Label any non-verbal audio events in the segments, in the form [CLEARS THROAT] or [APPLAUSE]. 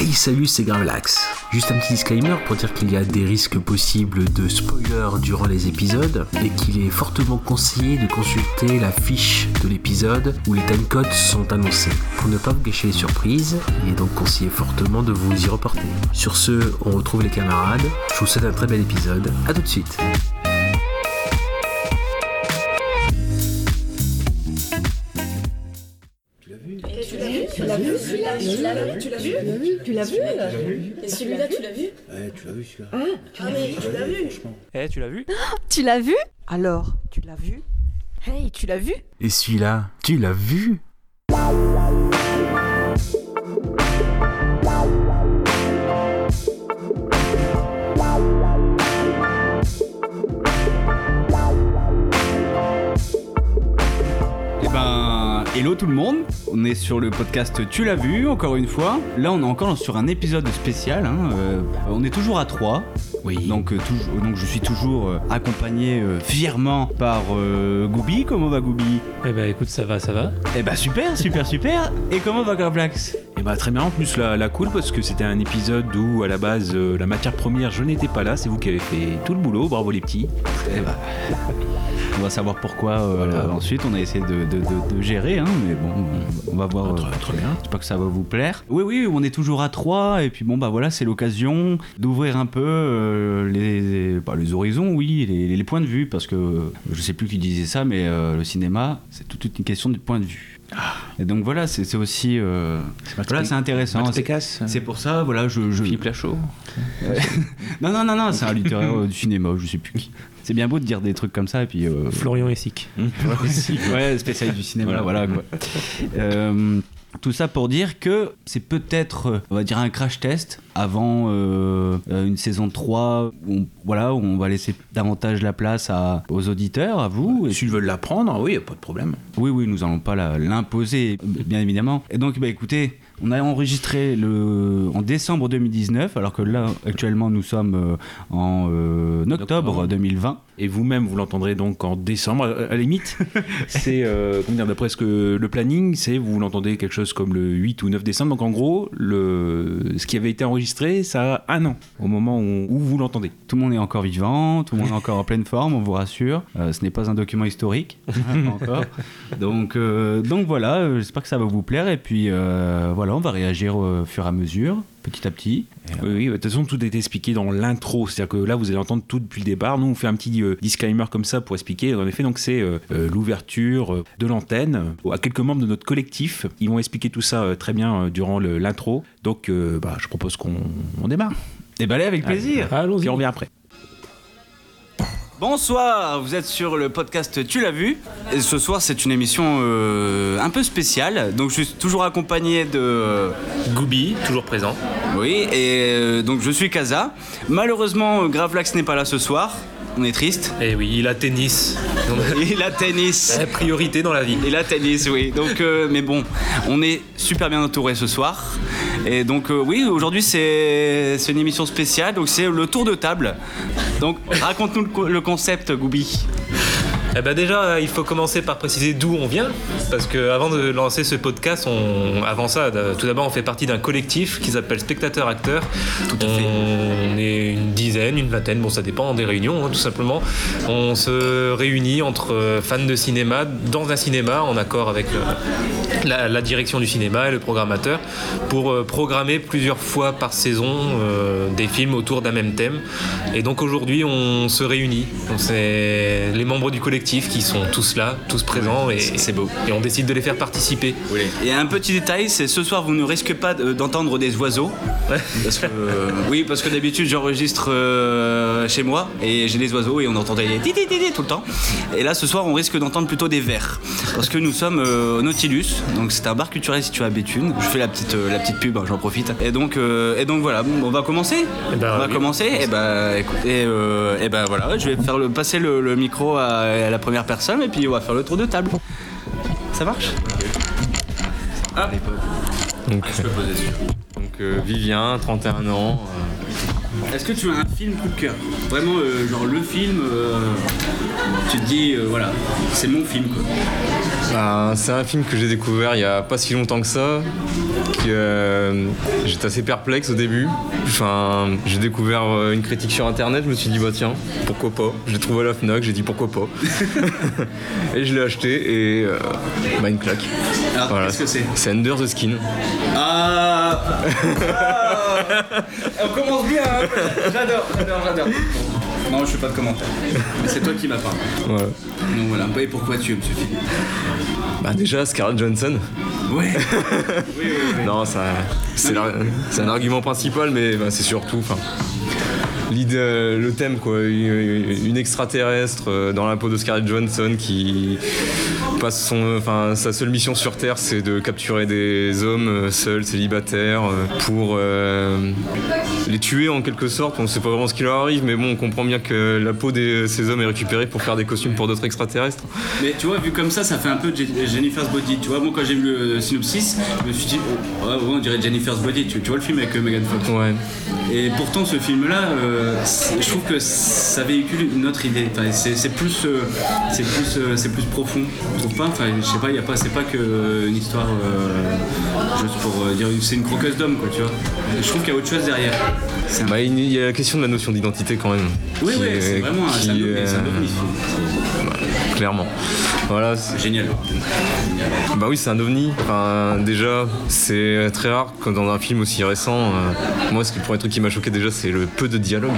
Hey salut c'est Gravelax Juste un petit disclaimer pour dire qu'il y a des risques possibles de spoilers durant les épisodes et qu'il est fortement conseillé de consulter la fiche de l'épisode où les timecodes sont annoncés. Pour ne pas vous gâcher les surprises, il est donc conseillé fortement de vous y reporter. Sur ce, on retrouve les camarades, je vous souhaite un très bel épisode, à tout de suite Tu l'as vu Tu l'as vu Tu l'as vu Et celui-là, tu l'as vu Ouais, tu l'as vu celui-là. Ah mais tu l'as vu Eh, tu l'as vu Tu l'as vu Alors, tu l'as vu Hey, tu l'as vu Et celui-là, tu l'as vu hello tout le monde, on est sur le podcast Tu l'as vu, encore une fois. Là, on est encore sur un épisode spécial. hein, euh, on est toujours à 3. Oui. Donc, euh, toujours- donc je suis toujours euh, accompagné euh, fièrement par euh, Goubi. Comment va Goubi? Eh ben écoute, ça va, ça va. Eh ben super, super, super. Et comment va Gravelax Et bah très bien, en plus la, la cool parce que c'était un épisode où à la base euh, la matière première je n'étais pas là, c'est vous qui avez fait tout le boulot, bravo les petits. Eh ben, [LAUGHS] On va savoir pourquoi euh, Voilà. ensuite. On a essayé de, de- de- de gérer, hein, mais bon, on va voir. Très, euh, très bien. J'espère que ça va vous plaire. Oui, oui, on est toujours à 3 et puis bon, bah voilà, c'est l'occasion d'ouvrir un peu euh, les, pas les horizons, oui, les, les points de vue, parce que je sais plus qui disait ça, mais le cinéma, c'est toute, toute une question de point de vue. Et donc voilà, c'est c'est aussi. euh, voilà, c'est intéressant. C'est- pour ça, voilà, je. je... Philippe Lachaud. [LAUGHS] Non, non, non, non, c'est un littéraire du cinéma, je sais plus qui. C'est bien beau de dire des trucs comme ça et puis. euh, Florian Essic. ouais, spécialiste du cinéma, Voilà. voilà, quoi. Euh, tout ça pour dire que c'est peut-être, on va dire, un crash test avant euh, une saison 3 où on, voilà, où on va laisser davantage la place à, aux auditeurs, à vous. Et S'ils veulent la prendre, oui, y a pas de problème. oui, oui, nous allons pas la- l'imposer, bien évidemment. Et donc, bah, écoutez, on a enregistré le, en décembre 2019, alors que là, actuellement, nous sommes euh, en euh, octobre Octobre. 2020. Et vous-même, vous l'entendrez donc en décembre. À à la limite, [LAUGHS] c'est, euh, comment dire, d'après ce que le planning, c'est vous l'entendez quelque chose comme le 8 ou 9 décembre. Donc en gros, le, ce qui avait été enregistré, ça a un an au moment où, où vous l'entendez. Tout le monde est encore vivant, tout le monde est encore en pleine forme, on vous rassure. Euh, ce n'est pas un document historique, [LAUGHS] hein, encore. Donc, euh, donc voilà, euh, j'espère que ça va vous plaire. Et puis euh, voilà, on va réagir au fur et à mesure, petit à petit. Et, euh, Oui, oui, de toute façon, tout est expliqué dans l'intro. C'est-à-dire que là, vous allez entendre tout depuis le départ. Nous, on fait un petit euh, disclaimer comme ça pour expliquer. En effet, donc c'est euh, l'ouverture de l'antenne à quelques membres de notre collectif. Ils vont expliquer tout ça euh, très bien euh, durant le- l'intro. Donc, euh, bah, je propose qu'on on démarre. Et ben allez, avec plaisir. Allons-y. Puis on revient après. Bonsoir, vous êtes sur le podcast Tu l'as vu. Et ce soir, c'est une émission euh, un peu spéciale. Donc, je suis toujours accompagné de. euh, Goubi, toujours présent. Oui, et euh, donc je suis Kaza. Malheureusement, Gravelax n'est pas là ce soir. On est triste. Eh oui, il a tennis. [LAUGHS] Il a tennis. La priorité dans la vie. Et la tennis, oui. Donc, euh, mais bon, on est super bien entouré ce soir. Et donc, euh, oui, aujourd'hui c'est une émission spéciale. Donc, c'est le tour de table. Donc, raconte-nous le, co- le concept, Goubi. Eh ben déjà, il faut commencer par préciser d'où on vient, parce que avant de lancer ce podcast, on, avant ça, d- tout d'abord, on fait partie d'un collectif qui s'appelle Spectateur Acteur. Tout à fait. On est une dizaine, une vingtaine, bon ça dépend des réunions, hein, tout simplement. On se réunit entre euh, fans de cinéma dans un cinéma, en accord avec euh, la, la direction du cinéma et le programmateur, pour euh, programmer plusieurs fois par saison euh, des films autour d'un même thème. Et donc aujourd'hui, on se réunit. Les membres du collectif qui sont tous là, tous présents, et c'est beau. Et on décide de les faire participer. Et un petit détail, c'est ce soir, vous ne risquez pas de- d'entendre des oiseaux. Parce que, euh, oui, parce que d'habitude, j'enregistre euh, chez moi et j'ai des oiseaux et on entendait des tout le temps. Et là, ce soir, on risque d'entendre plutôt des vers. Parce que nous sommes euh, au Nautilus, donc c'est un bar culturel situé à Béthune. Je fais la petite, euh, la petite pub, hein, j'en profite. Et donc, euh, et donc voilà, on va commencer. Eh ben, on va oui. commencer. Et ben, écoutez, euh, et ben voilà, je vais faire le, passer le, le micro à, à la première personne et puis on va faire le tour de table. Ça marche Ah. Donc, Donc euh, Vivien, 31 ans. Est-ce que tu as un film coup de cœur Vraiment, euh, genre le film, euh, tu te dis, euh, voilà, c'est mon film quoi. Bah, c'est un film que j'ai découvert il y a pas si longtemps que ça. Que, euh, j'étais assez perplexe au début. Enfin, j'ai découvert euh, une critique sur internet, je me suis dit bah tiens, pourquoi pas. Je l'ai trouvé à la Fnac, j'ai dit pourquoi pas. [LAUGHS] et je l'ai acheté et euh, bah une claque. Alors, Voilà. qu'est-ce que c'est C'est Under the Skin. Ah [LAUGHS] On commence bien, hein. j'adore, j'adore, j'adore. Non, je fais pas de commentaires. Mais c'est toi qui m'as parlé. Voilà. Donc voilà, et pourquoi tu aimes ce film Bah déjà Scarlett Johansson. Ouais. [LAUGHS] Non, ça, c'est, un argument principal, mais bah, c'est surtout, enfin, l'idée, euh, le thème quoi, une, extraterrestre euh, dans la peau de Scarlett Johansson qui passe son, enfin, sa seule mission sur Terre, c'est de capturer des hommes euh, seuls, célibataires, euh, pour euh, les tuer en quelque sorte. On ne sait pas vraiment ce qui leur arrive, mais bon, on comprend bien que la peau de ces hommes est récupérée pour faire des costumes pour d'autres extraterrestres. Mais tu vois, vu comme ça, ça fait un peu Je- Jennifer's Body. Tu vois, moi quand j'ai vu le synopsis, je me suis dit, oh, ouais, on dirait Jennifer's Body. Tu, vois le film avec Megan Fox. Ouais. Et pourtant, ce film-là, euh, je trouve que ça véhicule une autre idée. C'est plus, euh, c'est plus, c'est plus profond. Je trouve pas. Enfin, je sais pas. Y a pas, c'est pas que euh, une histoire euh, juste pour euh, dire c'est une croqueuse d'homme, quoi. Tu vois. Je trouve qu'il y a autre chose derrière. Bah, il y a la question de la notion d'identité quand même. Oui, oui, est- c'est vraiment un, un un. Clairement. Voilà, génial. bah oui, c'est un ovni. Enfin, déjà, c'est très rare quand dans un film aussi récent. euh, moi, ce qui, le premier truc qui m'a choqué déjà, c'est le peu de dialogue.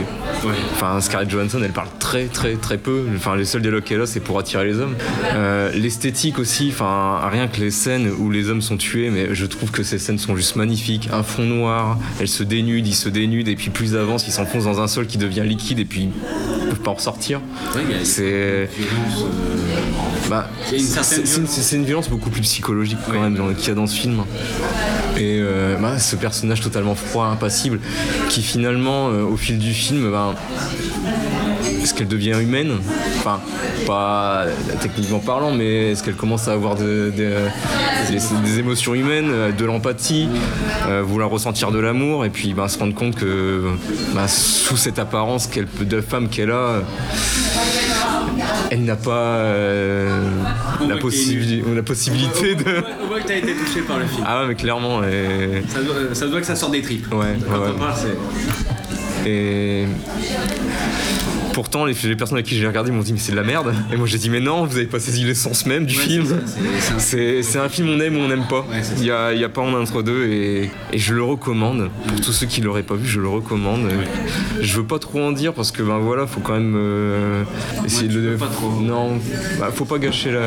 Ouais. Enfin, Scarlett Johansson, elle parle très, très, très peu. Enfin, les seuls dialogues qu'elle a, c'est pour attirer les hommes. Euh, L'esthétique aussi. Enfin, rien que les scènes où les hommes sont tués, mais je trouve que ces scènes sont juste magnifiques. Un fond noir, elle se dénude, il se dénude, et puis plus avance, il s'enfonce dans un sol qui devient liquide, et puis ils peuvent pas en ressortir. Ouais, C'est bah, a une c'est- une, violence. c'est une violence beaucoup plus psychologique quand même qu'il y a dans ce film. Et euh, bah, ce personnage totalement froid, impassible, qui finalement, euh, au fil du film, bah, est-ce qu'elle devient humaine? Enfin, pas techniquement parlant, mais est-ce qu'elle commence à avoir de- de- des, des émotions humaines, euh, de l'empathie, euh, vouloir ressentir de l'amour, et puis bah, se rendre compte que bah, sous cette apparence qu'elle de femme qu'elle a, elle n'a pas euh, On la, voit qu'il y a possibi- la possibilité de. On voit que t'as été touché par le film. Ah ouais, mais clairement. Et, Ça, doit, ça doit que ça sort des tripes. Ouais, Quand ouais, on ouais. parle, c'est. et pourtant, les, les personnes à qui j'ai regardé m'ont dit mais c'est de la merde. Et moi j'ai dit mais non, vous avez pas saisi l'essence même du Ouais, film. c'est un- film on aime ou on n'aime pas. Il y a, il y a pas en entre deux et, et je le recommande. Pour tous ceux qui l'auraient pas vu, je le recommande. Je veux pas trop en dire parce que ben voilà, faut quand même euh, essayer de veux pas trop. Non, bah, faut pas gâcher la.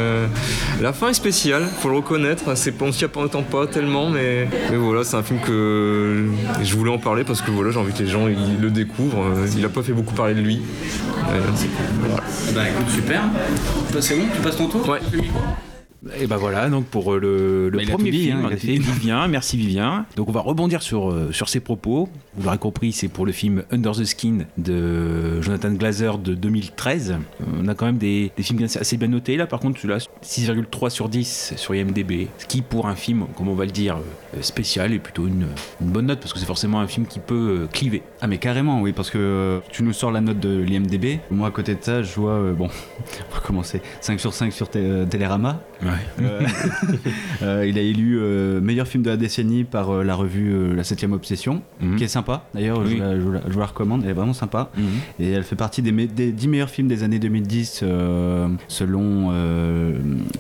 La fin est spéciale, faut le reconnaître. C'est pas, on s'y attend pas tellement, mais, mais voilà, c'est un film que je voulais en parler parce que voilà, j'ai envie que les gens ils le découvrent. Il a pas fait beaucoup parler de lui. Voilà. Bah écoute, super. Bah, c'est bon, tu passes ton tour Ouais. Et ben voilà, donc pour euh, le, premier dit, film, hein, en effet. Vivien, merci Vivien. Donc on va rebondir sur, euh, sur ses propos. Vous l'aurez compris, c'est pour le film Under the Skin de Jonathan Glazer de 2013. Euh, On a quand même des, des films assez- bien notés là, par contre celui-là 6,3 sur 10 sur IMDB. Ce qui pour un film, comme on va le dire, euh, spécial est plutôt une, une bonne note parce que c'est forcément un film qui peut cliver. Ah mais carrément oui parce que tu nous sors la note de l'IMDB. Moi à côté de ça je vois euh, bon [LAUGHS] on va commencer 5 sur 5 sur Té- Télérama. Euh, [LAUGHS] euh, il a élu euh, meilleur film de la décennie par la revue La 7ème Obsession Mhm. qui est sympa d'ailleurs Oui. je, la, je la- je la recommande elle est vraiment sympa Mhm. et elle fait partie des, me- des 10 meilleurs films des années 2010 euh, selon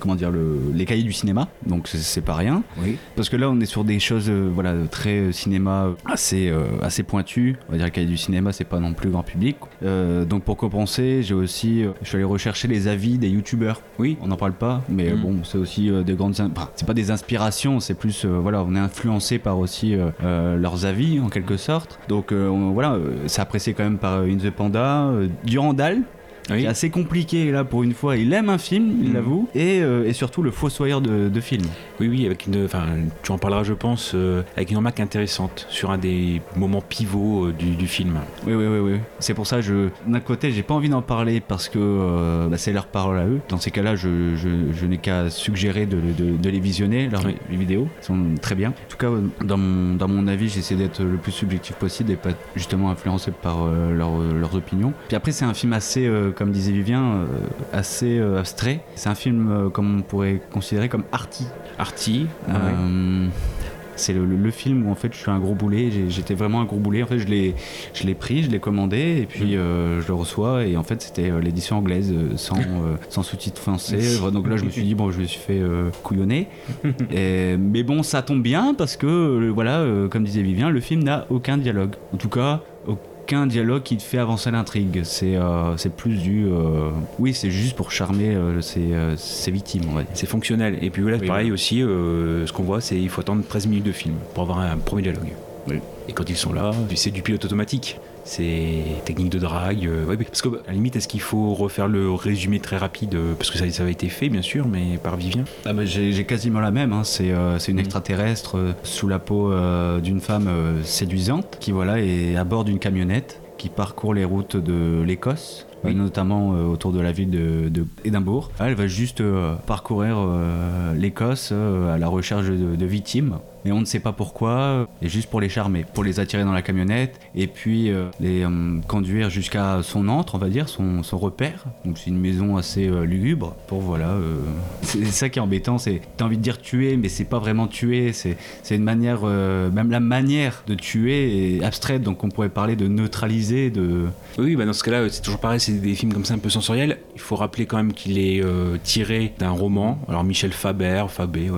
comment dire le- les cahiers du cinéma donc c'est- pas rien Oui. parce que là, on est sur des choses euh, voilà, très euh, cinéma assez, euh, assez pointues. On va dire y a du cinéma, c'est pas non plus grand public. Donc pour compenser, j'ai aussi, je suis allé rechercher les avis des youtubeurs. Oui. On n'en parle pas, mais Mm. bon, c'est aussi des grandes. in- enfin, c'est pas des inspirations, c'est plus, voilà, on est influencé par aussi leurs avis en quelque sorte. Donc on- voilà, c'est apprécié quand même par In the Panda, Durandal. Oui. Assez compliqué là pour une fois. Il aime un film, il Mm. l'avoue, et, euh, et surtout le fossoyeur de, de film. Oui, oui, avec une, tu en parleras, je pense, euh, avec une remarque intéressante sur un des moments pivots euh, du, du film. Oui, oui, oui, oui. C'est pour ça, je, d'un côté, j'ai pas envie d'en parler parce que bah, c'est leur parole à eux. Dans ces cas-là, je, je, je n'ai qu'à suggérer de, de- de les visionner, leurs Oui. les vidéos. Sont très bien. En tout cas, dans mon, dans mon avis, j'essaie d'être le plus subjectif possible et pas justement influencé par leur- leurs opinions. Puis après, c'est un film assez euh, comme disait Vivien, assez abstrait. C'est un film comme on pourrait considérer comme arty. Arty. C'est le, film où en fait je suis un gros boulet, j'étais vraiment un gros boulet. En fait, je l'ai, je l'ai pris, je l'ai commandé et puis mm. euh, je le reçois. Et en fait, c'était euh, l'édition anglaise euh, sans, [LAUGHS] sans sous-titres français. Donc là, je me suis dit, bon, je me suis fait couillonner. [LAUGHS] mais bon, ça tombe bien parce que, voilà, comme disait Vivien, le film n'a aucun dialogue. En tout cas, qu'un dialogue qui te fait avancer l'intrigue. C'est euh, c'est plus du. Euh, oui, c'est juste pour charmer euh, ses, victimes, C'est fonctionnel. Et puis voilà, pareil aussi, ce qu'on voit, c'est qu'il faut attendre 13 minutes de film pour avoir un premier dialogue. Et quand ils sont là, c'est du pilote automatique c'est technique de drague. Euh, parce que, à la limite, est-ce qu'il faut refaire le résumé très rapide euh, Parce que ça, ça a été fait, bien sûr, mais par Vivien? Ah bah, j'ai quasiment la même. Hein. Euh, c'est une mm. extraterrestre sous la peau d'une femme séduisante qui voilà, est à bord d'une camionnette qui parcourt les routes de l'Écosse notamment autour de la ville de, Elle va juste parcourir l'Écosse à la recherche de, victimes mais on ne sait pas pourquoi, et juste pour les charmer, pour les attirer dans la camionnette, et puis euh, les euh, conduire jusqu'à son antre, on va dire, son, repère. Donc c'est une maison assez euh, lugubre, pour voilà. [LAUGHS] c'est ça qui est embêtant, c'est t'as envie de dire tuer, mais c'est pas vraiment tuer, c'est une manière, même la manière de tuer est abstraite, donc on pourrait parler de neutraliser, de. Oui, bah dans ce cas-là, c'est toujours pareil, c'est des films comme ça un peu sensoriels. Il faut rappeler quand même qu'il est tiré d'un roman. Alors Michel Faber, Fabé,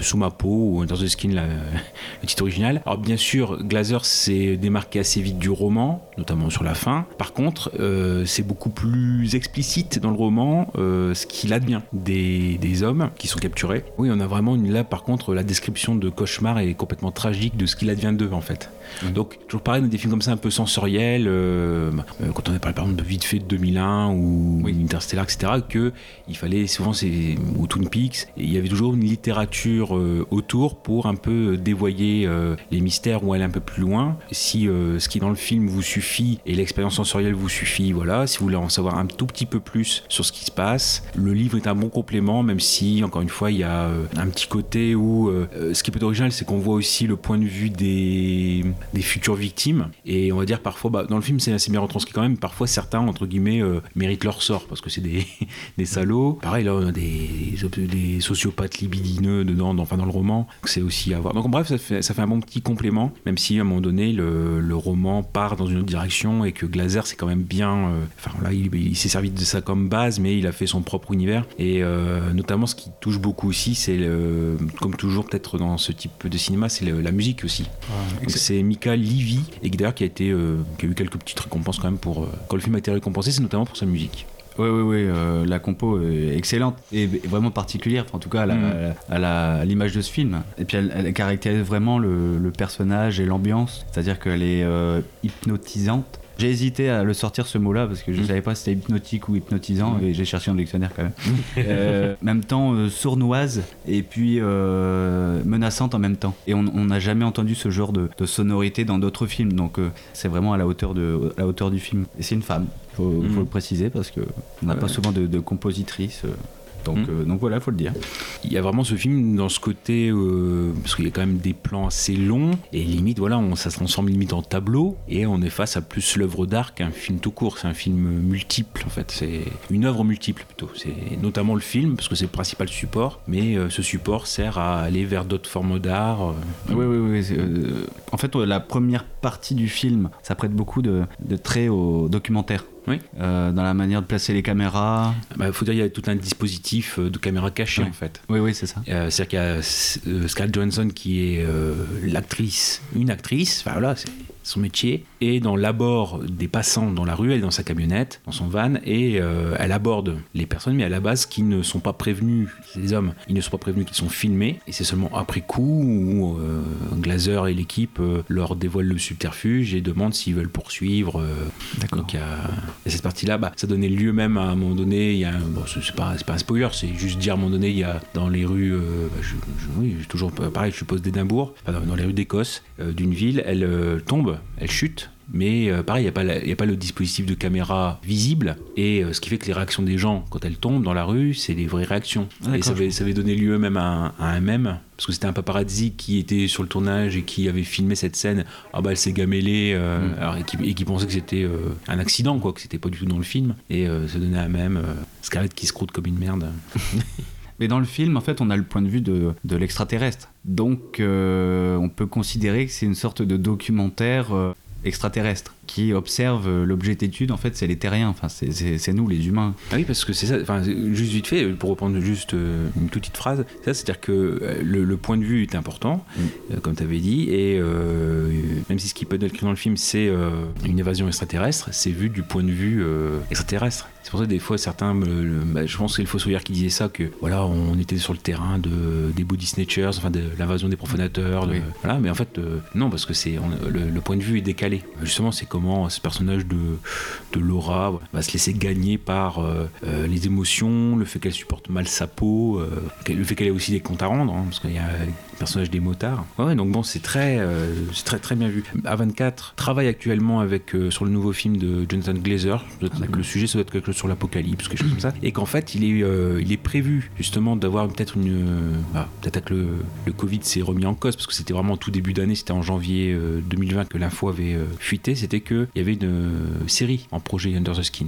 Sous ma peau ou Dans the Skin, le titre original. Alors bien sûr, Glazer s'est démarqué assez vite du roman, notamment sur la fin. Par contre, euh, c'est beaucoup plus explicite dans le roman euh, ce qu'il advient des, des, hommes qui sont capturés. Oui, on a vraiment une, là par contre la description de cauchemar est complètement tragique de ce qu'il advient d'eux en fait. Mmh. Donc toujours pareil dans des films comme ça un peu sensoriels, euh, quand on a parlé par exemple de Vite fait de 2001 ou Interstellar, etc., que il fallait souvent c'est ou Twin Peaks, et il y avait toujours une littérature autour pour un peu dévoyer euh, les mystères ou aller un peu plus loin. Si euh, qui est dans le film vous suffit et l'expérience sensorielle vous suffit, voilà. Si vous voulez en savoir un tout petit peu plus sur ce qui se passe, le livre est un bon complément, même si, encore une fois, il y a euh, un petit côté où ce qui peut être original, c'est qu'on voit aussi le point de vue des, des futures victimes. Et on va dire parfois, bah, dans le film, c'est assez bien retranscrit quand même. Parfois, certains, entre guillemets, méritent leur sort parce que c'est des, [LAUGHS] des salauds. Pareil, là, on a des, des sociopathes libidineux dedans, enfin dans le roman. C'est aussi à voir. Donc bref, ça fait, ça fait un bon petit complément, même si à un moment donné le, le roman part dans une autre direction et que Glazer c'est quand même bien. Euh, enfin là, il, s'est servi de ça comme base, mais il a fait son propre univers. Et euh, notamment, ce qui touche beaucoup aussi, c'est comme toujours peut-être dans ce type de cinéma, c'est la musique aussi. c'est Mika Livy et d'ailleurs qui a été, euh, qui a eu quelques petites récompenses quand même pour quand le film a été récompensé, c'est notamment pour sa musique. Oui, oui, oui. la compo est excellente et vraiment particulière, en tout cas à mm. l'image de ce film. Et puis elle, caractérise vraiment le, personnage et l'ambiance, c'est-à-dire qu'elle est, euh, hypnotisante. J'ai hésité à le sortir ce mot-là parce que je ne mm. savais pas si c'était hypnotique ou hypnotisant mm. et j'ai cherché un dictionnaire quand même. euh, même temps euh, sournoise et puis euh, menaçante en même temps. Et on n'a jamais entendu ce genre de, sonorité dans d'autres films, donc c'est vraiment à la hauteur de la hauteur du film. Et c'est une femme faut, faut mm. le préciser parce qu'on n'a pas souvent de, de compositrices. Euh, donc, mm. euh, donc voilà, faut le dire. Il y a vraiment ce film dans ce côté, euh, parce qu'il y a quand même des plans assez longs, et limite, voilà, on, ça se transforme limite en tableau, et on est face à plus l'œuvre d'art qu'un film tout court. C'est un film multiple, en fait. C'est une œuvre multiple plutôt. C'est notamment le film, parce que c'est le principal support, mais ce support sert à aller vers d'autres formes d'art. Oui, oui, oui. en fait, la première partie du film, ça prête beaucoup de, de traits au documentaire. Oui. Euh, dans la manière de placer les caméras. Il bah, faut dire qu'il y a tout un dispositif euh, de caméra cachée en fait. Oui, oui, c'est ça. Euh, C'est-à-dire qu'il y a Scarlett Johansson qui est l'actrice, une actrice, enfin voilà, c'est son métier, et dans l'abord des passants dans la rue, elle est dans sa camionnette, dans son van, et euh, elle aborde les personnes, mais à la base qui ne sont pas prévenus, les hommes, ils ne sont pas prévenus qu'ils sont filmés, et c'est seulement après coup où euh, Glazer et l'équipe euh, leur dévoilent le subterfuge et demandent s'ils veulent poursuivre. D'accord. Donc a cette partie-là, bah, ça donnait lieu même à un moment donné, il y a, bon, c'est pas, pas un spoiler, c'est juste dire à un moment donné, il y a dans les rues, bah, je, oui, toujours pareil, je suppose d'Édimbourg, dans les rues d'Écosse, d'une ville, elle tombe elle chute mais euh, pareil, il n'y a, pas la- y a pas le dispositif de caméra visible, et euh, ce qui fait que les réactions des gens, quand elles tombent dans la rue, c'est des vraies réactions. Ah, et ça avait, ça avait donné lieu même à un, à un mème, parce que c'était un paparazzi qui était sur le tournage et qui avait filmé cette scène. Ah bah elle s'est gamellée, euh, Mm. alors, et, qui, et qui pensait que c'était un accident, quoi, que c'était pas du tout dans le film, et ça donnait un mème, Scarlett qui se croûte comme une merde. [LAUGHS] Mais dans le film, en fait, on a le point de vue de, l'extraterrestre. Donc, euh, on peut considérer que c'est une sorte de documentaire euh, extraterrestre qui observe euh, l'objet d'étude. En fait, c'est les terriens. Enfin, c'est- nous, les humains. Ah oui, parce que c'est ça, enfin, juste vite fait, pour reprendre juste euh, une toute petite phrase, ça, c'est-à-dire que euh, le, le point de vue est important, euh, comme tu avais dit, et euh, même si ce qui peut être écrit dans le film, c'est euh, une évasion extraterrestre, c'est vu du point de vue euh, extraterrestre. C'est pour ça que des fois, certains, bah, je pense que c'est le fossoyeur qui disait ça, que voilà, on était sur le terrain de, des body snatchers, enfin de l'invasion des profanateurs, de- Oui. voilà, mais en fait, non, parce que c'est le, le point de vue est décalé. Justement, c'est ce personnage de, Laura va se laisser gagner par euh, euh, les émotions, le fait qu'elle supporte mal sa peau, euh, le fait qu'elle ait aussi des comptes à rendre, hein, parce qu'il personnage des motards. Ouais, donc bon, c'est très, euh, c'est très, très bien vu. A24 travaille actuellement avec, euh, sur le nouveau film de Jonathan Glazer. le sujet, ça doit être quelque chose sur l'apocalypse, quelque chose comme ça. Et qu'en fait, il est, euh, il est prévu justement d'avoir peut-être une. euh, ah, peut-être avec le, le Covid s'est remis en cause, parce que c'était vraiment tout début d'année, c'était en janvier euh, 2020 que l'info avait fuité. C'était qu'il y avait une série en projet Under the Skin.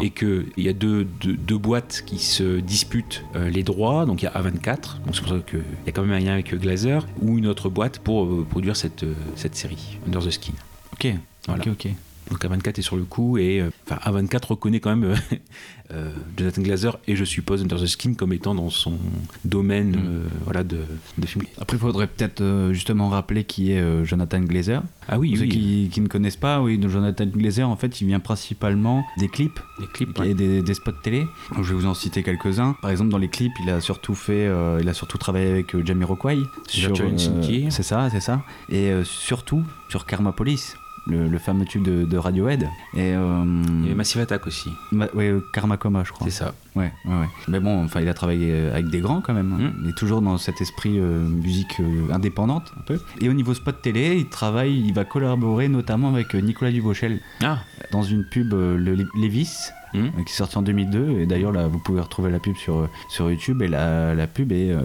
Et qu'il y a deux, deux, deux boîtes qui se disputent euh, les droits. Donc il y a A24, donc c'est pour ça qu'il y a quand même un lien avec euh, Glazer, ou une autre boîte pour euh, produire cette, euh, cette série, Under the Skin. Ok. Voilà. Ok, ok. Donc A24 est sur le coup et euh, enfin A24 reconnaît quand même euh, [LAUGHS] euh, Jonathan Glazer et je suppose Under the Skin comme étant dans son domaine Mm. euh, voilà de, de film. Après, il faudrait peut-être euh, justement rappeler qui est euh, Jonathan Glazer. Ah oui, Pour ceux qui, qui ne connaissent pas, oui, Jonathan Glazer, en fait, il vient principalement des clips les clips. et ouais. des, des spots télé. Je vais vous en citer quelques-uns. Par exemple, dans les clips, il a surtout fait, euh, il a surtout travaillé avec euh, Jamiroquai. Virtual Insanity. c'est ça, c'est ça. Et euh, surtout sur Karma Police. Le, le fameux tube de, de Radiohead. Et euh, Il y avait Massive Attack aussi, ma- ouais, euh, Karma Coma, je crois. c'est ça. Ouais, ouais, ouais. Mais bon, enfin, il a travaillé euh, avec des grands quand même. hein. Mm. Il est toujours dans cet esprit euh, musique euh, indépendante, un peu. Et au niveau spot télé, il travaille, il va collaborer notamment avec Nicolas Duvauchel Ah, dans une pub, le Levis, euh, qui est sortie en 2002. Et d'ailleurs, là, vous pouvez retrouver la pub sur, sur YouTube. Et la, la pub est euh,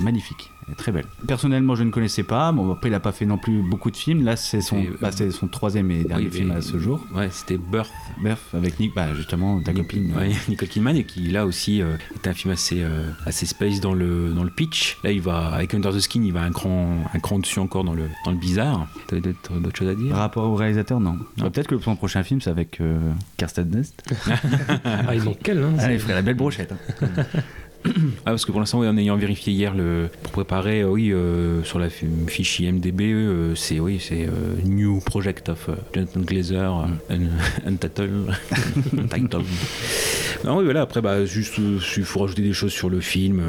magnifique. Elle est très belle. Personnellement, je ne connaissais pas. Bon, après, il n'a pas fait non plus beaucoup de films. Là, c'est son, Et, bah, c'est son troisième et dernier oui, film mais- à ce jour. ouais, c'était Birth Bref, avec Nick, bah, justement, ta copine. Ouais, [LAUGHS] Nicole Kidman et qui là aussi euh, est un film assez euh, assez space dans le dans le pitch. Là il va avec Under the Skin, il va un cran un cran dessus encore dans le dans le bizarre. T'as d'autres d'autres choses à dire? Rapport au réalisateur, non. Bah, Peut-être que son prochain film, c'est avec euh, Kirsten Dunst. [LAUGHS] Ah, il manque [LAUGHS] qu'elle, hein. Allez, il ferait la belle brochette. hein. [CLEARS THROAT] Ah, parce que pour l'instant, en ayant vérifié hier pour préparer, euh, oui, euh, sur la fi- fiche IMDB, euh, c'est oui, c'est New Project of Jonathan Glazer, un- [LAUGHS] Untitled. [LAUGHS] Non, oui, voilà. Après, bah, juste, il faut rajouter des choses sur le film.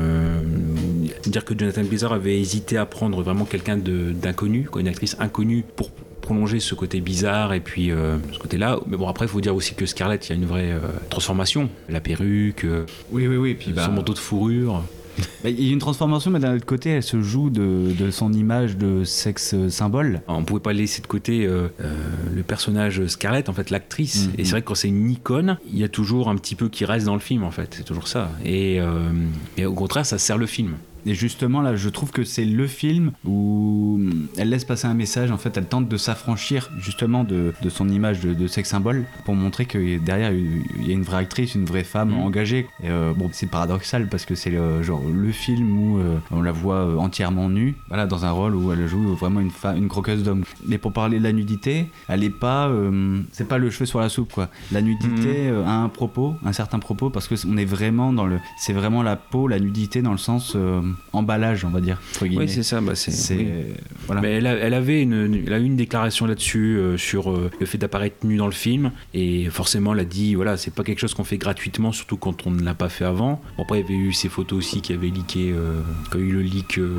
dire que Jonathan Glazer avait hésité à prendre vraiment quelqu'un d'inconnu, une actrice inconnue pour prolonger ce côté bizarre et puis euh, ce côté-là. Mais bon, après, il faut dire aussi que Scarlett, il y a une vraie euh, transformation. La perruque, euh, Oui, oui, oui. Puis, bah, son manteau de fourrure. [LAUGHS] bah, il y a une transformation, mais d'un autre côté, elle se joue de, de son image de sexe symbole. On pouvait pas laisser de côté euh, euh, le personnage Scarlett, en fait, l'actrice. Mhm. Et c'est vrai que quand c'est une icône, il y a toujours un petit peu qui reste dans le film, en fait. C'est toujours ça. Et, euh, et au contraire, ça sert le film. Et justement, là, je trouve que c'est le film où elle laisse passer un message. En fait, elle tente de s'affranchir justement de, de son image de, de sexe symbole pour montrer que derrière, il y a une vraie actrice, une vraie femme Mhm. engagée. Et, euh, bon, c'est paradoxal parce que c'est le, genre le film où euh, on la voit euh, entièrement nue, voilà, dans un rôle où elle joue vraiment une, croqueuse d'homme. Mais pour parler de la nudité, elle est pas, euh, c'est pas le cheveu sur la soupe quoi. La nudité euh, a un propos, un certain propos parce que on est vraiment dans le, c'est vraiment la peau, la nudité dans le sens emballage, on va dire. Oui, c'est ça. Bah, oui. voilà. Mais elle, a- elle avait une, elle a eu une déclaration là-dessus euh, sur euh, le fait d'apparaître nue dans le film et forcément elle a dit voilà c'est pas quelque chose qu'on fait gratuitement surtout quand on ne l'a pas fait avant. Bon, après il y avait eu ces photos aussi qui avaient leaké euh, quand il y a eu le leak euh,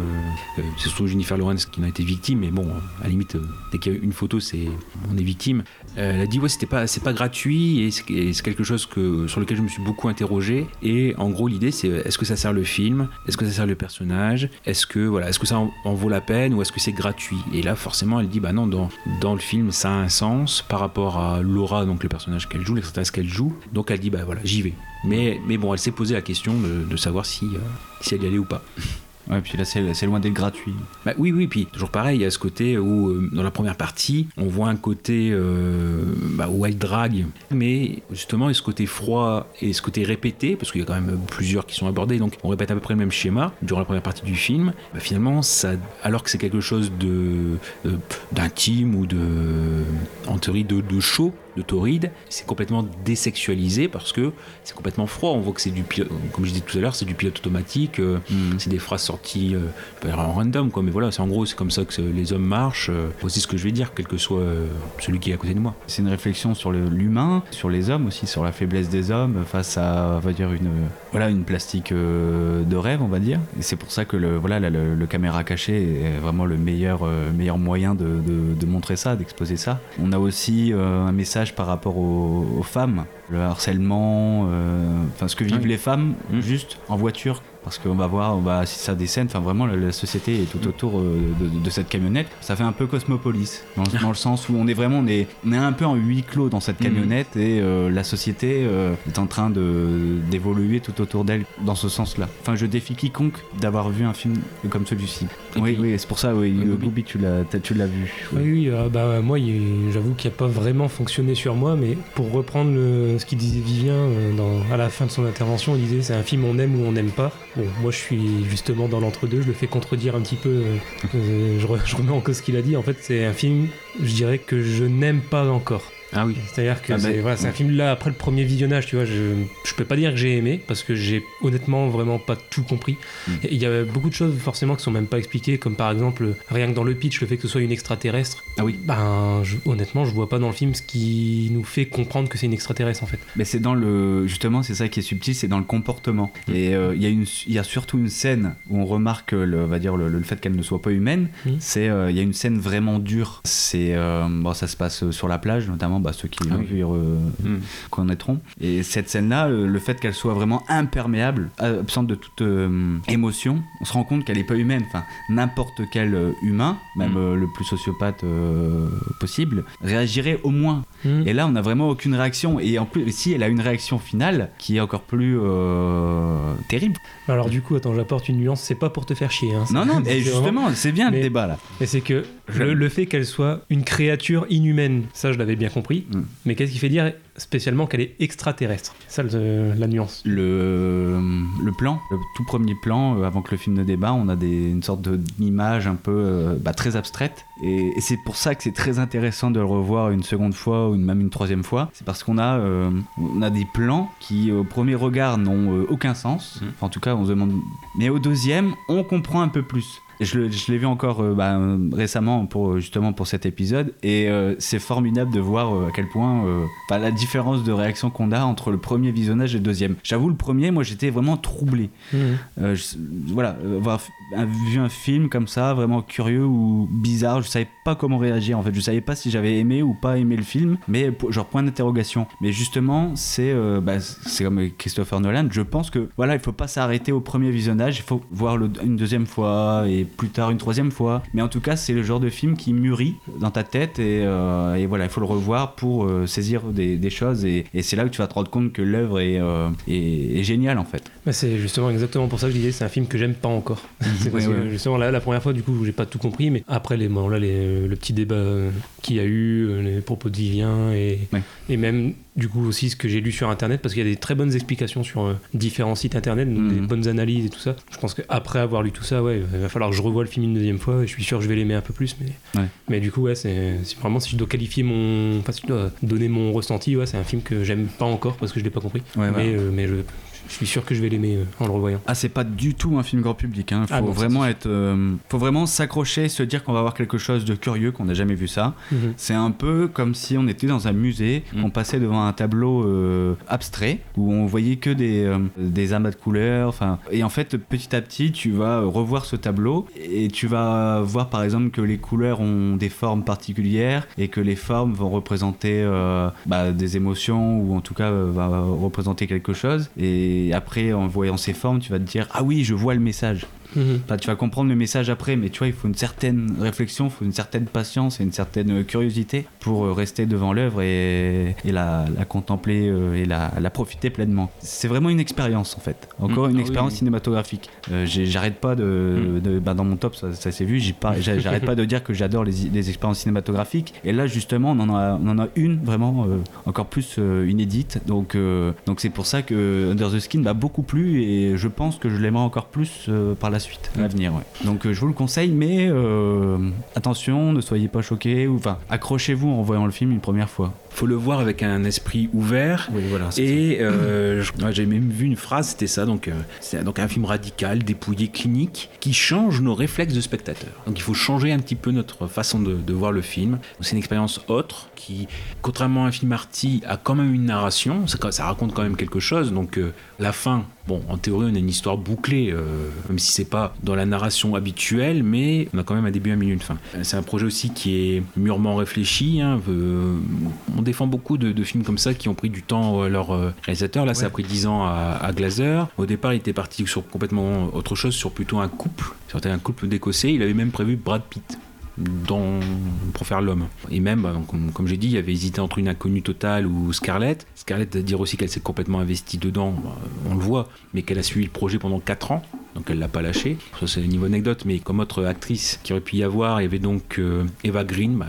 euh, c'est surtout Jennifer Lawrence qui en a été victime mais bon à la limite euh, dès qu'il y a une photo c'est on est victime. Euh, elle a dit ouais c'était pas c'est pas gratuit et c'est, et c'est quelque chose que sur lequel je me suis beaucoup interrogé et en gros l'idée c'est est-ce que ça sert le film? Est-ce que ça sert le personnage Est-ce que voilà, est-ce que ça en, vaut la peine ou est-ce que c'est gratuit? Et là, forcément, elle dit bah non, dans, le film, ça a un sens par rapport à Laura, donc le personnage qu'elle joue, l'extraterrestre qu'elle joue. Donc elle dit bah voilà, j'y vais. Mais, mais bon, elle s'est posé la question de, savoir euh, si elle y allait ou pas. [LAUGHS] Ouais, puis là, c'est loin d'être gratuit. Bah oui, oui, puis toujours pareil, il y a ce côté où, euh, dans la première partie, on voit un côté euh, bah, où elle drague, mais justement, il y a ce côté froid et ce côté répété, parce qu'il y a quand même plusieurs qui sont abordés, donc on répète à peu près le même schéma durant la première partie du film. Bah, finalement, ça, alors que c'est quelque chose de euh, d'intime ou de, en théorie, de, de chaud, de torride, c'est complètement désexualisé parce que c'est complètement froid. On voit que c'est du, pil- comme je disais tout à l'heure, c'est du pilote automatique. euh, C'est des phrases sorties euh, pas en random, quoi. Mais voilà, c'est en gros, c'est comme ça que les hommes marchent. euh, aussi ce que je vais dire, quel que soit euh, celui qui est à côté de moi. C'est une réflexion sur le- l'humain, sur les hommes aussi, sur la faiblesse des hommes face à, on va dire, une, voilà, une plastique de rêve, on va dire. Et c'est pour ça que le, voilà, le, le- le caméra cachée est vraiment le meilleur, meilleur moyen de, de- de montrer ça, d'exposer ça. On a aussi un message par rapport aux, aux femmes, le harcèlement, euh, ce que vivent Oui. les femmes Mm. juste en voiture. Parce qu'on va voir, on va assister à des scènes, enfin vraiment la, la société est tout autour euh, de, de cette camionnette. Ça fait un peu Cosmopolis, dans, le- dans le sens où on est vraiment, on est, on est un peu en huis clos dans cette Mhm. camionnette et euh, la société euh, est en train d'évoluer tout autour d'elle dans ce sens-là. Enfin, je défie quiconque d'avoir vu un film comme celui-ci. Oui, puis- oui, c'est pour ça, oui. Booby, tu l'as, vu. Oui, oui, bah, moi, j'avoue qu'il n'a pas vraiment fonctionné sur moi, mais pour reprendre le- ce qu'il disait Vivien dans- à la fin de son intervention, il disait c'est un film on aime ou on n'aime pas. Bon, moi, je suis justement dans l'entre-deux, je le fais contredire un petit peu, euh, euh, je, re- je remets en cause ce qu'il a dit. En fait, c'est un film, je dirais, que je n'aime pas encore. Ah oui. C'est-à-dire que Ah bah, c'est voilà, c'est un film là, après le premier visionnage, tu vois, je, je peux pas dire que j'ai aimé, parce que j'ai honnêtement vraiment pas tout compris. Mm. Et Il y a beaucoup de choses forcément qui sont même pas expliquées, comme par exemple, rien que dans le pitch, le fait que ce soit une extraterrestre. Ah oui. Ben, je- honnêtement, je vois pas dans le film ce qui nous fait comprendre que c'est une extraterrestre en fait. Mais c'est dans le justement c'est ça qui est subtil, c'est dans le comportement. Et euh, il y a une y a surtout une scène où on remarque le va dire le, le fait qu'elle ne soit pas humaine. Mhm. C'est euh, il y a une scène vraiment dure. C'est euh, bon ça se passe sur la plage notamment bah, ceux qui Ah l'ont oui. vu euh, Mm. connaîtront. Et cette scène là, le fait qu'elle soit vraiment imperméable, absente de toute euh, émotion, on se rend compte qu'elle est pas humaine. Enfin n'importe quel euh, humain, même euh, le plus sociopathe euh, possible, réagirait au moins Hmm. et là, on n'a vraiment aucune réaction. Et en plus, si elle a une réaction finale qui est encore plus euh, terrible. Alors du coup, attends, j'apporte une nuance, c'est pas pour te faire chier. Hein, Non, non, [LAUGHS] mais justement, c'est bien Mais- le débat là. Mais c'est que le, le fait qu'elle soit une créature inhumaine, ça je l'avais bien compris. Mm. Mais qu'est-ce qui fait dire spécialement qu'elle est extraterrestre? C'est ça le- la nuance. Le, le plan, le tout premier plan, euh, avant que le film ne débat, on a des, une sorte d'image un peu euh, bah, très abstraite. Et, et c'est pour ça que c'est très intéressant de le revoir une seconde fois ou une- même une troisième fois. C'est parce qu'on a, euh, on a des plans qui, au premier regard, n'ont euh, aucun sens. Mm. Enfin, en tout cas, on se demande. Mais au deuxième, on comprend un peu plus. Je, l'ai vu encore euh, bah, récemment pour justement pour cet épisode et euh, c'est formidable de voir euh, à quel point bah, la différence de réaction qu'on a entre le premier visionnage et le deuxième. J'avoue le premier, moi j'étais vraiment troublé. Je- voilà, avoir un- vu un film comme ça, vraiment curieux ou bizarre, je savais pas comment réagir en fait. Je savais pas si j'avais aimé ou pas aimé le film, mais genre point d'interrogation. Mais justement, c'est bah, c'est comme Christopher Nolan. Je pense que voilà, il faut pas s'arrêter au premier visionnage. Il faut voir le- une deuxième fois et plus tard une troisième fois. Mais en tout cas, c'est le genre de film qui mûrit dans ta tête et, euh, et voilà, il faut le revoir pour euh, saisir des, des choses et, et c'est là que tu vas te rendre compte que l'œuvre est, euh, est, est géniale en fait. Bah, c'est justement exactement pour ça que je disais c'est un film que j'aime pas encore. [LAUGHS] c'est parce Ouais, que ouais. justement là la première fois du coup j'ai pas tout compris mais après les bon, là les, le petit débat qu'il y a eu les propos de Vivien et, Ouais. et même du coup aussi ce que j'ai lu sur internet parce qu'il y a des très bonnes explications sur euh, différents sites internet donc Mhm. des bonnes analyses et tout ça. Je pense qu'après avoir lu tout ça ouais il va falloir que je revoie le film une deuxième fois et je suis sûr que je vais l'aimer un peu plus mais Ouais. mais du coup ouais c'est vraiment si je dois qualifier mon enfin si je dois donner mon ressenti ouais c'est un film que j'aime pas encore parce que je l'ai pas compris Ouais, mais voilà. euh, mais je je suis sûr que je vais l'aimer euh, en le revoyant. Ah, c'est pas du tout un film grand public. Hein. Faut Ah ça, vraiment être, euh, faut vraiment s'accrocher, se dire qu'on va voir quelque chose de curieux, qu'on n'a jamais vu ça. Mhm. C'est un peu comme si on était dans un musée, Mm. on passait devant un tableau euh, abstrait où on voyait que des, euh, des amas de couleurs. Enfin, et en fait, petit à petit, tu vas revoir ce tableau et tu vas voir par exemple que les couleurs ont des formes particulières et que les formes vont représenter bah, des émotions ou en tout cas va représenter quelque chose. Et après, en voyant ces formes, tu vas te dire ah oui, je vois le message. Mhm. Enfin, tu vas comprendre le message après, mais tu vois, il faut une certaine réflexion, il faut une certaine patience et une certaine curiosité pour euh, rester devant l'œuvre et, et la, la contempler euh, et la, la profiter pleinement. C'est vraiment une expérience en fait. Encore Mm. une Ah oui, expérience oui. cinématographique. Euh, J'arrête pas de, de- bah, dans mon top, ça, ça s'est vu. J'arrête pas de dire que j'adore les, les expériences cinématographiques. Et là, justement, on en a, on en a une vraiment euh, encore plus euh, inédite. Donc, euh, donc c'est pour ça que Under the Skin m'a beaucoup plu et je pense que je l'aimerai encore plus euh, par la suite, l'avenir. ouais. Donc, euh, je vous le conseille, mais euh, attention, ne soyez pas choqués ou enfin, accrochez-vous en voyant le film une première fois. Faut le voir avec un esprit ouvert. Oui, voilà. Et euh, [CLEARS THROAT] j'ai même vu une phrase, c'était ça. Donc, euh, c'est donc un film radical, dépouillé, clinique, qui change nos réflexes de spectateur. Donc, il faut changer un petit peu notre façon de, de voir le film. C'est une expérience autre qui, contrairement à un film arty, a quand même une narration. Ça, ça raconte quand même quelque chose. Donc, euh, la fin. Bon, en théorie, on a une histoire bouclée, euh, même si c'est pas dans la narration habituelle, mais on a quand même un début, un milieu, une fin. C'est un projet aussi qui est mûrement réfléchi. hein. Euh, on défend beaucoup de, de films comme ça qui ont pris du temps à leur euh, réalisateur. Là, ça a pris 10 ans à, à Glazer. Au départ, il était parti sur complètement autre chose, sur plutôt un couple. C'était un couple d'Écossais. Il avait même prévu Brad Pitt dans, pour faire l'homme. Et même, bah, comme, comme j'ai dit, il avait hésité entre une inconnue totale ou Scarlett. Scarlett, dire aussi qu'elle s'est complètement investie dedans, bah, on le voit, mais qu'elle a suivi le projet pendant 4 ans, donc elle l'a pas lâché. Ça, c'est niveau anecdote, mais comme autre actrice qui aurait pu y avoir, il y avait donc euh, Eva Green. Bah,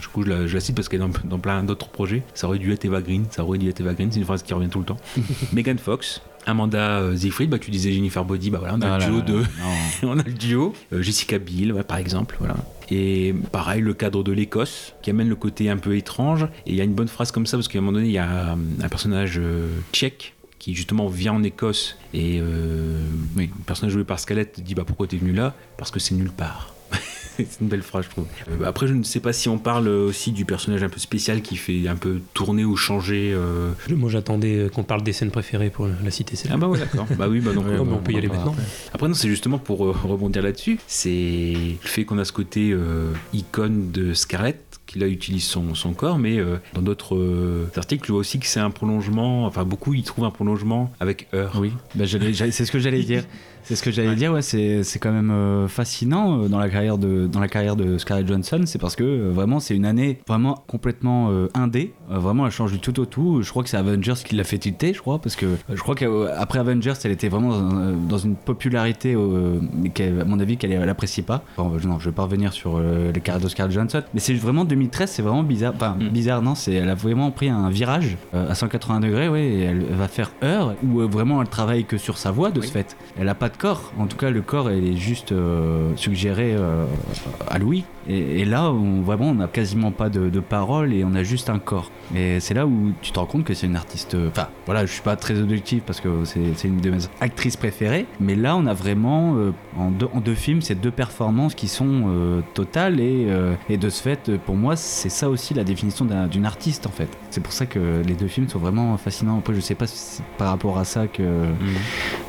du coup, je la, je la cite parce qu'elle est dans, dans plein d'autres projets. Ça aurait dû être Eva Green, ça aurait dû être Eva Green, c'est une phrase qui revient tout le temps. [LAUGHS] Megan Fox. Amanda euh, Seyfried, bah, tu disais Jennifer Body, bah voilà, on a Ah le là duo là, de, [LAUGHS] on a le duo, euh, Jessica Biel, ouais, par exemple, voilà. Et pareil, le cadre de l'Écosse, qui amène le côté un peu étrange. Et il y a une bonne phrase comme ça, parce qu'à un moment donné, il y a euh, un personnage euh, tchèque qui justement vient en Écosse. Et euh, oui, le personnage joué par Scarlett dit bah, Pourquoi t'es venu là? Parce que c'est nulle part. [LAUGHS] c'est une belle phrase, je trouve. Euh, après, je ne sais pas si on parle aussi du personnage un peu spécial qui fait un peu tourner ou changer. euh, Moi j'attendais euh, qu'on parle des scènes préférées pour la cité Ah bah ouais, d'accord. bah oui, bah donc. [LAUGHS] Ouais, on peut y aller maintenant. Après, non, c'est justement pour euh, rebondir là-dessus. C'est le fait qu'on a ce côté euh, icône de Scarlett qui là utilise son, son corps, mais euh, dans d'autres euh, articles, je vois aussi que c'est un prolongement. Enfin, beaucoup y trouvent un prolongement avec Heure. Oui, j'allais- j'allais- c'est ce que j'allais dire. [LAUGHS] C'est ce que j'allais dire, ouais, c'est c'est quand même euh, fascinant dans la carrière de dans la carrière de Scarlett Johansson, c'est parce que vraiment c'est une année vraiment complètement euh, indé, vraiment elle change du tout au tout. Je crois que c'est Avengers qui l'a fait tilter, je crois, parce que je crois qu'après Avengers, elle était vraiment dans, un- dans une popularité, euh, mais qu'elle- à mon avis qu'elle elle apprécie pas. Bon, euh, non, je vais pas revenir sur les carrières de Scarlett Johansson, mais c'est vraiment 2013, c'est vraiment bizarre, enfin Mm. bizarre, non, c'est elle a vraiment pris un virage euh, à 180 degrés, ouais, et elle va faire heure où euh, vraiment elle travaille que sur sa voix de ce fait. Elle a pas de corps, en tout cas le corps elle est juste euh, suggéré à Louis. Et, et là, on, vraiment, on n'a quasiment pas de, de parole et on a juste un corps. Et c'est là où tu te rends compte que c'est une artiste. Enfin, voilà, je suis pas très objectif parce que c'est c'est une de mes actrices préférées. Mais là, on a vraiment, euh, en, deux, en deux films, ces deux performances qui sont euh, totales. Et, euh, et de ce fait, pour moi, c'est ça aussi la définition d'un- d'une artiste en fait. C'est pour ça que les deux films sont vraiment fascinants. Après, je sais pas si par rapport à ça que,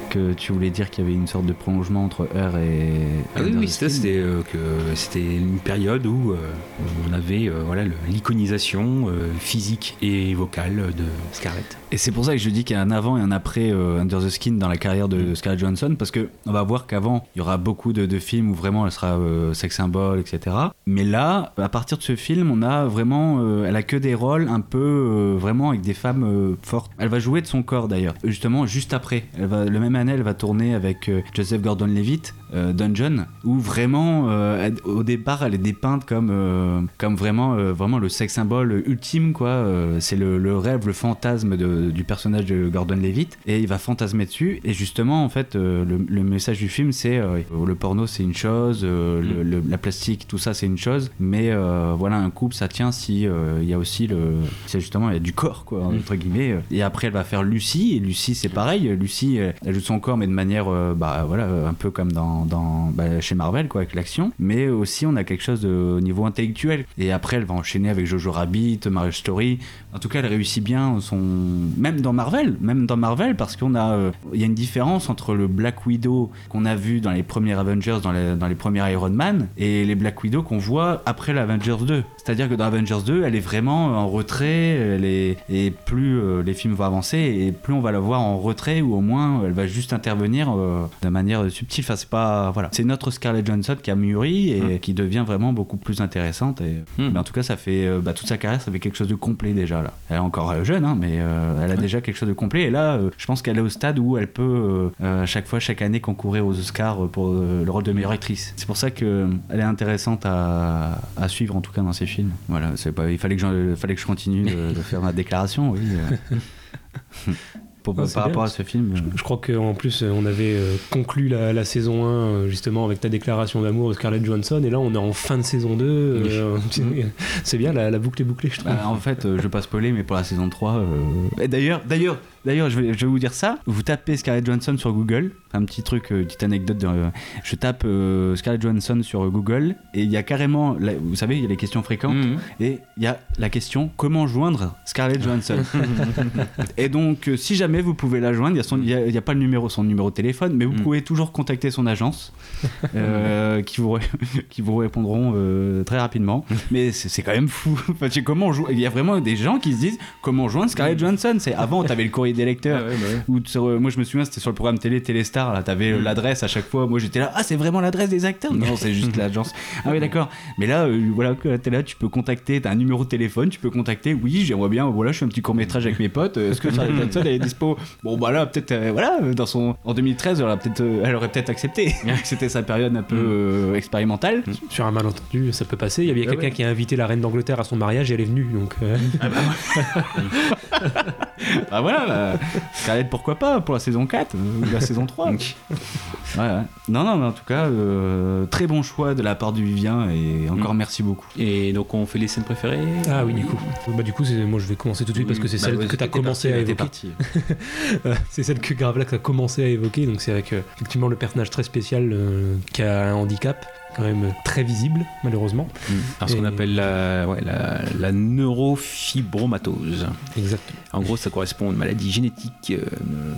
que tu voulais dire qu'il y avait une sorte de prolongement entre Heure et. Ah oui, oui, c'était euh, que c'était une période où euh, on avait euh, voilà l'iconisation euh, physique et vocale de Scarlett. Et c'est pour ça que je dis qu'il y a un avant et un après euh, Under the Skin dans la carrière de Scarlett Johansson parce que on va voir qu'avant il y aura beaucoup de, de films où vraiment elle sera euh, sex symbole etc. Mais là, à partir de ce film, on a vraiment, euh, elle a que des rôles un peu euh, vraiment avec des femmes euh, fortes. Elle va jouer de son corps d'ailleurs. Justement, juste après, elle va, le même elle va tourner avec euh, Joseph Gordon-Levitt, euh, Dungeon, où vraiment, euh, au départ, elle est dépeinte comme euh, comme vraiment vraiment le sex symbole ultime quoi. C'est le, le rêve, le fantasme de- du personnage de Gordon-Levitt et il va fantasmer dessus. Et justement, en fait, le, le message du film, c'est le porno, c'est une chose, le- le- la plastique, tout ça, c'est une chose. Mais voilà, un couple, ça tient si il y a aussi le, c'est justement il y a du corps quoi entre guillemets. Et après, elle va faire Lucie et Lucie, c'est pareil. Lucie, elle joue son corps mais de manière, euh, bah voilà, un peu comme dans, bah, chez Marvel quoi, avec l'action. Mais aussi, on a quelque chose au niveau intellectuel. Et après, elle va enchaîner avec Jojo Rabbit, Marriage Story. En tout cas, elle réussit bien son, même dans Marvel, même dans Marvel, parce qu'on a, euh, il y a une différence entre le Black Widow qu'on a vu dans les premiers Avengers, dans les, dans les premiers Iron Man, et les Black Widow qu'on voit après l'Avengers 2. C'est-à-dire que dans Avengers 2, elle est vraiment en retrait, elle est, et plus euh, les films vont avancer, et plus on va la voir en retrait, ou au moins elle va juste intervenir euh, de manière subtile. Enfin, c'est pas. Voilà. C'est notre Scarlett Johansson qui a mûri et Mm. qui devient vraiment beaucoup plus intéressante. Et, Mm. mais en tout cas, ça fait. euh, bah, toute sa carrière, ça fait quelque chose de complet déjà là. Elle est encore euh, jeune, hein, mais elle a déjà quelque chose de complet. Et là, je pense qu'elle est au stade où elle peut, à chaque fois, chaque année, concourir aux Oscars pour le rôle de meilleure actrice. C'est pour ça qu'elle est intéressante à, à suivre, en tout cas dans ses films. Voilà, pas, il fallait que, j'en- fallait que je continue de, de faire ma déclaration, oui. euh. [LAUGHS] Pour- Non, c'est par bien, rapport à ce film. euh, Je crois qu'en plus, on avait euh, conclu la, la saison 1 euh, justement avec ta déclaration d'amour de Scarlett Johansson, et là on est en fin de saison 2. euh, [LAUGHS] c'est- bien, la, la boucle est bouclée, je trouve. Bah, en fait, je vais pas spoiler, mais pour la saison 3. euh, Et d'ailleurs, d'ailleurs, d'ailleurs, je vais, je vais vous dire ça. Vous tapez Scarlett Johansson sur Google. Un petit truc, euh, petite anecdote. de- euh, je tape euh, Scarlett Johansson sur Google et il y a carrément, la- vous savez, il y a les questions fréquentes Mhm. et il y a la question comment joindre Scarlett Johansson? [LAUGHS] et donc, euh, si jamais vous pouvez la joindre, il y a pas le numéro, son numéro de téléphone, mais vous Mhm. pouvez toujours contacter son agence [LAUGHS] qui vous ré- [LAUGHS] qui vous répondront très rapidement. Mais c'est quand même fou. Enfin, je sais comment on joue- Il y a vraiment des gens qui se disent comment joindre Scarlett Johansson? C'est avant, t'avais le courrier des lecteurs. Ah ouais, bah ouais. Ou sur, euh, moi je me souviens c'était sur le programme télé Téléstar là. T'avais euh, l'adresse à chaque fois. Moi j'étais là ah c'est vraiment l'adresse des acteurs! Non c'est juste [LAUGHS] l'agence. Ah oui d'accord. Mais là euh, voilà t'es là tu peux contacter t'as un numéro de téléphone tu peux contacter. Oui j'aimerais bien voilà je fais un petit court métrage avec mes potes. Euh, est-ce que Scarlett Johansson elle est dispo? Bon bah là peut-être voilà dans son en 2013 elle aurait peut-être elle aurait peut-être accepté. [LAUGHS] C'était sa période un peu euh, expérimentale. Sur un malentendu, ça peut passer. Il y avait Ah quelqu'un ouais. qui a invité la reine d'Angleterre à son mariage et elle est venue. Donc, euh, [LAUGHS] bah voilà bah, Scarlett pourquoi pas pour la saison 4 euh, ou la saison 3 ouais, ouais. non non mais en tout cas euh, très bon choix de la part du Vivien et encore merci beaucoup Et donc on fait les scènes préférées Ah oui, du coup. Bah, du coup, moi je vais commencer tout de suite parce que c'est Bah, celle ouais, que tu as commencé parti, à évoquer. [LAUGHS] Euh, c'est celle que Gravelax a commencé à évoquer. Donc c'est avec euh, effectivement le personnage très spécial euh, qui a un handicap quand même très visible, malheureusement. Alors, ce qu'on appelle la, ouais, la, la neurofibromatose. Exactement. En gros, ça correspond à une maladie génétique euh,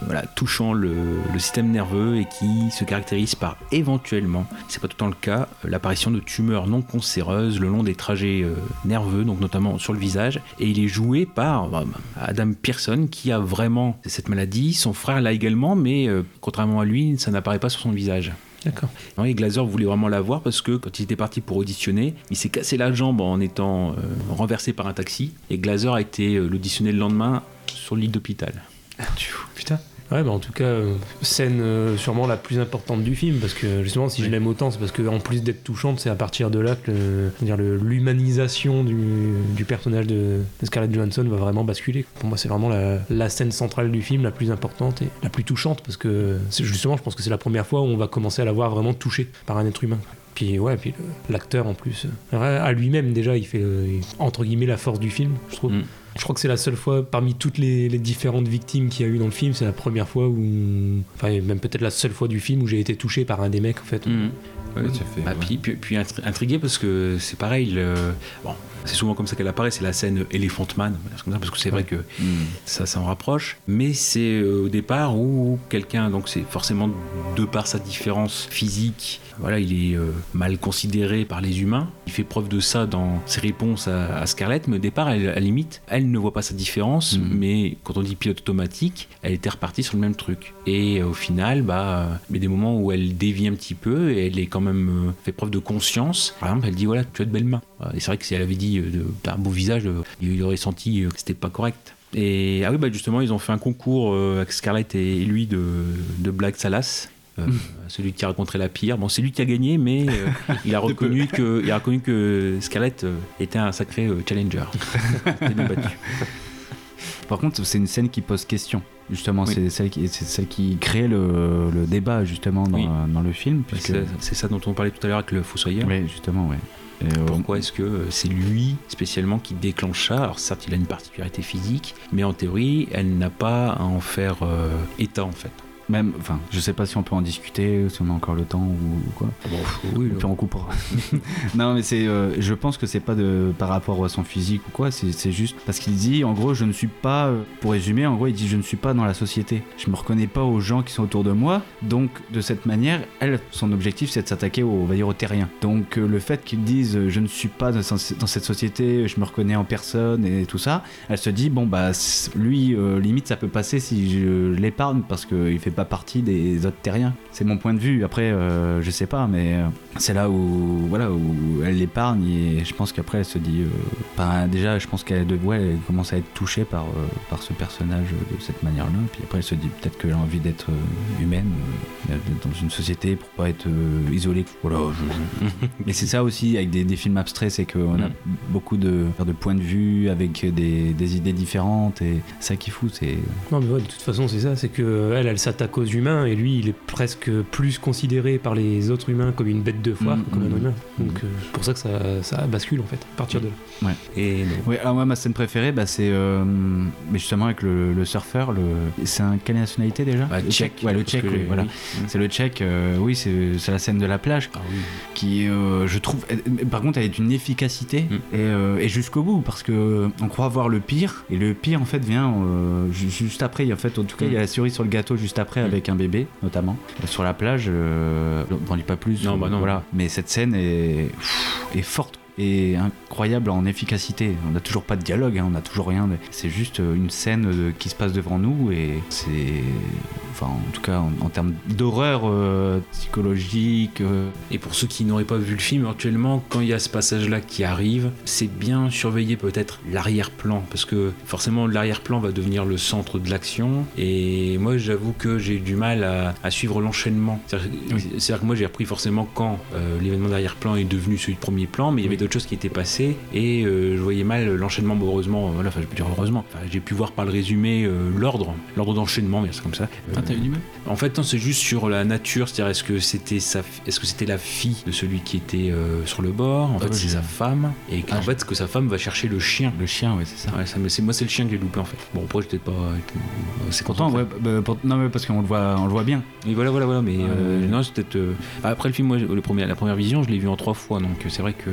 voilà, touchant le, le système nerveux et qui se caractérise par éventuellement, c'est pas tout le temps le cas, l'apparition de tumeurs non cancéreuses le long des trajets euh, nerveux, donc notamment sur le visage. Et il est joué par bah, Adam Pearson qui a vraiment cette maladie. Son frère l'a également, mais euh, contrairement à lui, ça n'apparaît pas sur son visage. D'accord. Non, et Glazer voulait vraiment la voir parce que quand il était parti pour auditionner, il s'est cassé la jambe en étant euh, renversé par un taxi. Et Glazer a été euh, l'auditionner le lendemain sur l'île d'hôpital. Putain. Ouais, bah en tout cas, euh, scène euh, sûrement la plus importante du film, parce que justement, si je l'aime autant, c'est parce que en plus d'être touchante, c'est à partir de là que le- dire, le- l'humanisation du, du personnage de, de Scarlett Johansson va vraiment basculer. Pour moi, c'est vraiment la, la scène centrale du film, la plus importante et la plus touchante, parce que c'est justement, je pense que c'est la première fois où on va commencer à la voir vraiment touchée par un être humain. Puis ouais, puis l'acteur en plus, euh, à lui-même déjà, il fait euh, entre guillemets la force du film, je trouve. Mm. Je crois que c'est la seule fois, parmi toutes les, les différentes victimes qu'il y a eu dans le film, c'est la première fois où. Enfin, même peut-être la seule fois du film où j'ai été touché par un des mecs, en fait. Mhm. Ouais, ça fait, Bah, ouais. puis, puis, puis intri- intrigué parce que c'est pareil. le- Bon, c'est souvent comme ça qu'elle apparaît, c'est la scène Elephant Man, ça, parce que c'est vrai que Mm. ça s'en rapproche. Mais c'est euh, au départ où quelqu'un, donc c'est forcément de par sa différence physique, voilà, il est euh, mal considéré par les humains. Il fait preuve de ça dans ses réponses à, à Scarlett, mais au départ, elle, à la limite, elle ne voit pas sa différence, Mhm. mais quand on dit pilote automatique, elle était repartie sur le même truc. Et euh, au final, bah, il y a des moments où elle dévie un petit peu et elle est quand même euh, fait preuve de conscience. Par exemple, elle dit voilà, tu as de belles mains. Et c'est vrai que si elle avait dit euh, t'as un beau visage, il aurait senti que c'était pas correct. Et ah oui, bah justement, ils ont fait un concours euh, avec Scarlett et lui de, de blagues salaces. Euh, celui qui a rencontré la pire. Bon, c'est lui qui a gagné, mais euh, [LAUGHS] il, a reconnu que, il a reconnu que Scarlett euh, était un sacré challenger. [LAUGHS] Par contre, c'est une scène qui pose question. Justement, Oui. c'est celle qui, c'est celle qui crée le, le débat justement dans, Oui. dans le film. puisque- C'est ça dont on parlait tout à l'heure avec le Fossoyeur. Oui, justement. Et, euh, Pourquoi est-ce que c'est lui spécialement qui déclenche ça Alors certes, il a une particularité physique, mais en théorie, elle n'a pas à en faire euh, état en fait. Même, enfin, je sais pas si on peut en discuter, si on a encore le temps ou quoi. oui, Puis on coupera. [LAUGHS] [LAUGHS] non, mais c'est, euh, je pense que c'est pas de par rapport à son physique ou quoi. C'est, juste parce qu'il dit, en gros, je ne suis pas. euh, Pour résumer, en gros, il dit, je ne suis pas dans la société. Je me reconnais pas aux gens qui sont autour de moi. Donc, de cette manière, elle, son objectif, c'est de s'attaquer, au, on va dire, aux terriens. Donc, euh, le fait qu'ils disent, je ne suis pas dans, dans cette société, je me reconnais en personne et tout ça, elle se dit, bon bah, lui, euh, limite, ça peut passer si je l'épargne parce qu'il fait pas partie des autres terriens. C'est mon point de vue. Après, euh, je sais pas, mais euh, c'est là où, voilà, où elle l'épargne et je pense qu'après, elle se dit, euh, bah, déjà, je pense qu'elle ouais, commence à être touchée par, euh, par ce personnage de cette manière-là. Puis après, elle se dit peut-être qu'elle a envie d'être humaine, euh, d'être dans une société pour pas être euh, isolée. Voilà, je- Mais c'est ça aussi avec des, des films abstraits, c'est qu'on a Mm. beaucoup de, de points de vue avec des, des idées différentes et ça qui fout, c'est. Non, mais ouais, de toute façon, c'est ça, c'est que elle, elle s'attaque aux humains et lui, il est presque plus considéré par les autres humains comme une bête de foire Mm, que comme un mm. humain. Donc, euh, c'est pour ça que ça, ça bascule en fait, à partir de là. Ouais. Et Oui, alors moi, ma scène préférée, bah, c'est euh, mais justement avec le, le surfeur. Le... C'est un quelle nationalité déjà? Bah, Le tchèque, Ouais, le tchèque, que oui, voilà. oui. C'est le tchèque, euh, oui, c'est c'est la scène de la plage Ah oui. qui, euh, je trouve, elle- par contre, elle est d'une efficacité Mm. et, euh, et jusqu'au bout parce que on croit voir le pire et le pire en fait vient euh, ju- juste après. En fait, en tout cas, il y a la cerise sur le gâteau juste après Avec un bébé, notamment sur la plage. Euh, j'en dis pas plus. Non, bah non. Voilà. Mais cette scène est forte incroyable en efficacité. On n'a toujours pas de dialogue, hein, on n'a toujours rien. C'est juste euh, une scène euh, qui se passe devant nous et c'est, enfin, en tout cas, en, en termes d'horreur euh, psychologique. euh, Et pour ceux qui n'auraient pas vu le film actuellement, quand il y a ce passage-là qui arrive, c'est bien surveiller peut-être l'arrière-plan, parce que forcément l'arrière-plan va devenir le centre de l'action. Et moi, j'avoue que j'ai du mal à, à suivre l'enchaînement. C'est-à-dire que moi, j'ai repris forcément quand euh, l'événement d'arrière-plan est devenu celui de premier plan, mais il y avait d'autres choses qui étaient passées et euh, je voyais mal l'enchaînement. Bon, heureusement, euh, voilà, enfin, je peux dire heureusement. Enfin, j'ai pu voir par le résumé euh, l'ordre, l'ordre d'enchaînement, c'est comme ça. Ah, t'as du En fait, non, c'est juste sur la nature, c'est-à-dire est-ce que c'était sa, est-ce que c'était la fille de celui qui était euh, sur le bord En Ah fait, ouais, c'est sa femme, et Ah, en fait, que sa femme va chercher le chien. Le chien, oui, c'est ça. Ouais, ça, mais c'est moi, c'est le chien que j'ai loupé en fait. Bon, après, j'étais pas, c'est content. ouais, bah, pour- non, mais parce qu'on le voit, on le voit bien. Et voilà, voilà, voilà. Mais euh, Ouais. non, c'est peut-être. euh, Après le film, moi, le premier, la première vision, je l'ai vu en trois fois, donc c'est vrai que.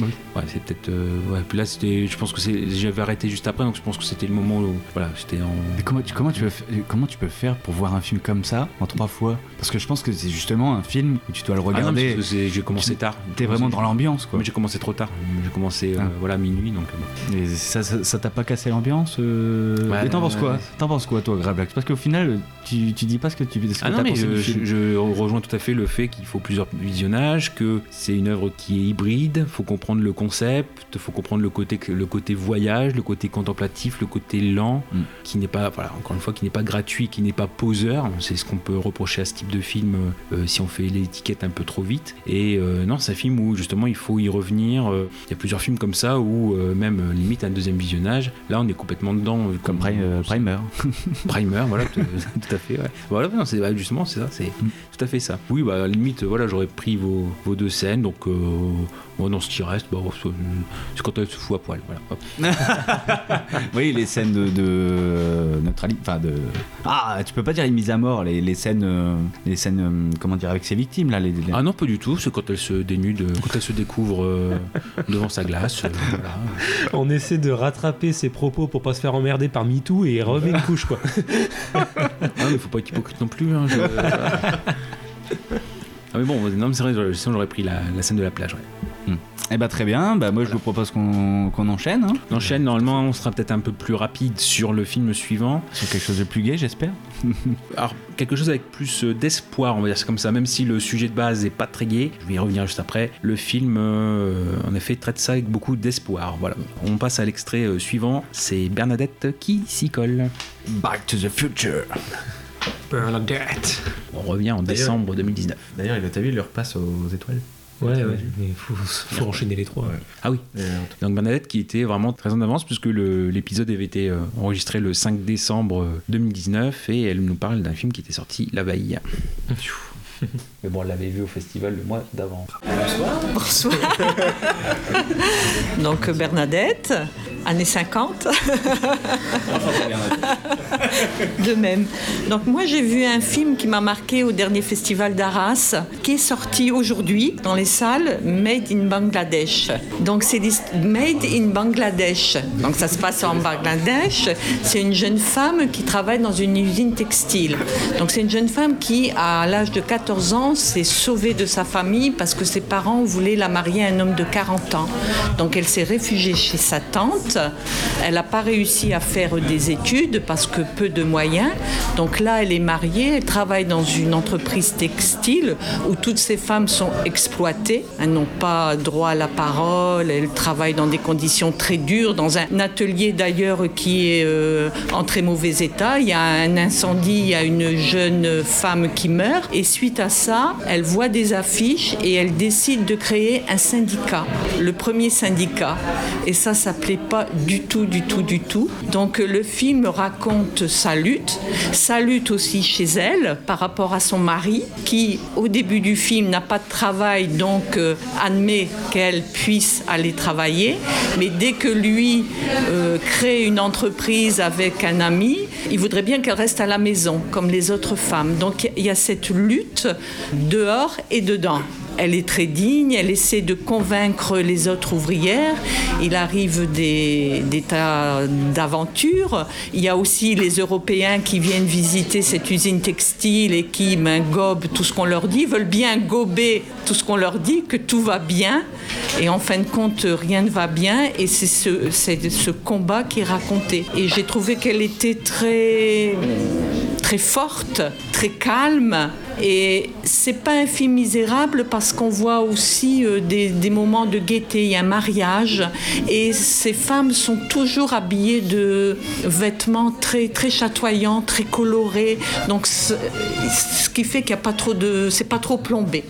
Oui. Ouais, c'est peut-être. euh, ouais. Puis là, c'était. Je pense que c'est. J'avais arrêté juste après, donc je pense que c'était le moment où. Voilà, j'étais en. Mais comment tu, comment, tu veux, fa- comment tu peux faire pour voir un film comme ça en trois fois? Parce que je pense que c'est justement un film où tu dois le Ah regarder. parce que c'est- j'ai commencé tu- tard. T'es vraiment dans l'ambiance, quoi. Mais j'ai commencé trop tard. J'ai commencé euh, Ah. voilà minuit, donc. euh, Et ça ça- ça t'a pas cassé l'ambiance euh? Ouais, Mais t'en penses quoi? T'en penses quoi, toi, Grablax Parce qu'au final, tu, tu dis pas ce que tu ce que Ah non, t'as mais pensé euh, je, je rejoins tout à fait le fait qu'il faut plusieurs visionnages, que c'est une œuvre qui est hybride, faut comprendre le concept, faut comprendre le côté, le côté voyage, le côté contemplatif, le côté lent, Mm. qui n'est pas, voilà, encore une fois, qui n'est pas gratuit, qui n'est pas poseur. C'est ce qu'on peut reprocher à ce type de film euh, si on fait l'étiquette un peu trop vite. Et euh, non, c'est un film où justement il faut y revenir. euh, Il y a plusieurs films comme ça où euh, même euh, limite un deuxième visionnage, là on est complètement dedans. euh, Comme Pri- euh, Primer. [LAUGHS] Primer, voilà, tout, [LAUGHS] tout à fait. Ouais. Voilà, non, c'est bah, justement c'est ça, c'est Mm. tout à fait ça. Oui, bah à la limite, voilà, j'aurais pris vos, vos deux scènes, donc euh, bon, dans ce qui reste, bah, c'est quand elle se fout à poil, voilà. [LAUGHS] Oui, les scènes de, de neutralité. Enfin, de. Ah, tu peux pas dire les mises à mort, les, les scènes. euh, les scènes. euh, comment dire, avec ses victimes, là. Les, les- Ah non, pas du tout. C'est quand elle se dénude, euh, quand elle se découvre euh, devant sa glace. euh, voilà. On essaie de rattraper ses propos pour pas se faire emmerder par MeToo et il remet une couche quoi. Ah, mais faut pas être hypocrite non plus. hein, je- [LAUGHS] Ah mais bon, non, mais c'est vrai, j'aurais- sinon j'aurais pris la, la scène de la plage. ouais. Eh bah, très bien. Bah, moi, je vous propose qu'on enchaîne. hein, On enchaîne, normalement, on sera peut-être un peu plus rapide sur le film suivant. sur quelque chose de plus gai, j'espère. [LAUGHS] Alors, quelque chose avec plus euh, d'espoir, on va dire c'est comme ça, même si le sujet de base est pas très gai, je vais y revenir juste après. Le film, euh, en effet, traite ça avec beaucoup d'espoir. Voilà. On passe à l'extrait euh, suivant, c'est Bernadette qui s'y colle. Back to the future. Bernadette. On revient en décembre 2019. D'ailleurs, t'as vu, il leur passe aux étoiles. Ouais, ouais, mais faut, faut enchaîner les trois. Ah oui. Donc Bernadette qui était vraiment très en avance puisque le- l'épisode avait été euh, enregistré le 5 décembre euh, 2019 et elle nous parle d'un film qui était sorti la veille. [LAUGHS] Mais bon, elle l'avait vu au festival le mois d'avant. Bonsoir. [LAUGHS] Donc Bernadette. années [LAUGHS] 50. de même. Donc moi j'ai vu un film qui m'a marqué au dernier festival d'Arras, qui est sorti aujourd'hui dans les salles Made in Bangladesh. Donc c'est Made in Bangladesh. Donc ça se passe en Bangladesh. C'est une jeune femme qui travaille dans une usine textile. Donc c'est une jeune femme qui, à l'âge de 14 ans, s'est sauvée de sa famille parce que ses parents voulaient la marier à un homme de 40 ans. Donc elle s'est réfugiée chez sa tante. Elle n'a pas réussi à faire des études parce que peu de moyens. Donc là, elle est mariée, elle travaille dans une entreprise textile où toutes ces femmes sont exploitées. Elles n'ont pas droit à la parole, elles travaillent dans des conditions très dures, dans un atelier d'ailleurs qui est euh, en très mauvais état. Il y a un incendie, il y a une jeune femme qui meurt. Et suite à ça, elle voit des affiches et elle décide de créer un syndicat. Le premier syndicat. Et ça, ça plaît pas du tout, du tout, du tout. Donc le film raconte sa lutte, sa lutte aussi chez elle par rapport à son mari, qui au début du film n'a pas de travail, donc euh, admet qu'elle puisse aller travailler. Mais dès que lui euh, crée une entreprise avec un ami, il voudrait bien qu'elle reste à la maison, comme les autres femmes. Donc il y a cette lutte dehors et dedans. Elle est très digne, elle essaie de convaincre les autres ouvrières. Il arrive des, des tas d'aventures. Il y a aussi les Européens qui viennent visiter cette usine textile et qui ben, gobent tout ce qu'on leur dit, veulent bien gober tout ce qu'on leur dit, que tout va bien. Et en fin de compte, rien ne va bien. Et c'est ce, ce combat qui est raconté. Et j'ai trouvé qu'elle était très, très forte, très calme. Et c'est pas un film misérable parce qu'on voit aussi euh, des, des, moments de gaieté. Il y a un mariage et ces femmes sont toujours habillées de vêtements très très chatoyants, très colorés. Donc ce qui fait qu'il n'y a pas trop de, c'est pas trop plombé.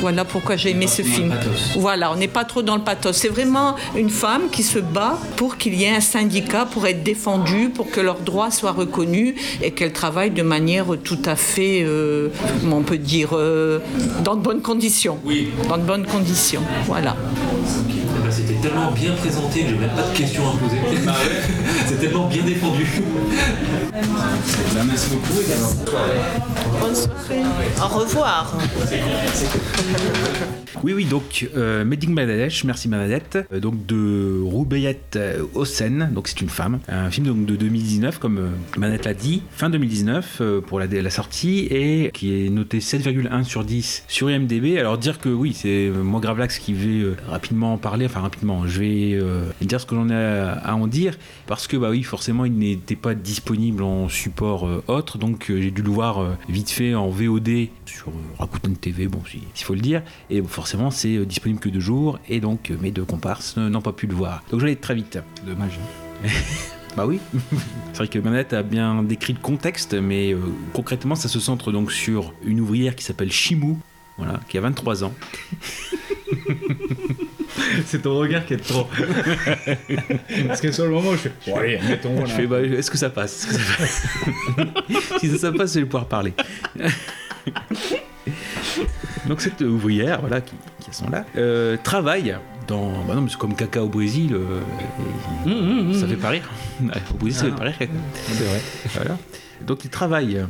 Voilà pourquoi j'ai aimé ce film. Voilà, on n'est pas trop dans le pathos. C'est vraiment une femme qui se bat pour qu'il y ait un syndicat pour être défendue, pour que leurs droits soient reconnus et qu'elle travaille de manière tout à fait euh, on peut dire, euh, dans de bonnes conditions. Oui. Dans de bonnes conditions, voilà. Tellement bien présenté que j'ai même pas de questions à poser. [LAUGHS] [LAUGHS] C'est tellement bien défendu. [LAUGHS] merci beaucoup Bonne soirée. Au revoir. Oui, oui, donc euh, Bangladesh, merci Bernadette, euh, donc de Roubayet Hossein, donc c'est une femme, un film donc de 2019 comme euh, Bernadette l'a dit, fin 2019 euh, pour la, la, sortie et qui est noté 7,1 sur 10 sur IMDb. Alors dire que oui, c'est moi Gravelax qui vais euh, rapidement en parler, enfin rapidement, je vais euh, dire ce que j'en ai à, en dire parce que bah oui, forcément il n'était pas disponible en support autre, donc j'ai dû le voir vite fait en VOD sur Rakuten TV, bon s'il faut le dire, et forcément c'est disponible que deux jours et donc mes deux comparses n'ont pas pu le voir. Donc j'allais très vite. Dommage. [LAUGHS] Bah oui, [LAUGHS] c'est vrai que Bernadette a bien décrit le contexte, mais euh, concrètement, ça se centre donc sur une ouvrière qui s'appelle Chimou, voilà, qui a 23 ans. [LAUGHS] [LAUGHS] c'est ton regard qui est trop. [LAUGHS] Parce que sur le moment, je fais. Allez, mettons. Voilà. Je fais, bah, est-ce que ça passe, -ce que ça passe? [LAUGHS] Si ça, passe, je vais pouvoir parler. Donc cette ouvrière, voilà, qui, qui sont là, euh, travaille dans, bah non, mais c'est comme caca au Brésil, euh, mmh, mmh, ça mmh. fait pas rire. au Brésil, ah, ça fait pas rire. C'est vrai. Voilà. Donc il travaille.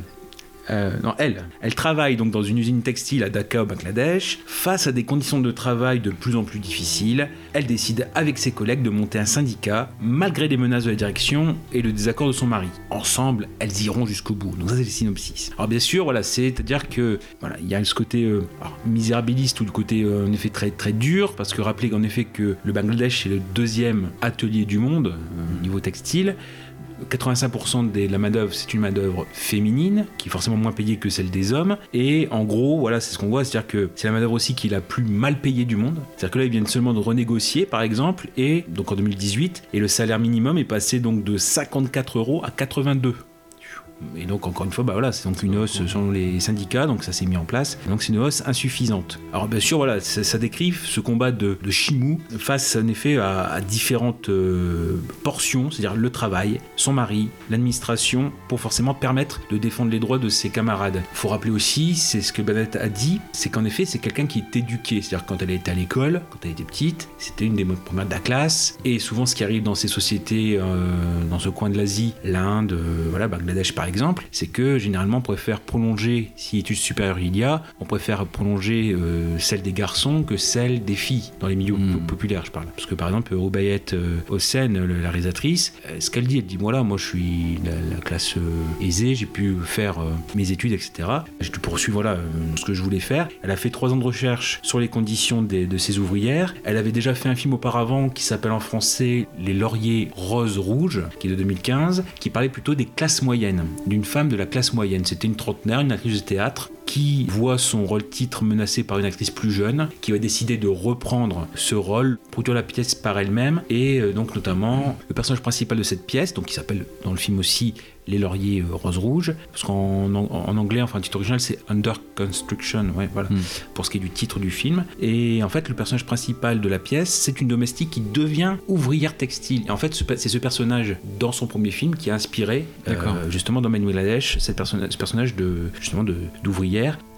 Euh, elle, travaille donc dans une usine textile à Dhaka au Bangladesh. Face à des conditions de travail de plus en plus difficiles, elle décide avec ses collègues de monter un syndicat malgré les menaces de la direction et le désaccord de son mari. Ensemble, elles iront jusqu'au bout. Donc ça c'est le synopsis. Alors bien sûr, voilà, c'est-à-dire que voilà, il y a ce côté euh, misérabiliste ou le côté euh, en effet très très dur parce que rappelez qu'en effet que le Bangladesh est le deuxième atelier du monde euh, niveau textile. 85% de la main-d'œuvre, c'est une main-d'œuvre féminine, qui est forcément moins payée que celle des hommes. Et en gros, voilà, c'est ce qu'on voit, c'est-à-dire que c'est la main-d'œuvre aussi qui est la plus mal payée du monde. C'est-à-dire que là, ils viennent seulement de renégocier, par exemple, et donc en 2018, et le salaire minimum est passé donc de 54 euros à 82. Et donc, encore une fois, bah voilà, c'est donc une hausse selon les syndicats, donc ça s'est mis en place. Donc, c'est une hausse insuffisante. Alors, bien sûr, voilà, ça, ça décrit ce combat de, de Chimou face, en effet, à, à différentes euh, portions, c'est-à-dire le travail, son mari, l'administration, pour forcément permettre de défendre les droits de ses camarades. Il faut rappeler aussi, c'est ce que Bennett a dit, c'est qu'en effet, c'est quelqu'un qui est éduqué. C'est-à-dire, quand elle était à l'école, quand elle était petite, c'était une des premières de la classe. Et souvent, ce qui arrive dans ces sociétés, euh, dans ce coin de l'Asie, l'Inde, euh, voilà, Bangladesh par exemple, c'est que généralement on préfère prolonger, si études supérieures il y a, on préfère prolonger euh, celle des garçons que celle des filles, dans les milieux Mm. populaires je parle. Parce que par exemple, Rubayet euh, Hossein, la réalisatrice, euh, ce qu'elle dit, elle dit, voilà, moi je suis la, la classe euh, aisée, j'ai pu faire mes études, etc. J'ai pu poursuivre voilà, ce que je voulais faire. Elle a fait trois ans de recherche sur les conditions des- de ses ouvrières. Elle avait déjà fait un film auparavant qui s'appelle en français Les Lauriers Rose-Rouge, qui est de 2015, qui parlait plutôt des classes moyennes, d'une femme de la classe moyenne. C'était une trentenaire, une actrice de théâtre, qui voit son rôle titre menacé par une actrice plus jeune, qui va décider de reprendre ce rôle, produire la pièce par elle-même, et euh, donc notamment le personnage principal de cette pièce, donc qui s'appelle dans le film aussi les lauriers euh, rose rouge parce qu'en en, en anglais enfin le titre original c'est Under Construction ouais voilà pour ce qui est du titre du film. Et en fait le personnage principal de la pièce c'est une domestique qui devient ouvrière textile. Et en fait c'est ce personnage dans son premier film qui a inspiré euh, justement dans Bangladesh cette personne ce personnage de justement de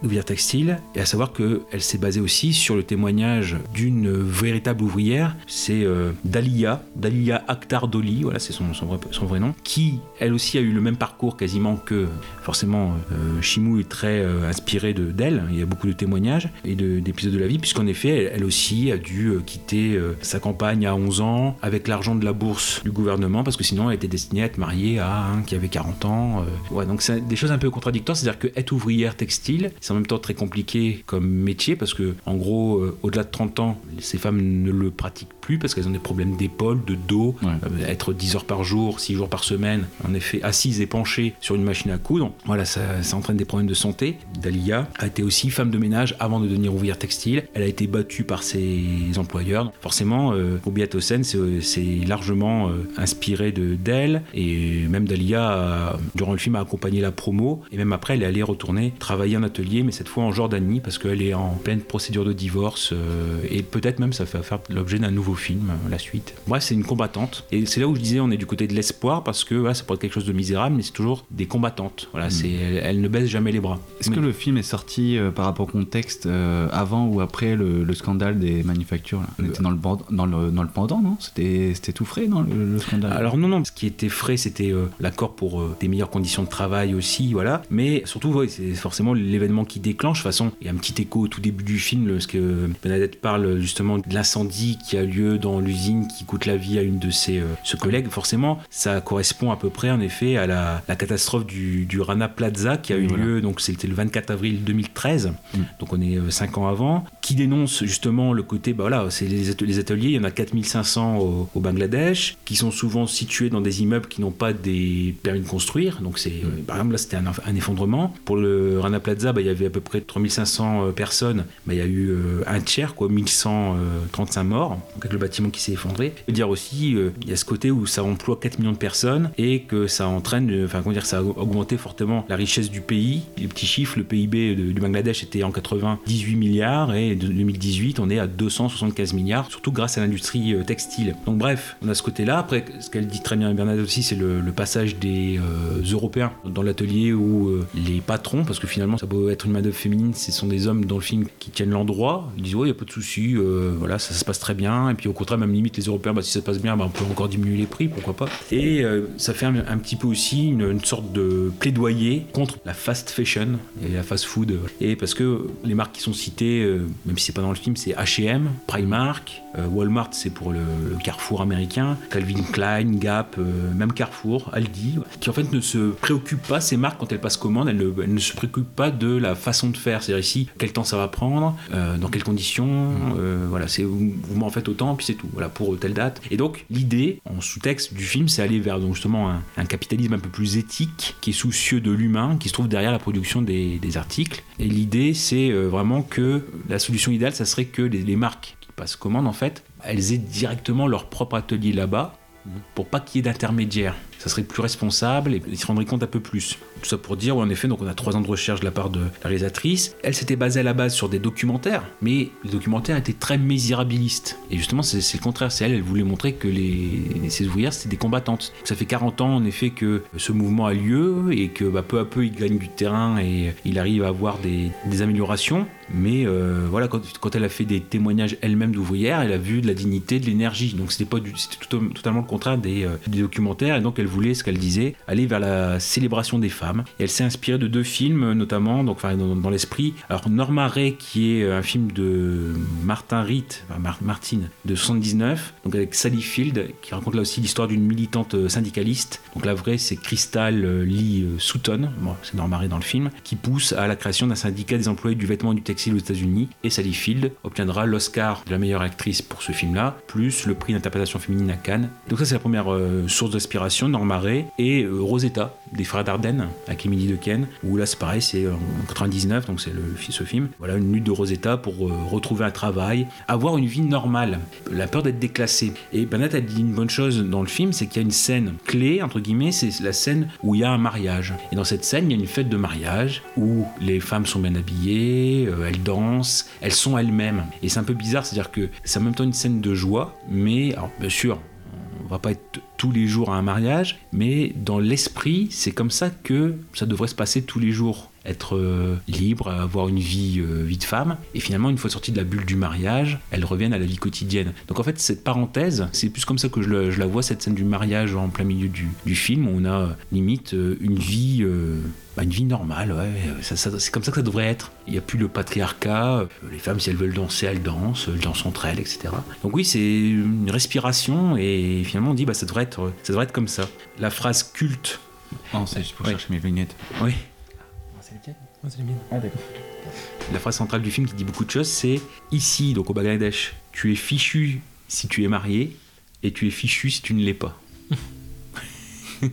d'ouvrière textile et à savoir que elle s'est basée aussi sur le témoignage d'une véritable ouvrière c'est euh, Dalia Dalia Akhtar Doli voilà c'est son, son, vrai, nom qui elle aussi a eu le même parcours quasiment que forcément euh, Chimou est très euh, inspiré de d'elle il y a beaucoup de témoignages et de- d'épisodes de, la vie puisqu'en effet elle, aussi a dû euh, quitter euh, sa campagne à 11 ans avec l'argent de la bourse du gouvernement parce que sinon elle était destinée à être mariée à un qui avait 40 ans euh. ouais donc c'est des choses un peu contradictoires c'est à dire que être ouvrière textile c'est en même temps très compliqué comme métier parce que en gros euh, au-delà de 30 ans ces femmes ne le pratiquent plus parce qu'elles ont des problèmes d'épaule de dos. Ouais. euh, être 10 heures par jour 6 jours par semaine en effet assise et penchée sur une machine à coudre. Voilà ça, ça entraîne des problèmes de santé. Dalia a été aussi femme de ménage avant de devenir ouvrière textile. Elle a été battue par ses employeurs. Forcément euh, Hossein c'est- c'est largement euh, inspiré de d'elle. Et même Dalia a- durant le film a accompagné la promo. Et même après elle est allée retourner travailler en atelier mais cette fois en Jordanie parce qu'elle est en pleine procédure de divorce euh, et peut-être même ça va faire l'objet d'un nouveau film euh, la suite. Bref c'est une combattante. Et c'est là où je disais on est du côté de l'espoir parce que voilà, ça pourrait être quelque chose de misérable mais c'est toujours des combattantes. Voilà c'est elle, elle ne baisse jamais les bras. Est-ce que le film est sorti euh, par rapport au contexte euh, avant ou après le, le scandale des manufactures là? On était dans le, bord- dans le, dans le pendant, non? C'était c'était tout frais dans le, le scandale? Alors non, non, ce qui était frais, c'était euh, l'accord pour des meilleures conditions de travail aussi, voilà. Mais surtout, ouais, c'est forcément l'événement qui déclenche. De toute façon, il y a un petit écho au tout début du film, parce que Bernadette parle justement de l'incendie qui a lieu dans l'usine qui coûte la vie à une de ses, euh, ses collègues. Forcément, ça correspond à peu près, en effet, à la, la catastrophe du, du Rana Plaza qui a eu Voilà. lieu, donc c'était le 24 avril 2013, Mm. donc on est 5 ans avant, qui dénonce justement le côté, bah voilà, c'est les, atel- les ateliers, il y en a 4500 au, au Bangladesh, qui sont souvent situés dans des immeubles qui n'ont pas des permis de construire, donc c'est, euh, par exemple là c'était un, un effondrement. Pour le Rana Plaza, bah, il y avait à peu près 3500 euh, personnes, bah, il y a eu euh, un tiers, quoi, 1135 morts, donc le bâtiment qui s'est effondré. Je veux dire aussi, euh, il y a ce côté où ça emploie 4 millions de personnes et que ça entraîne, euh, enfin comment dire, ça a augmenté fortement la richesse du pays. Les petits chiffres, le PIB du Bangladesh était en 80 18 milliards et de 2018 on est à 275 milliards, surtout grâce à l'industrie euh, textile. Donc bref, on a ce côté-là. Après, ce qu'elle dit très bien Bernadette aussi, c'est le, passage des Européens dans l'atelier où les patrons, parce que finalement ça peut être une main d'œuvre féminine, ce sont des hommes dans le film qui tiennent l'endroit. Ils disent ouais, il y a pas de souci, voilà, ça, se passe très bien. Puis au contraire, même limite les Européens, bah, si ça se passe bien, bah, on peut encore diminuer les prix, pourquoi pas. Et euh, ça fait un, un petit peu aussi une, une sorte de plaidoyer contre la fast fashion et la fast food. Et parce que les marques qui sont citées, euh, même si c'est pas dans le film, c'est H&M, Primark, euh, Walmart, c'est pour le, le Carrefour américain, Calvin Klein, Gap, même Carrefour, Aldi, qui en fait ne se préoccupent pas, ces marques, quand elles passent commande, elles ne, elles ne se préoccupent pas de la façon de faire. C'est-à-dire ici, quel temps ça va prendre, dans quelles conditions, euh, voilà, c'est vous, vous m'en faites autant, puis c'est tout, voilà, pour telle date. Et donc, l'idée, en sous-texte du film, c'est aller vers donc, justement un, capitalisme un peu plus éthique, qui est soucieux de l'humain, qui se trouve derrière la production des, articles. Et l'idée, c'est euh, vraiment que la solution idéale, ça serait que les, marques qui passent commande, en fait, elles aient directement leur propre atelier là-bas pour pas qu'il y ait d'intermédiaire. Ça serait plus responsable et il se rendrait compte un peu plus. Tout ça pour dire, ouais, en effet, donc on a trois ans de recherche de la part de la réalisatrice. Elle s'était basée à la base sur des documentaires, mais les documentaires étaient très misérabilistes. Et justement, c'est le contraire. C'est elle, elle voulait montrer que les, ces ouvrières, c'était des combattantes. Ça fait 40 ans, en effet, que ce mouvement a lieu et que bah, peu à peu, il gagne du terrain et il arrive à avoir des, améliorations. Mais euh, voilà, quand, elle a fait des témoignages elle-même d'ouvrières, elle a vu de la dignité, de l'énergie. Donc c'était pas c'était totalement le contraire euh, des documentaires. Et donc elle voulait, ce qu'elle disait, aller vers la célébration des femmes. Et elle s'est inspirée de deux films, notamment, donc enfin, dans, l'esprit. Alors Norma Ray, qui est un film de Martin Ritt, enfin, Mar- Martine, de 79, donc avec Sally Field, qui raconte là aussi l'histoire d'une militante euh, syndicaliste. Donc la vraie, c'est Crystal euh, Lee euh, Sutton, c'est Norma Ray dans le film, qui pousse à la création d'un syndicat des employés du vêtement du textile aux États-Unis. Et Sally Field obtiendra l'Oscar de la meilleure actrice pour ce film-là, plus le prix d'interprétation féminine à Cannes. Donc ça, c'est la première euh, source d'inspiration, Norma Ray, et euh, Rosetta, des frères Dardenne, avec Emily Dequesne, où là, c'est pareil, c'est en 99, donc c'est ce film. Voilà, une lutte de Rosetta pour euh, retrouver un travail, avoir une vie normale, la peur d'être déclassée. Et Bernadette a dit une bonne chose dans le film, c'est qu'il y a une scène clé, entre guillemets, c'est la scène où il y a un mariage. Et dans cette scène, il y a une fête de mariage où les femmes sont bien habillées, euh, elles dansent, elles sont elles-mêmes. Et c'est un peu bizarre, c'est-à-dire que c'est en même temps une scène de joie, mais, alors bien sûr, on va pas être tous les jours à un mariage, mais dans l'esprit, c'est comme ça que ça devrait se passer tous les jours. Être euh, libre, avoir une vie, euh, vie de femme. Et finalement, une fois sortie de la bulle du mariage, elles reviennent à la vie quotidienne. Donc en fait, cette parenthèse, c'est plus comme ça que je, le- je la vois, cette scène du mariage en plein milieu du, du film, où on a euh, limite une vie... bah, une vie normale, ouais, ça- ça- c'est comme ça que ça devrait être. Il n'y a plus le patriarcat, les femmes si elles veulent danser, elles dansent, elles dansent entre elles, etc. Donc oui, c'est une respiration et finalement on dit bah ça devrait être, ça devrait être comme ça. La phrase culte. Non, c'est juste pour Ouais. chercher mes lunettes. Oui. Moi, c'est les miennes. Ah d'accord. La phrase centrale du film qui dit beaucoup de choses, c'est ici, donc au Bangladesh, tu es fichu si tu es marié et tu es fichu si tu ne l'es pas. [LAUGHS]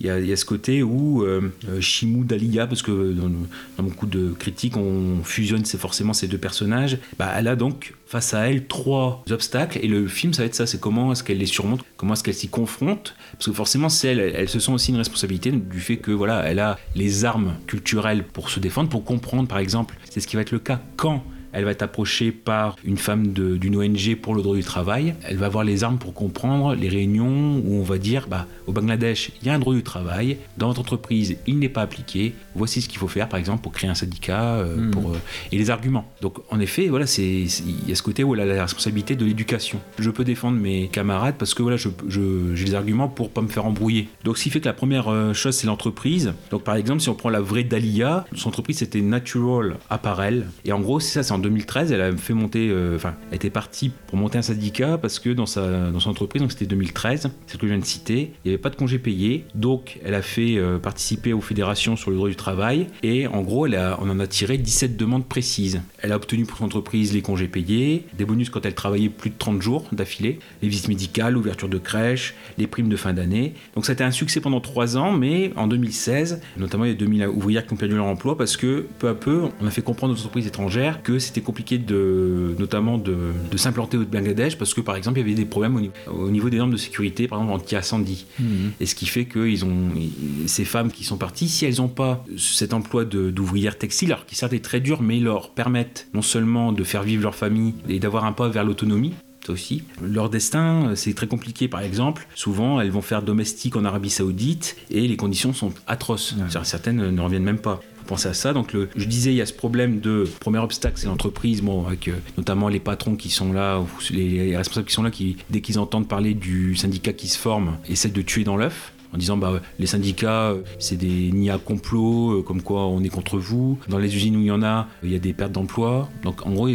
Il y, a, ce côté où euh, euh, Shimou Dalia, parce que dans, beaucoup de critiques, on fusionne forcément ces deux personnages, bah, elle a donc face à elle trois obstacles, et le film ça va être ça, c'est comment est-ce qu'elle les surmonte, comment est-ce qu'elle s'y confronte, parce que forcément c'est elle, elle se sent aussi une responsabilité du fait que voilà, elle a les armes culturelles pour se défendre, pour comprendre par exemple, c'est ce qui va être le cas quand elle va être approchée par une femme d'une ONG pour le droit du travail. Elle va avoir les armes pour comprendre les réunions où on va dire bah, au Bangladesh, il y a un droit du travail. Dans votre entreprise, il n'est pas appliqué. Voici ce qu'il faut faire, par exemple, pour créer un syndicat. euh, Hmm. pour, euh, et les arguments. Donc, en effet, voilà, c'est il y a ce côté où elle a la responsabilité de l'éducation. Je peux défendre mes camarades parce que voilà, je- je- j'ai les arguments pour pas me faire embrouiller. Donc, ce qui fait que la première euh, chose, c'est l'entreprise. Donc, par exemple, si on prend la vraie Dalia, son entreprise c'était Natural Apparel. Et en gros, c'est ça, c'est en 2013, elle a fait monter, euh, enfin, elle était partie pour monter un syndicat parce que dans sa, dans son entreprise, donc c'était 2013, c'est ce que je viens de citer, il n'y avait pas de congé payé. Donc, elle a fait euh, participer aux fédérations sur le droit du travail. Et en gros, elle a- on en a tiré 17 demandes précises. Elle a obtenu pour son entreprise les congés payés, des bonus quand elle travaillait plus de 30 jours d'affilée, les visites médicales, l'ouverture de crèches, les primes de fin d'année. Donc, ça a été un succès pendant 3 ans, mais en 2016, notamment il y a 2000 ouvrières qui ont perdu leur emploi parce que peu à peu, on a fait comprendre aux entreprises étrangères que c'était compliqué de, notamment de, de s'implanter au Bangladesh parce que par exemple, il y avait des problèmes au niveau, au niveau des normes de sécurité, par exemple anti-incendie. Et ce qui fait que ils ont, ces femmes qui sont parties, si elles n'ont pas cet emploi de- d'ouvrière textile, alors qui certes est très dur, mais leur permettent non seulement de faire vivre leur famille et d'avoir un pas vers l'autonomie, ça aussi. Leur destin, c'est très compliqué. Par exemple, souvent, elles vont faire domestique en Arabie Saoudite et les conditions sont atroces. Certaines ne reviennent même pas. Penser à ça. Donc, le- je disais, il y a ce problème de premier obstacle, c'est l'entreprise, bon, avec euh, notamment les patrons qui sont là, ou les, les responsables qui sont là, qui dès qu'ils entendent parler du syndicat qui se forme, essaient de tuer dans l'œuf en disant bah les syndicats euh, c'est des nids à complot euh, comme quoi on est contre vous. Dans les usines où il y en a il y a des pertes d'emploi donc en gros on-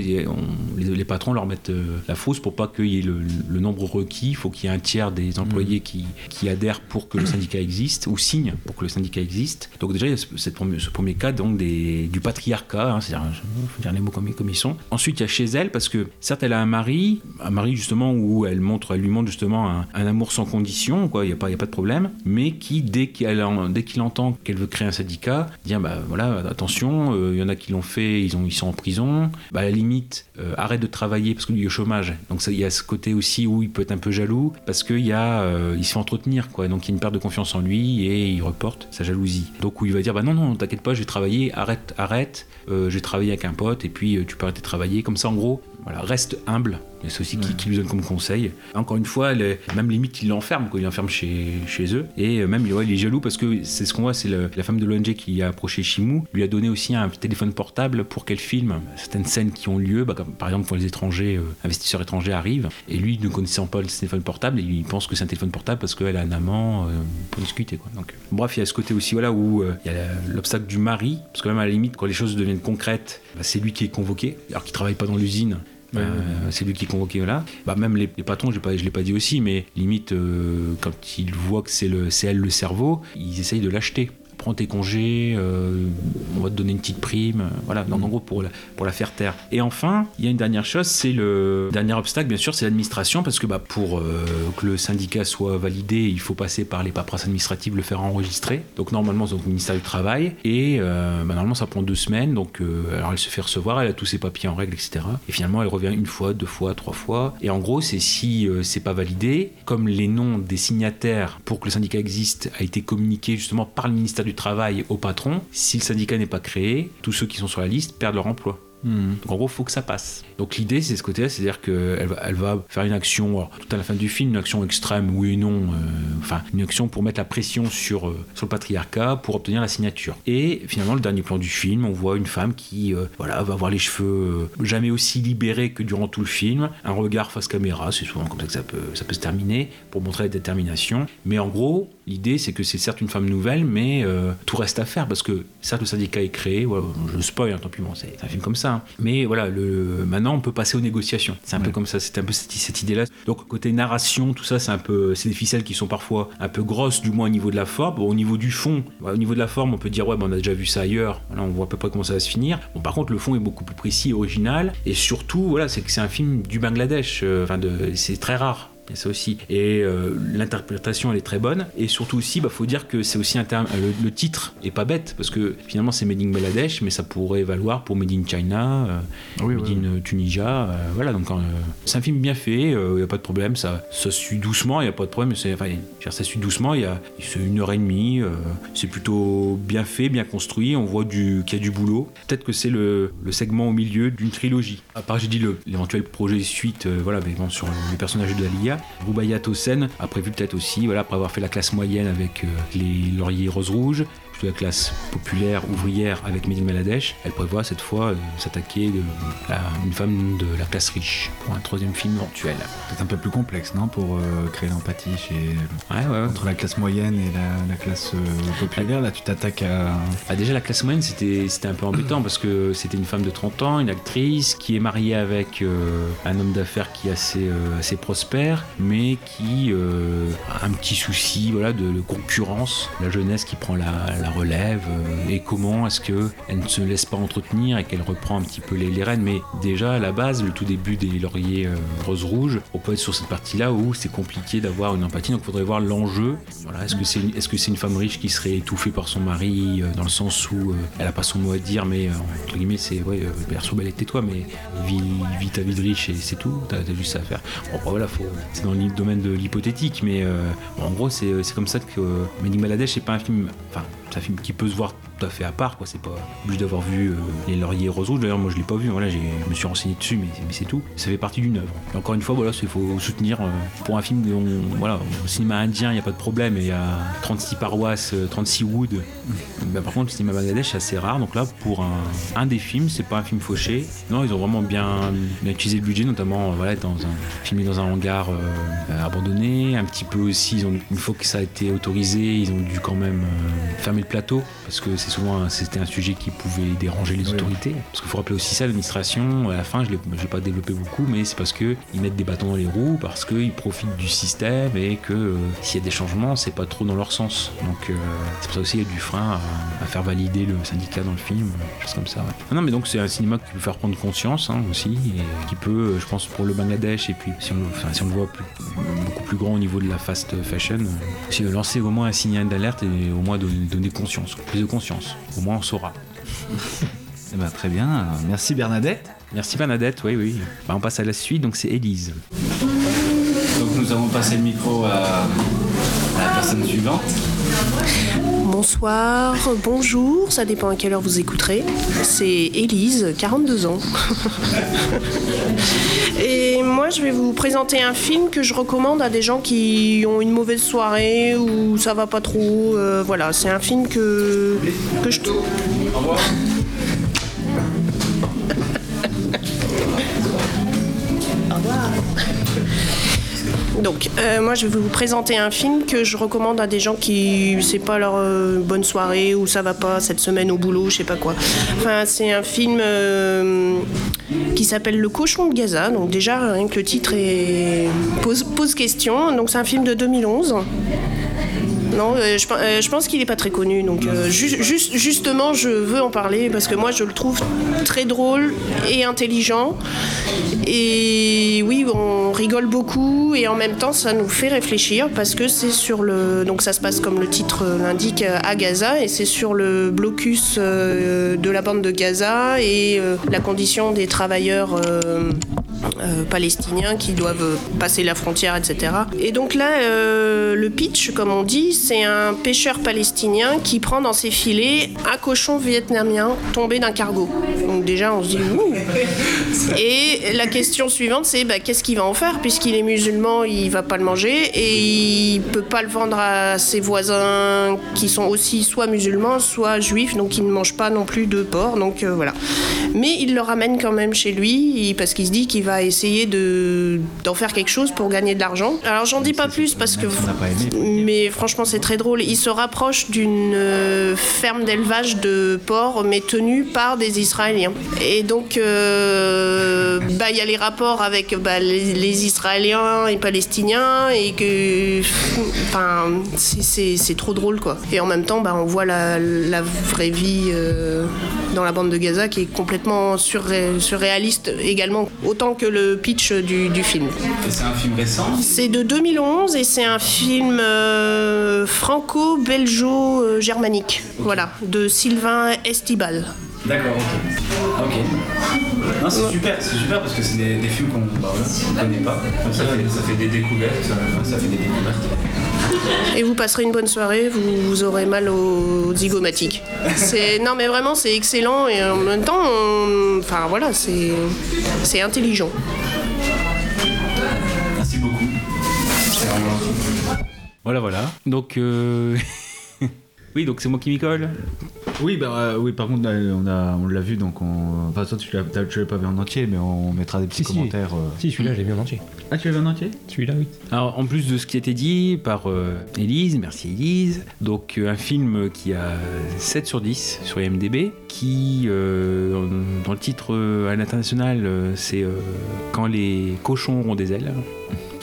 les, les patrons leur mettent euh, la fausse pour pas qu'il y ait le, le nombre requis. Il faut qu'il y ait un tiers des employés qui, qui adhèrent pour que le syndicat existe ou signent pour que le syndicat existe. Donc déjà il y a ce, premier, ce premier cas donc des, du patriarcat hein, c'est-à-dire faut dire les mots comme, comme ils sont. Ensuite il y a chez elle parce que certes elle a un mari un mari justement où elle montre elle lui montre justement un, un amour sans condition quoi. Il y a pas il y a pas de problème mais qui, dès qu'il entend qu'elle veut créer un syndicat, dit ah, bah voilà, attention, il y en a qui l'ont fait, ils, ont, sont en prison, bah, à la limite, arrête de travailler parce qu'il est au chômage. Donc il y a ce côté aussi où il peut être un peu jaloux parce qu'il a, il se fait entretenir, quoi. Donc il y a une perte de confiance en lui et il reporte sa jalousie. Donc où il va dire bah non, non, t'inquiète pas, je vais travailler, arrête, arrête, je vais travailler avec un pote et puis tu peux arrêter de travailler. Comme ça, en gros, voilà, reste humble. Et c'est aussi qui, lui donne comme conseil. Encore une fois, même limite, il l'enferme, il l'enferme chez, chez eux. Et euh, même, il est jaloux parce que c'est ce qu'on voit, c'est la femme de l'ONG qui a approché Shimu, lui a donné aussi un téléphone portable pour qu'elle filme certaines scènes qui ont lieu, bah, par exemple quand les étrangers, euh, investisseurs étrangers arrivent. Et lui, ne connaissant pas le téléphone portable, il pense que c'est un téléphone portable parce qu'elle a un amant euh, pour discuter. Quoi. Donc, bref, il y a ce côté aussi voilà, où il y a l'obstacle du mari, parce que même à la limite, quand les choses deviennent concrètes, bah, c'est lui qui est convoqué, alors qu'il travaille pas dans l'usine. Euh, c'est lui qui convoqué là. Bah, même les, patrons, je ne l'ai pas dit aussi, mais limite, euh, quand ils voient que c'est elle le cerveau, ils essayent de l'acheter prends tes congés, euh, on va te donner une petite prime, voilà, donc en gros pour la, pour la faire taire. Et enfin, il y a une dernière chose, c'est le dernier obstacle, bien sûr, c'est l'administration, parce que bah, pour euh, que le syndicat soit validé, il faut passer par les paperasses administratives, le faire enregistrer. Donc normalement, c'est au ministère du Travail, et euh, bah, normalement ça prend deux semaines, donc alors elle se fait recevoir, elle a tous ses papiers en règle, etc. Et finalement, elle revient une fois, deux fois, trois fois. Et en gros, c'est si c'est pas validé, comme les noms des signataires pour que le syndicat existe a été communiqué justement par le ministère du travail au patron, si le syndicat n'est pas créé, tous ceux qui sont sur la liste perdent leur emploi. Hmm. Donc en gros, il faut que ça passe. Donc l'idée, c'est ce côté-là, c'est-à-dire qu'elle va, elle va faire une action, tout à la fin du film, une action extrême, oui et non, euh, enfin une action pour mettre la pression sur, euh, sur le patriarcat pour obtenir la signature. Et finalement, le dernier plan du film, on voit une femme qui euh, voilà, va avoir les cheveux jamais aussi libérés que durant tout le film, un regard face caméra, c'est souvent comme ça que ça peut, ça peut se terminer, pour montrer la détermination. Mais en gros, l'idée, c'est que c'est certes une femme nouvelle, mais tout reste à faire, parce que certes le syndicat est créé, voilà, je spoil, hein, tant pis, bon, c'est un film comme ça, Mais voilà, le, maintenant on peut passer aux négociations. C'est un peu comme ça, c'est un peu cette, idée-là. Donc côté narration, tout ça, c'est un peu, c'est des ficelles qui sont parfois un peu grosses, du moins au niveau de la forme. au niveau du fond, au niveau de la forme, on peut dire ouais, on a déjà vu ça ailleurs. on voit à peu près comment ça va se finir. Bon, par contre, le fond est beaucoup plus précis, et original, et surtout, voilà, c'est que c'est un film du Bangladesh. Euh, enfin, c'est très rare et ça aussi. Et euh, l'interprétation, elle est très bonne. Et surtout aussi, bah, faut dire que c'est aussi un terme. Le, titre est pas bête parce que finalement c'est Made in Bangladesh, mais ça pourrait valoir pour Made in China, euh, Made in Tunisia. Euh, voilà, donc c'est un film bien fait. Il n'y a pas de problème. Ça, ça suit doucement. Il n'y a pas de problème. Enfin, ça suit doucement. Il y a une heure et demie. c'est plutôt bien fait, bien construit. On voit qu'il y a du boulot. Peut-être que c'est le, le, segment au milieu d'une trilogie. À part j'ai dit l'éventuel projet suite. voilà, mais bon, sur les personnages de Alia. Roubaïat Hossein a prévu peut-être aussi, après avoir fait la classe moyenne avec euh, les lauriers la classe populaire ouvrière avec Mehdi Maladesh, elle prévoit cette fois euh, s'attaquer à une femme de la classe riche pour un troisième film éventuel. C'est un peu plus complexe, non, pour euh, créer l'empathie chez entre la classe moyenne et la, classe euh, populaire. Là, tu t'attaques à. Ah, déjà, la classe moyenne, c'était c'était un peu embêtant parce que c'était une femme de 30 ans, une actrice qui est mariée avec un homme d'affaires qui est assez assez prospère, mais qui a un petit souci, voilà, de, concurrence, la jeunesse qui prend la relève euh, et comment est-ce qu'elle ne se laisse pas entretenir et qu'elle reprend un petit peu les, les, rênes. Mais déjà à la base, le tout début des lauriers euh, rose-rouge, on peut être sur cette partie-là où c'est compliqué d'avoir une empathie. Donc il faudrait voir l'enjeu. Voilà, est-ce que c'est est-ce que c'est une femme riche qui serait étouffée par son mari euh, dans le sens où elle a pas son mot à dire, mais entre guillemets c'est ouais, perso belle tais-toi, mais vis, ta vie de riche et c'est tout. T'as as juste ça à faire. Bon bah, voilà, c'est dans le domaine de l'hypothétique, mais en gros c'est, comme ça que euh, Mehdi c'est pas un film. Enfin, un film qui peut se voir fait à part, quoi. C'est pas obligé d'avoir vu euh, Les Lauriers Rose Rouge. D'ailleurs, moi, je l'ai pas vu. Voilà, je me suis renseigné dessus, mais, c'est tout. Ça fait partie d'une œuvre. Encore une fois, voilà, il faut soutenir euh, pour un film. Dont, voilà, au cinéma indien, il n'y a pas de problème. Il y a 36 paroisses, 36 euh, woods. Ben, par contre, le cinéma Bangladesh, c'est assez rare. Donc là, pour un, des films, c'est pas un film fauché. Non, ils ont vraiment bien, utilisé le budget, notamment voilà, dans un, filmé dans un hangar abandonné. Un petit peu aussi, ils ont, une fois que ça a été autorisé, ils ont dû quand même fermer le plateau parce que c'est souvent c'était un sujet qui pouvait déranger les autorités. Parce qu'il faut rappeler aussi ça, l'administration, à la fin, je ne l'ai pas développé beaucoup, mais c'est parce qu'ils mettent des bâtons dans les roues, parce qu'ils profitent du système et que euh, s'il y a des changements, c'est pas trop dans leur sens. Donc euh, c'est pour ça aussi qu'il y a du frein à, faire valider le syndicat dans le film, choses comme ça. Non, mais donc c'est un cinéma qui peut faire prendre conscience hein, aussi, et qui peut, je pense, pour le Bangladesh, et puis si on, si on le voit beaucoup plus grand au niveau de la fast fashion, c'est lancer au moins un signal d'alerte et au moins donner conscience, plus de conscience. Au moins on saura. [LAUGHS] Eh ben, très bien, merci Bernadette. Merci Bernadette, oui, oui. Bah, on passe à la suite, donc c'est Élise. Donc nous avons passé le micro à, la personne suivante. Bonsoir, bonjour, ça dépend à quelle heure vous écouterez. C'est Élise, 42 ans. [LAUGHS] Et moi, je vais vous présenter un film que je recommande à des gens qui ont une mauvaise soirée ou ça va pas trop. Euh, voilà, c'est un film que, que je trouve. Donc, euh, moi, je vais vous présenter un film que je recommande à des gens qui, c'est pas leur euh, bonne soirée ou ça va pas cette semaine au boulot, je sais pas quoi. Enfin, c'est un film euh, qui s'appelle Le cochon de Gaza. Donc, déjà, rien que le titre est... pose, pose question. Donc, c'est un film de 2011. Non, euh, euh, je, pense qu'il n'est pas très connu. Donc, euh, justement, je veux en parler parce que moi, je le trouve très drôle et intelligent. Et oui, on rigole beaucoup et en même temps, ça nous fait réfléchir parce que c'est sur le. Donc, ça se passe comme le titre l'indique à Gaza et c'est sur le blocus de la bande de Gaza et la condition des travailleurs. Palestiniens qui doivent passer la frontière, etc. Et donc là, le pitch, comme on dit, c'est un pêcheur palestinien qui prend dans ses filets un cochon vietnamien tombé d'un cargo. Donc déjà, on se dit ouh. Et la question suivante, c'est bah, qu'est-ce qu'il va en faire puisqu'il est musulman, il va pas le manger et il peut pas le vendre à ses voisins qui sont aussi soit musulmans, soit juifs, donc ils ne mangent pas non plus de porc. Donc euh, voilà. Mais il le ramène quand même chez lui parce qu'il se dit qu'il va essayer de d'en faire quelque chose pour gagner de l'argent. Alors j'en dis pas plus parce que mais franchement c'est très drôle. Il se rapproche d'une euh, ferme d'élevage de porcs, mais tenue par des Israéliens. Et donc, euh, bah, il y a les rapports avec bah, les, Israéliens et Palestiniens, et que. Enfin, c'est trop drôle, quoi. Et en même temps, bah, on voit la, vraie vie euh, dans la bande de Gaza qui est complètement surréaliste également, autant que le pitch du, film. C'est un film récent C'est de 2011 et c'est un film franco-belgeo-germanique, voilà, de Sylvain Estibal. D'accord, ok. Ok. Non, c'est super, c'est super parce que c'est des, films qu'on bah, connaît pas. Ça fait, ça fait des découvertes. Ça fait des découvertes. Et vous passerez une bonne soirée, vous, aurez mal aux zygomatiques. Non mais vraiment c'est excellent et en même temps, enfin voilà, c'est c'est intelligent. Merci beaucoup. Voilà, voilà. Donc, euh, [LAUGHS] oui, donc c'est moi qui m'y colle. Oui, bah, euh, oui, par contre, on l'a on vu, donc on... Enfin, toi, tu l'as pas vu en entier, mais on mettra des petits commentaires. Euh. Si, celui-là, j'ai vu en entier. Ah, tu l'as vu en entier? Celui-là, oui. Alors, en plus de ce qui a été dit par Elise, merci Elise, donc un film qui a 7 sur 10 sur IMDB, qui, dans le titre à l'international, c'est Quand les cochons auront des ailes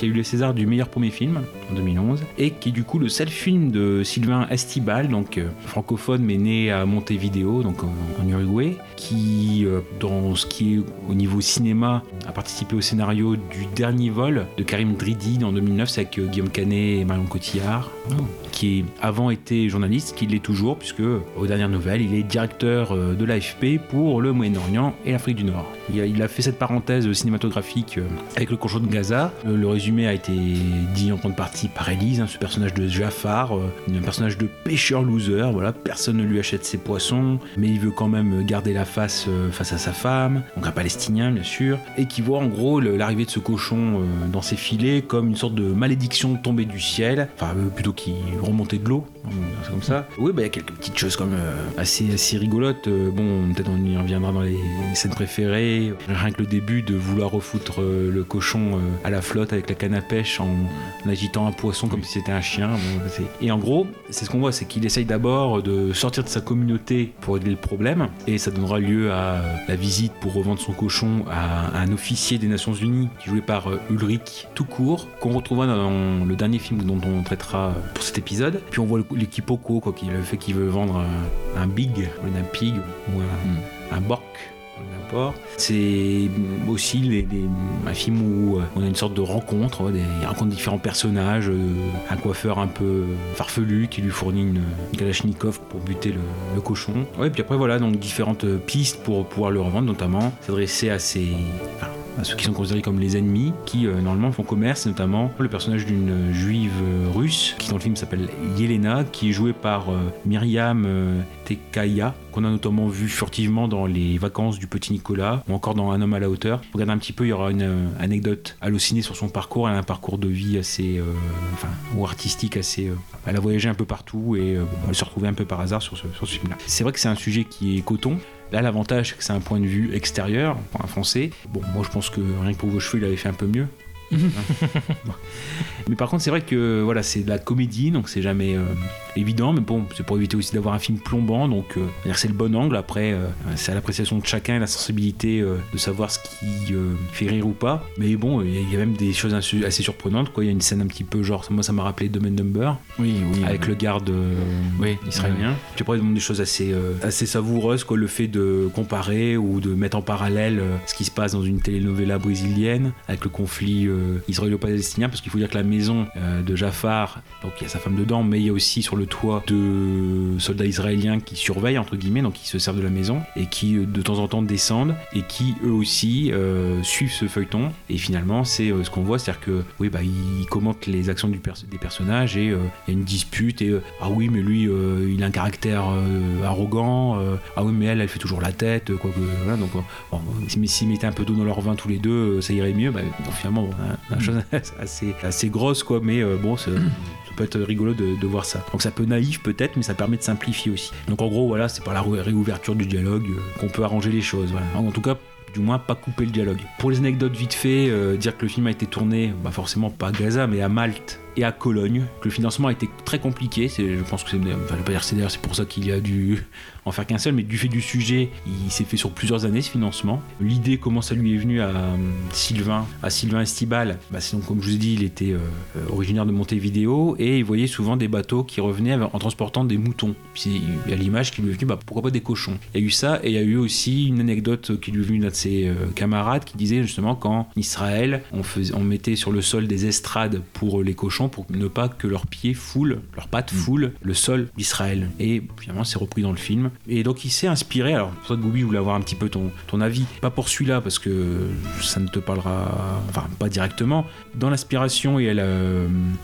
qui a eu le César du meilleur premier film en 2011 et qui est du coup le seul film de Sylvain Estibal, donc euh, francophone mais né à Montevideo, donc en, Uruguay, qui euh, dans ce qui est au niveau cinéma a participé au scénario du dernier vol de Karim Dridi en 2009, c'est avec euh, Guillaume Canet et Marion Cotillard, oh. qui avant été journaliste, qui l'est toujours puisque aux dernières nouvelles il est directeur de l'AFP pour le Moyen-Orient et l'Afrique du Nord. Il a, fait cette parenthèse cinématographique avec le cochon de Gaza. Le résumé a été dit en grande partie par Elise, hein, ce personnage de Jafar, euh, un personnage de pêcheur loser, voilà, personne ne lui achète ses poissons, mais il veut quand même garder la face euh, face à sa femme, donc un palestinien bien sûr, et qui voit en gros l'arrivée de ce cochon euh, dans ses filets comme une sorte de malédiction tombée du ciel, enfin plutôt qui remontait de l'eau, hein, c'est comme ça. Oui, bah, il y a quelques petites choses comme assez, assez rigolotes, bon peut-être on y reviendra dans les scènes préférées, rien que le début de vouloir refoutre le cochon à la flotte avec la canne à pêche en agitant un poisson comme si c'était un chien. Bon, et en gros, c'est ce qu'on voit, c'est qu'il essaye d'abord de sortir de sa communauté pour régler le problème, et ça donnera lieu à euh, la visite pour revendre son cochon à un officier des Nations Unies, joué par euh, Ulrich tout court, qu'on retrouvera dans le dernier film dont on traitera pour cet épisode. Puis on voit l'équipe Poco, quoi, qui le fait qu'il veut vendre un, un big, un pig, ou un, un bork C'est aussi un film où euh, on a une sorte de rencontre, il rencontre différents personnages, euh, un coiffeur un peu farfelu qui lui fournit une, une pour buter le, cochon. Ouais, puis après voilà, donc différentes pistes pour pouvoir le revendre, notamment s'adresser à ses... à ceux qui sont considérés comme les ennemis, qui euh, normalement font commerce, notamment le personnage d'une euh, juive euh, russe, qui dans le film s'appelle Yelena, qui est jouée par Myriam Tekaya, qu'on a notamment vu furtivement dans Les Vacances du Petit Nicolas, ou encore dans Un homme à la hauteur. Regardez un petit peu, il y aura une anecdote hallucinée sur son parcours. Elle a un parcours de vie assez, enfin, ou artistique assez. elle a voyagé un peu partout et elle se retrouvait un peu par hasard sur ce, sur ce film-là. C'est vrai que c'est un sujet qui est coton. Là, l'avantage, c'est que c'est un point de vue extérieur, pour un français. Bon, moi, je pense que rien que pour vos cheveux, il avait fait un peu mieux. [LAUGHS] Mais par contre, c'est vrai que voilà, c'est de la comédie, donc c'est jamais euh, évident. Mais bon, c'est pour éviter aussi d'avoir un film plombant, donc euh, c'est le bon angle. Après, euh, c'est à l'appréciation de chacun et la sensibilité euh, de savoir ce qui fait rire ou pas. Mais bon, il y a- même des choses assez surprenantes. Quoi. Il y a une scène un petit peu genre, moi, ça m'a rappelé Dumb Oui, oui. avec oui. le garde Oui, israélien. Puis après, des choses assez, assez savoureuses, quoi, le fait de comparer ou de mettre en parallèle ce qui se passe dans une telenovela brésilienne avec le conflit israélo-palestinien, parce qu'il faut dire que la maison de Jafar, donc il y a sa femme dedans, mais il y a aussi sur le toit deux soldats israéliens qui surveillent, entre guillemets, donc qui se servent de la maison et qui euh, de temps en temps descendent et qui eux aussi euh, suivent ce feuilleton. Et finalement, c'est euh, ce qu'on voit, c'est-à-dire que oui, bah, ils commentent les actions du pers- des personnages et il y a une dispute et ah oui, mais lui, il a un caractère arrogant. ah oui, mais elle, elle fait toujours la tête, quoi que. Donc, bon, mais s'ils mettaient un peu d'eau dans leur vin tous les deux, ça irait mieux. Bah, finalement, bon, hein, chose [LAUGHS] assez, assez grosse, quoi. Mais bon, c'est- ça peut être rigolo de, voir ça. Donc ça peut naïf peut-être, mais ça permet de simplifier aussi. Donc en gros, voilà, c'est par la ré- réouverture du dialogue euh, qu'on peut arranger les choses. En tout cas, du moins pas couper le dialogue. Pour les anecdotes vite fait, euh, dire que le film a été tourné, bah forcément pas à Gaza, mais à Malte et à Cologne, que le financement a été très compliqué. Je pense que c'est, enfin, c'est pour ça qu'il a dû [LAUGHS] en faire qu'un seul, mais du fait du sujet, il s'est fait sur plusieurs années ce financement. L'idée, comment ça lui est venu à euh, Sylvain, à Sylvain Estibal, bah, c'est donc comme je vous ai dit, il était euh, originaire de Montevideo et il voyait souvent des bateaux qui revenaient en transportant des moutons. Puis il y a l'image qui lui est venue, bah, pourquoi pas des cochons. Il y a eu ça et il y a eu aussi une anecdote qui lui est venue d'un de ses euh, camarades qui disait justement qu'en Israël, on mettait sur le sol des estrades pour les cochons pour ne pas que leurs pieds foulent, leurs pattes foulent le sol d'Israël. Et finalement, c'est repris dans le film. Et donc, il s'est inspiré. Alors, pour ça, Boubi, je voulais avoir un petit peu ton, ton avis. Pas pour celui-là, parce que ça ne te parlera. Enfin, pas directement. Dans l'inspiration, il y a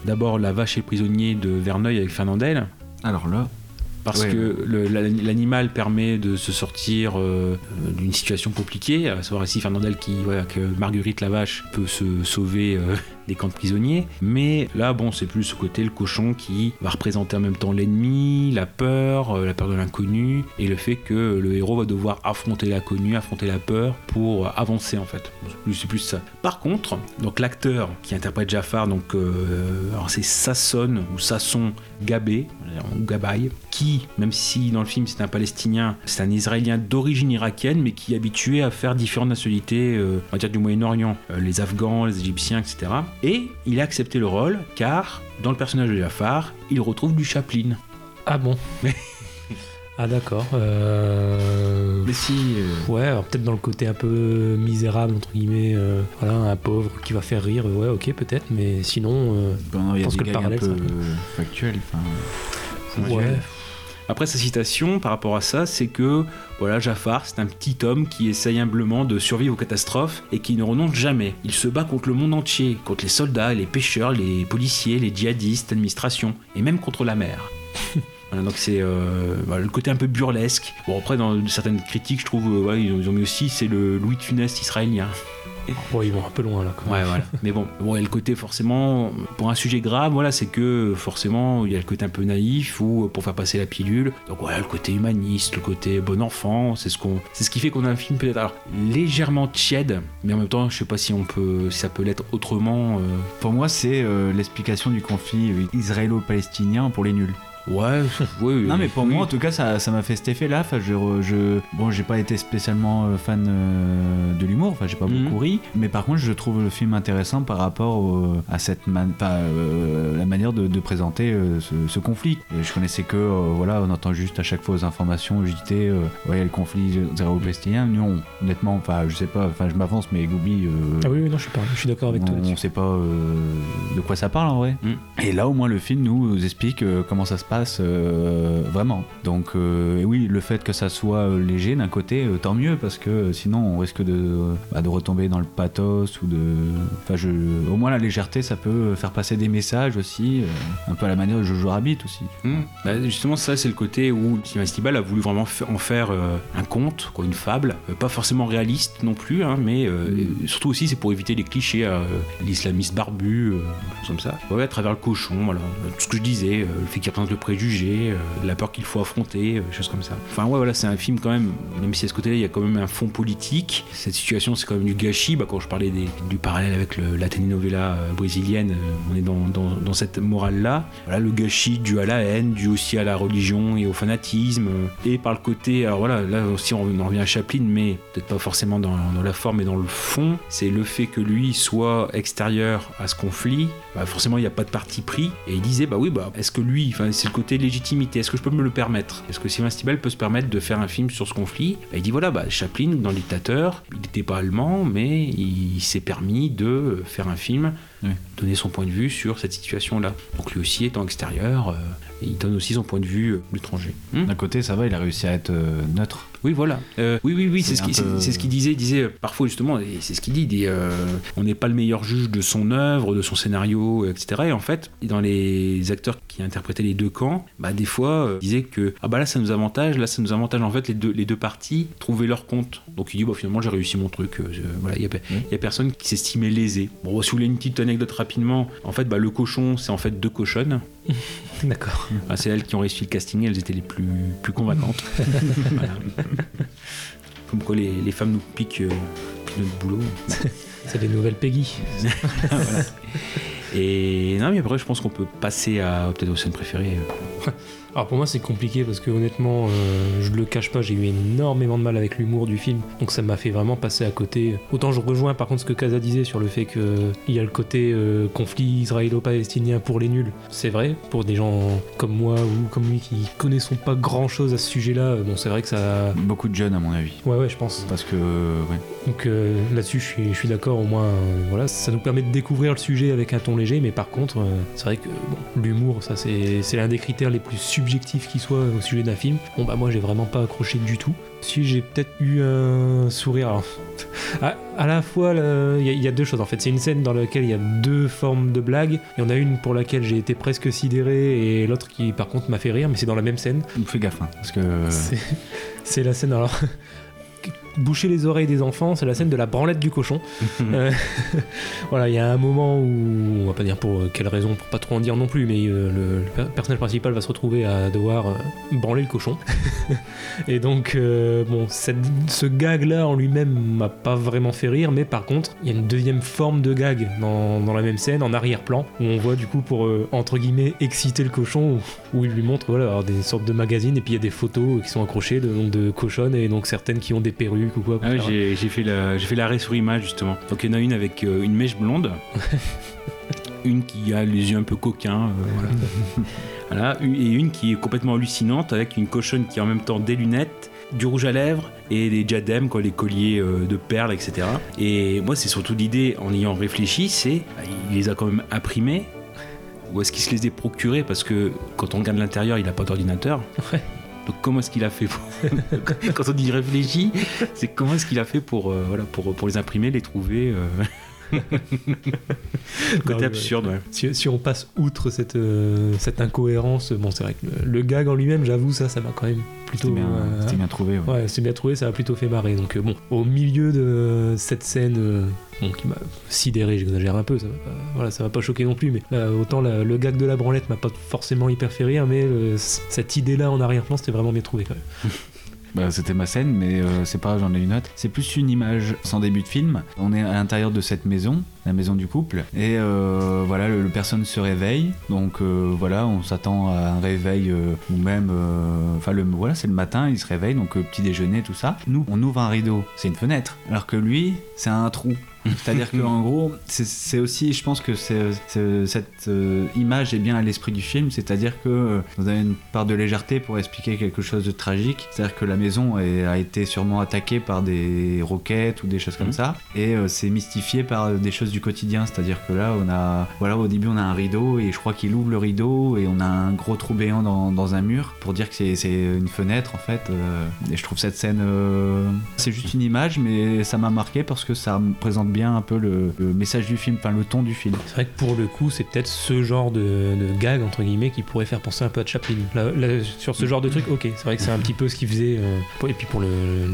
d'abord La vache et le prisonnier de Verneuil avec Fernandel. Alors là, Parce Ouais, que l'animal permet de se sortir euh, d'une situation compliquée, à savoir ici Fernandel qui, voilà, que Marguerite la vache peut se sauver euh, des camps de prisonniers. Mais là, bon, c'est plus ce côté le cochon qui va représenter en même temps l'ennemi, la peur, euh, la peur de l'inconnu, et le fait que le héros va devoir affronter l'inconnu, affronter la peur pour euh, avancer en fait. C'est plus- ça. Par contre, donc l'acteur qui interprète Jafar, donc euh, c'est Sasson ou Sasson Gabé, ou Gabaye, qui, même si dans le film c'est un Palestinien, c'est un Israélien d'origine irakienne, mais qui est habitué à faire différentes nationalités, on va dire du Moyen-Orient, les Afghans, les Égyptiens, etc. Et il a accepté le rôle car dans le personnage de Jafar, il retrouve du Chaplin. Ah bon [LAUGHS] Ah d'accord. Euh... Mais si. euh, Ouais, alors peut-être dans le côté un peu misérable, entre guillemets, euh, voilà, un pauvre qui va faire rire, ouais, ok, peut-être, mais sinon, euh, y je a pense des que le parallèle, un peu- enfin, ouais. Après sa citation par rapport à ça, c'est que voilà, Jafar, c'est un petit homme qui essaye humblement de survivre aux catastrophes et qui ne renonce jamais. Il se bat contre le monde entier, contre les soldats, les pêcheurs, les policiers, les djihadistes, l'administration et même contre la mer. [LAUGHS] Voilà, donc c'est euh, voilà, le côté un peu burlesque. Bon après dans certaines critiques, je trouve, euh, ouais, ils, ont, ils ont mis aussi c'est le Louis de Funès israélien. Bon, ils vont un peu loin là. Quand même. Ouais, voilà. Mais bon, bon, il y a le côté forcément, pour un sujet grave, voilà, c'est que forcément, il y a le côté un peu naïf ou pour faire passer la pilule. Donc voilà, le côté humaniste, le côté bon enfant, c'est ce qu'on, c'est ce qui fait qu'on a un film peut-être alors légèrement tiède, mais en même temps, je sais pas si on peut, si ça peut l'être autrement. euh. Pour moi, c'est euh, l'explication du conflit israélo-palestinien pour les nuls. Ouais, [LAUGHS] oui. Non, mais pour oui. moi, en tout cas, ça ça m'a fait cet effet-là. Enfin, je, je, bon, j'ai pas été spécialement euh, fan euh, de l'humour. Enfin, j'ai pas Mhm. beaucoup ri. Mais par contre, je trouve le film intéressant par rapport au- à cette man- enfin, euh, la manière de, de présenter euh, ce, ce conflit. Et je connaissais que, euh, voilà, on entend juste à chaque fois aux informations JT, euh, ouais, le conflit israélo-palestinien. Non, honnêtement, enfin, je sais pas. Enfin, je m'avance, mais Goubi. euh, Ah oui, oui, non, je suis, pas- je suis d'accord avec toi on, sait pas euh, de quoi ça parle en vrai. Mm. Et là, au moins, le film nous explique euh, comment ça se passe euh, vraiment. Donc, euh, et oui, le fait que ça soit euh, léger d'un côté, tant mieux, parce que sinon, on risque de, bah, de retomber dans le pathos ou de. Enfin, je, au moins, la légèreté, ça peut faire passer des messages aussi, un peu à la manière de Jojo Rabbit aussi. Hmm. Bah, justement, ça, c'est le côté où Stibal a voulu vraiment en faire un conte, quoi, une fable, pas forcément réaliste non plus, hein, mais et surtout aussi, c'est pour éviter les clichés, l'islamiste barbu, comme ça. Ouais, à travers le cochon, voilà, tout ce que je disais, le fait qu'il représente le préjugé, euh, la peur qu'il faut affronter, euh, des choses comme ça. Enfin, ouais, voilà, c'est un film quand même, même si à ce côté-là, il y a quand même un fond politique. Cette situation, c'est quand même du gâchis. Bah, quand je parlais du parallèle avec le- la telenovela euh, brésilienne, on est dans, dans- cette morale-là. Voilà, le gâchis dû à la haine, dû aussi à la religion et au fanatisme. Et par le côté, alors voilà, là aussi on en revient à Chaplin, mais peut-être pas forcément dans, la forme et dans le fond. C'est le fait que lui soit extérieur à ce conflit. Bah, forcément, il n'y a pas de parti pris. Et il disait, bah oui, bah, est-ce que lui, c'est le côté légitimité, est-ce que je peux me le permettre? Est-ce que Sylvain Stibel peut se permettre de faire un film sur ce conflit? Bah, Il dit, voilà, bah, Chaplin, dans le dictateur, il n'était pas allemand, mais il s'est permis de faire un film, donner son point de vue sur cette situation-là. Donc lui aussi, étant extérieur, euh, il donne aussi son point de vue euh, de l'étranger. D'un côté, ça va, il a réussi à être euh, neutre. Oui, voilà. Euh, oui, oui, oui, c'est ce qu'il peu- c'est- c'est ce qu'il disait. Il disait parfois justement, et c'est ce qu'il dit. il dit, euh, on n'est pas le meilleur juge de son œuvre, de son scénario, etc. Et en fait, dans les acteurs qui interprétaient les deux camps, bah, des fois, euh, il disait que ah bah là, ça nous avantage, là, ça nous avantage. En fait, les deux, les deux parties trouvaient leur compte. Donc il dit, bah, finalement, j'ai réussi mon truc. euh, voilà, il y a, y a personne qui s'estimait lésé. Bon, si vous voulez une petite anecdote rapidement, en fait, bah, le cochon, c'est en fait deux cochonnes. [LAUGHS] D'accord. C'est elles qui ont réussi le casting, elles étaient les plus, plus convaincantes. [LAUGHS] Voilà. Comme quoi les, les femmes nous piquent, euh, notre boulot. [LAUGHS] C'est les nouvelles Peggy. Voilà. Et non, mais après, je pense qu'on peut passer à peut-être aux scènes préférées. Alors pour moi c'est compliqué parce que honnêtement, euh, je le cache pas, j'ai eu énormément de mal avec l'humour du film, donc ça m'a fait vraiment passer à côté. Autant je rejoins par contre ce que Kaza disait sur le fait qu'il y a le côté euh, conflit israélo-palestinien pour les nuls. C'est vrai, pour des gens comme moi ou comme lui qui connaissons pas grand chose à ce sujet-là, euh, bon c'est vrai que ça... Beaucoup de jeunes à mon avis. Ouais ouais je pense. Parce que, ouais. Donc là-dessus, je suis, d'accord. Au moins, voilà, ça nous permet de découvrir le sujet avec un ton léger. Mais par contre, c'est vrai que bon, l'humour, ça c'est c'est l'un des critères les plus subjectifs qui soit au sujet d'un film. Bon bah moi, j'ai vraiment pas accroché du tout. Si j'ai peut-être eu un sourire. Alors, [LAUGHS] à, à la fois, il y, a- il y a deux choses en fait. C'est une scène dans laquelle il y a deux formes de blagues. Il y en a une pour laquelle j'ai été presque sidéré et l'autre qui, par contre, m'a fait rire. Mais c'est dans la même scène. Fais gaffe, hein, parce que. C'est [LAUGHS] la scène alors. Boucher les oreilles des enfants, c'est la scène de la branlette du cochon. [LAUGHS] Euh, [LAUGHS] voilà, il y a un moment où, on va pas dire pour euh, quelle raison, pour pas trop en dire non plus, mais euh, le, le per- personnage principal va se retrouver à devoir euh, branler le cochon. [LAUGHS] Et donc, bon, cette- ce gag-là en lui-même m'a pas vraiment fait rire, mais par contre, il y a une deuxième forme de gag dans, dans la même scène, en arrière-plan, où on voit du coup pour, entre guillemets, exciter le cochon, où, où il lui montre voilà, alors, des sortes de magazines, et puis il y a des photos qui sont accrochées de, donc, de cochonnes, et donc certaines qui ont des perruques ou quoi. pour Ah j'ai j'ai fait la- j'ai fait l'arrêt sur image justement. Donc il y en a une avec euh, une mèche blonde, [LAUGHS] une qui a les yeux un peu coquins, euh, voilà. [LAUGHS] Voilà, une- et une qui est complètement hallucinante avec une cochonne qui a en même temps des lunettes, du rouge à lèvres et des diadèmes, quoi, les colliers euh, de perles, etc. Et moi, c'est surtout l'idée, en ayant réfléchi, c'est bah, il les a quand même imprimés. Ou est-ce qu'il se les a procurés Parce que quand on regarde l'intérieur, il n'a pas d'ordinateur. Donc comment est-ce qu'il a fait pour... [LAUGHS] Quand on dit réfléchit, c'est comment est-ce qu'il a fait pour, euh, voilà, pour, pour les imprimer, les trouver euh, [LAUGHS] Côté absurde, ouais. Si, si on passe outre cette, euh, cette incohérence, bon, c'est vrai que le, le gag en lui-même, j'avoue, ça, ça m'a quand même plutôt. C'était bien, euh, bien trouvé. ouais. Ouais, c'est bien trouvé, ça m'a plutôt fait marrer. Donc, euh, bon, au milieu de cette scène euh, bon, qui m'a sidéré, j'exagère un peu, ça m'a pas, voilà, ça m'a pas choqué non plus, mais là, autant la- le gag de la branlette m'a pas forcément hyper fait rire, mais cette idée-là en arrière-plan, c'était vraiment bien trouvé quand même. [LAUGHS] Bah, c'était ma scène, mais euh, c'est pas, j'en ai une autre. C'est plus une image sans début de film. On est à l'intérieur de cette maison, la maison du couple, et euh, voilà, le, personne se réveille. Donc euh, voilà, on s'attend à un réveil ou même, enfin le, voilà, c'est le matin, il se réveille, donc petit déjeuner, tout ça. Nous, on ouvre un rideau, c'est une fenêtre, alors que lui, c'est un trou. C'est-à-dire qu'en gros, c'est- aussi, je pense que cette euh, image est bien à l'esprit du film, c'est-à-dire que euh, vous avez une part de légèreté pour expliquer quelque chose de tragique. C'est-à-dire que la maison est- a été sûrement attaquée par des roquettes ou des choses comme ça, et euh, c'est mystifié par des choses du quotidien. C'est-à-dire que là, on a, voilà, au début, on a un rideau, et je crois qu'il ouvre le rideau, et on a un gros trou béant dans, dans un mur pour dire que c'est- une fenêtre en fait. euh, et je trouve cette scène, c'est juste une image, mais ça m'a marqué parce que ça me présente un peu le, message du film, enfin le ton du film. C'est vrai que pour le coup, c'est peut-être ce genre de, gag, entre guillemets, qui pourrait faire penser un peu à Chaplin. Sur ce genre de truc, ok, c'est vrai que c'est un petit peu ce qu'il faisait, euh, et puis pour le,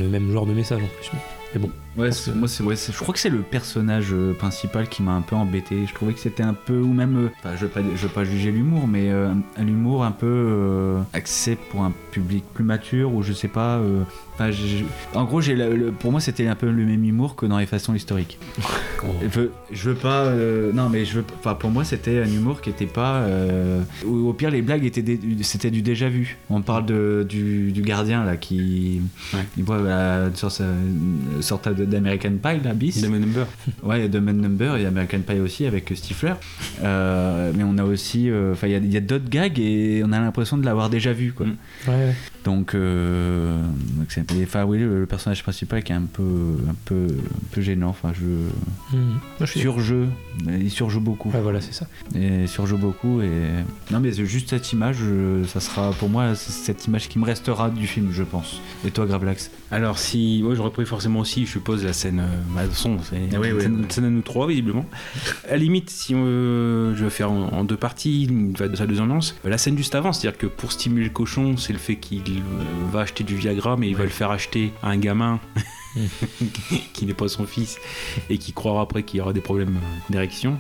même genre de message en plus. Mais bon. Ouais, moi c'est ouais, je crois que c'est le personnage euh, principal qui m'a un peu embêté. Je trouvais que c'était un peu ou même euh, enfin, je veux pas je veux pas juger l'humour mais euh, un humour un peu euh, axé pour un public plus mature ou je sais pas euh, enfin, en gros j'ai pour moi c'était un peu le même humour que dans les façons historiques. [LAUGHS] Je veux, je veux pas non mais je veux enfin pour moi c'était un humour qui était pas au pire les blagues étaient c'était du déjà vu. On parle de, du, du gardien là qui il voit sorte de- d'American Pie, la bis. And Number. [LAUGHS] Ouais, and Number et American Pie aussi avec Stifler. Euh, mais on a aussi. euh, Enfin, il y a, d'autres gags et on a l'impression de l'avoir déjà vu, quoi. Ouais. Donc, euh, enfin, oui, le, personnage principal qui est un peu, un peu, un peu gênant. Enfin, je. Moi, je suis- Surjeu. Il surjoue beaucoup. Ouais, voilà, c'est ça. Et il surjoue beaucoup. Et... Non, mais juste cette image, ça sera pour moi c'est cette image qui me restera du film, je pense. Et toi, Gravelax Alors si, moi j'aurais pris forcément aussi, je suppose la scène, bah, façon, c'est Ah oui, une oui. scène, à nous trois visiblement. [LAUGHS] À la limite, si on, euh, je vais faire en, en deux parties, une va de sa deuxième lance, la scène juste avant, c'est-à-dire que pour stimuler le cochon, c'est le fait qu'il euh, va acheter du Viagra, mais il va le faire acheter à un gamin. [LAUGHS] [LAUGHS] qui n'est pas son fils et qui croira après qu'il y aura des problèmes d'érection.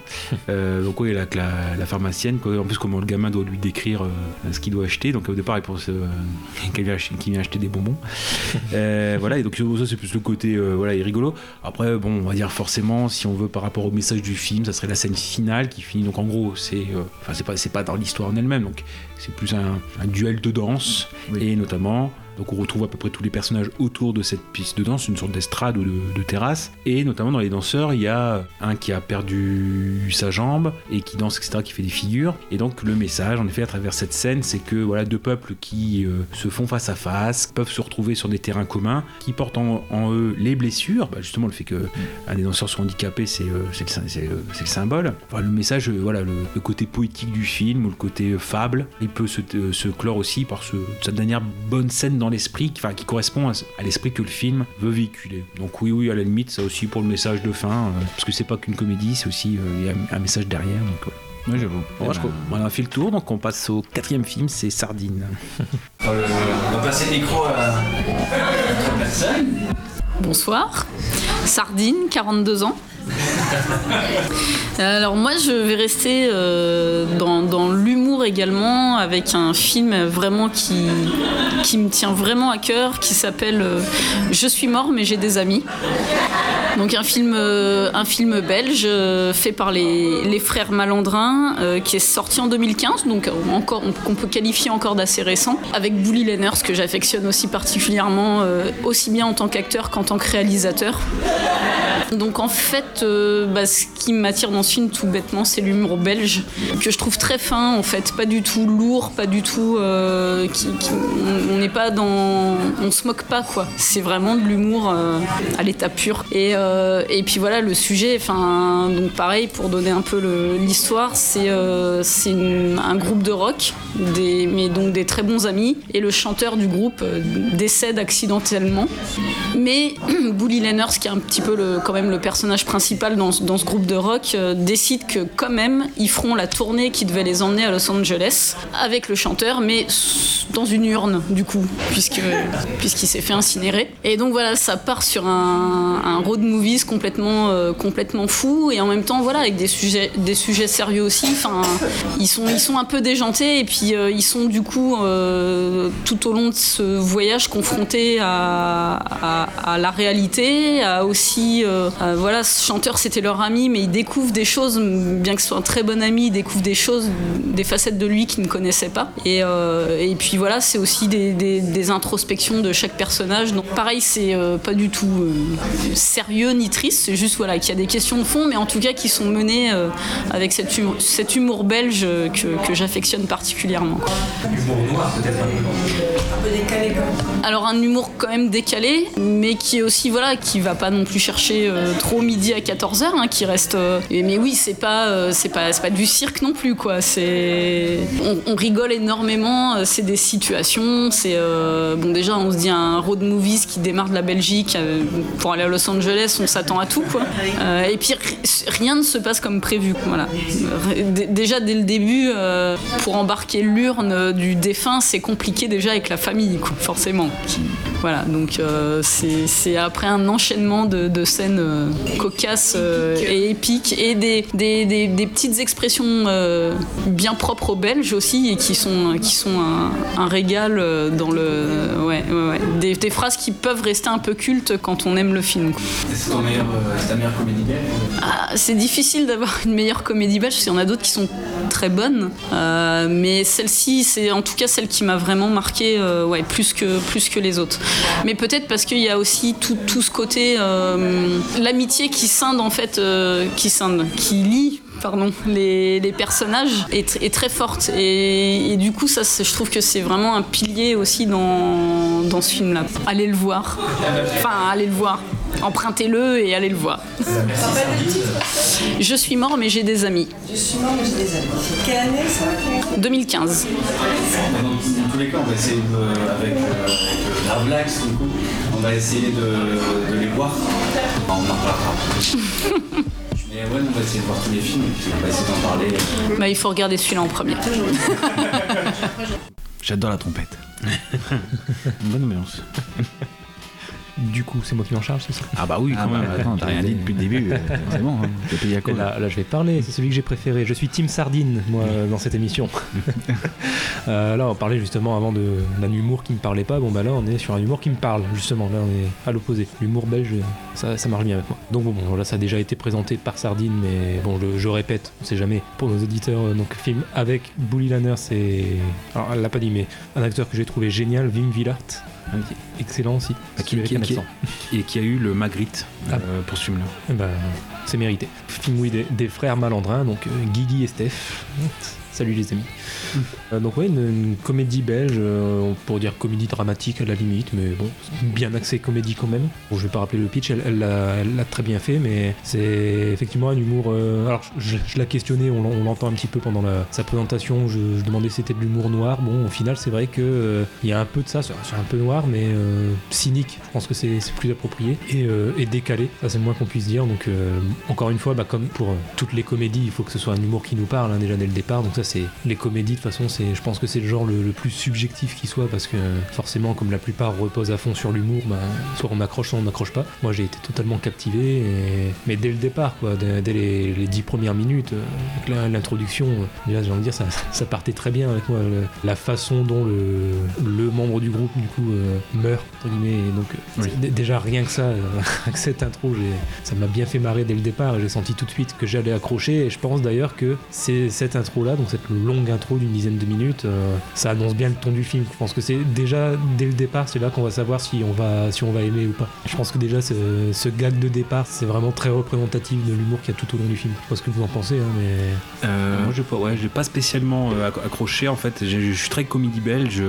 Euh, donc oui, la, la, la pharmacienne, quoi, en plus comment le gamin doit lui décrire euh, ce qu'il doit acheter. Donc au départ, il pense euh, [LAUGHS] qu'il vient, acheter- qu'il vient acheter des bonbons. Euh, voilà, et donc ça c'est plus le côté voilà, il est rigolo. Après, bon, on va dire forcément, si on veut par rapport au message du film, ça serait la scène finale qui finit. Donc en gros, c'est enfin c'est pas pas dans l'histoire en elle-même, donc c'est plus un, un duel de danse et notamment. Donc on retrouve à peu près tous les personnages autour de cette piste de danse, une sorte d'estrade ou de, terrasse. Et notamment dans les danseurs, il y a un qui a perdu sa jambe et qui danse, etc., qui fait des figures. Et donc le message, en effet, à travers cette scène, c'est que voilà deux peuples qui euh, se font face à face peuvent se retrouver sur des terrains communs, qui portent en, eux les blessures. Bah, justement, le fait que un des danseurs soit handicapé, c'est euh, euh, le symbole. Le message, euh, voilà, le, côté poétique du film ou le côté fable, il peut se, clore aussi par ce, cette dernière bonne scène dans l'esprit, qui- enfin, qui correspond à, à l'esprit que le film veut véhiculer. Donc oui, oui, à la limite, ça aussi pour le message de fin, euh, parce que c'est pas qu'une comédie, c'est aussi euh, il y a un, un message derrière. Donc, euh, Oui, j'avoue. Bon, crois- on a fait le tour, donc on passe au quatrième film, c'est Sardine. [LAUGHS] on va passer le micro à notre personne. Bonsoir. Sardine, 42 ans. Alors moi je vais rester euh, dans, l'humour également avec un film vraiment qui, qui me tient vraiment à cœur qui s'appelle euh, Je suis mort mais j'ai des amis. Donc un film, euh, un film belge euh, fait par les, les frères Malandrin euh, qui est sorti en 2015 donc euh, encore qu'on peut qualifier encore d'assez récent avec Bully Lenners que j'affectionne aussi particulièrement euh, aussi bien en tant qu'acteur qu'en tant que réalisateur. Donc en fait, euh, bah, ce qui m'attire dans ce film tout bêtement, c'est l'humour belge que je trouve très fin en fait, pas du tout lourd, pas du tout. euh, on n'est pas dans, on se moque pas quoi. C'est vraiment de l'humour euh, à l'état pur. Et, puis voilà le sujet. Enfin donc pareil pour donner un peu l'histoire, c'est un groupe de rock, mais donc des très bons amis. Et le chanteur du groupe décède accidentellement. Mais [CLEARS THROAT] Bully Lenners, qui est un petit peu quand même le personnage principal principal dans, ce groupe de rock euh, décident que quand même ils feront la tournée qui devait les emmener à Los Angeles avec le chanteur, mais dans une urne du coup, puisque puisqu'il s'est fait incinérer. Et donc voilà, ça part sur un, un road movies complètement euh, complètement fou et en même temps voilà avec des sujets des sujets sérieux aussi. Enfin, ils sont ils sont un peu déjantés et puis euh, ils sont du coup euh, tout au long de ce voyage confrontés à, la réalité, à aussi voilà ce chanteur c'était leur ami mais ils découvrent des choses bien que ce soit un très bon ami, ils découvrent des choses, des facettes de lui qu'ils ne connaissaient pas et, euh, et puis voilà c'est aussi des, des- des introspections de chaque personnage donc pareil c'est euh, pas du tout euh, sérieux ni triste c'est juste voilà qu'il y a des questions de fond mais en tout cas qui sont menées euh, avec cet humour, cet humour belge que, que j'affectionne particulièrement. Humour noir, peut-être un peu. Décalé, Alors un humour quand même décalé, mais qui est aussi voilà, qui va pas non plus chercher euh, trop midi à 14h, qui reste. euh, mais oui, c'est pas, euh, pas, pas du cirque non plus quoi. C'est, on, rigole énormément. euh, C'est des situations. C'est bon déjà, on se dit un road movies qui démarre de la Belgique pour aller à Los Angeles, on s'attend à tout quoi. Et puis ri- rien ne se passe comme prévu. Voilà. Déjà dès le début, pour embarquer l'urne du défunt, c'est compliqué déjà avec la famille, quoi, forcément. Voilà, donc c'est c'est après un enchaînement de, de scènes euh, cocasses euh, et épiques et des, des, des- des petites expressions euh, bien propres aux Belges aussi et qui sont, qui sont un, un régal euh, dans le. Ouais, ouais, ouais. Des, des phrases qui peuvent rester un peu cultes quand on aime le film. C'est euh, ta meilleure comédie belge Ah, c'est difficile d'avoir une meilleure comédie belge, parce qu'il y en a d'autres qui sont très bonnes. Euh, mais celle-ci, c'est en tout cas celle qui m'a vraiment marqué euh, ouais, plus, que, plus que les autres. Mais peut-être parce qu'il y a aussi tout, tout ce côté, euh, l'amitié qui scinde en fait, euh, qui scinde, qui lie pardon, les, les personnages est, tr- est très forte. Et, et du coup, ça, je trouve que c'est vraiment un pilier aussi dans, dans ce film-là. Allez le voir. Enfin, allez le voir. Empruntez-le et allez le voir. Je suis mort, mais j'ai des amis. Je suis mort, mais j'ai des amis. Quelle année ça 2015. Dans, tous les cas, on va essayer de, avec, euh, avec euh, du coup, on va essayer de, de les voir. Enfin, on en reparlera. [LAUGHS] Mais ouais, on va essayer de voir tous les films et puis on va essayer d'en parler. Bah, il faut regarder celui-là en premier. [LAUGHS] J'adore la trompette. [LAUGHS] Bonne ambiance. Du coup, c'est moi qui m'en charge, c'est ça Ah bah oui, quand même. Attends, t'as rien dit depuis le début. [LAUGHS] C'est bon, hein. t'es payé à quoi là, là, je vais parler, c'est celui que j'ai préféré. Je suis Team Sardine, moi, dans cette émission. [LAUGHS] Euh, là, on parlait justement avant de- d'un humour qui me parlait pas. Bon, bah là, on est sur un humour qui me parle, justement. Là, on est à l'opposé. L'humour belge, ça, ça marche bien avec moi. Donc, bon, bon, là, ça a déjà été présenté par Sardine, mais bon, je, je répète, on sait jamais. Pour nos auditeurs, euh, donc, film avec Bully Lanner, c'est. Alors, elle l'a pas dit, mais un acteur que j'ai trouvé génial, Wim Willart. Qui Excellent aussi. Qui, avec qui- qui- accent. et qui a eu le Magritte euh, pour ce film-là. Eh ben, c'est mérité. Film oui, des, des frères malandrins, donc euh, Guigui et Steph. Salut les amis. Euh, donc ouais, une, comédie belge, euh, pourrait dire comédie dramatique à la limite, mais bon, bien axée comédie quand même. Bon, je vais pas rappeler le pitch, elle l'a l'a très bien fait, mais c'est effectivement un humour... euh, alors je, je l'ai questionné, on, l'en- on l'entend un petit peu pendant la- sa présentation, je, demandais si c'était de l'humour noir. Bon, au final c'est vrai que euh, il y a un peu de ça, c'est un peu noir, mais cynique, je pense que c'est plus approprié, et, décalé, ça c'est le moins qu'on puisse dire. Donc encore une fois, bah, comme pour toutes les comédies, il faut que ce soit un humour qui nous parle hein, déjà dès le départ. C'est les comédies de toute façon, c'est, je pense que c'est le genre le, le plus subjectif qui soit parce que forcément, comme la plupart reposent à fond sur l'humour, bah, soit on accroche, soit on n'accroche pas. Moi j'ai été totalement captivé, et- mais dès le départ, quoi, dès, dès les, les dix premières minutes, euh, avec l'introduction, euh, déjà j'ai envie de dire ça, ça partait très bien avec moi. la façon dont le, le membre du groupe du coup euh, meurt entre guillemets, et donc déjà rien que ça, [LAUGHS] avec cette intro, ça m'a bien fait marrer dès le départ. J'ai senti tout de suite que j'allais accrocher, et je pense d'ailleurs que c'est cette intro là, donc cette longue intro d'une dizaine de minutes, euh, ça annonce bien le ton du film. Je pense que c'est déjà dès le départ, c'est là qu'on va savoir si on va, si on va aimer ou pas. Je pense que déjà ce, gag de départ, c'est vraiment très représentatif de l'humour qu'il y a tout au long du film. Je sais pas ce que vous en pensez, hein, mais. Euh, moi, j'ai pas, ouais, pas spécialement euh, acc- accroché en fait. Je suis très comédie belge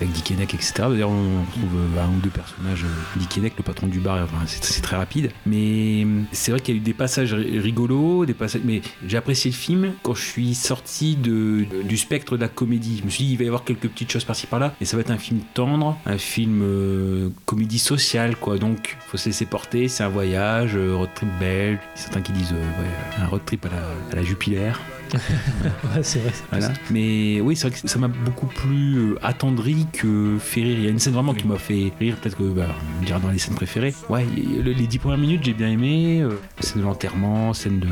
avec Dick Henneck, etc. D'ailleurs, on trouve euh, un ou deux personnages. Dick Henneck, le patron du bar, c'est très rapide. Mais c'est vrai qu'il y a eu des passages ri- rigolos, des passages. Mais j'ai apprécié le film quand je suis sorti de, du spectre de la comédie. Je me suis dit, il va y avoir quelques petites choses par-ci par-là, et ça va être un film tendre, un film euh, comédie sociale, quoi. Donc, faut se laisser porter, c'est un voyage, euh, road trip belge. Certains qui disent, euh, un road trip à la, à. Ouais, c'est vrai. Voilà. Mais oui, c'est vrai que ça m'a beaucoup plus euh, attendri que fait rire. Il y a une scène vraiment qui m'a fait rire, peut-être que bah, on me dira dans les scènes préférées. Ouais, le- les dix premières minutes, j'ai bien aimé. euh, scène de l'enterrement, scène de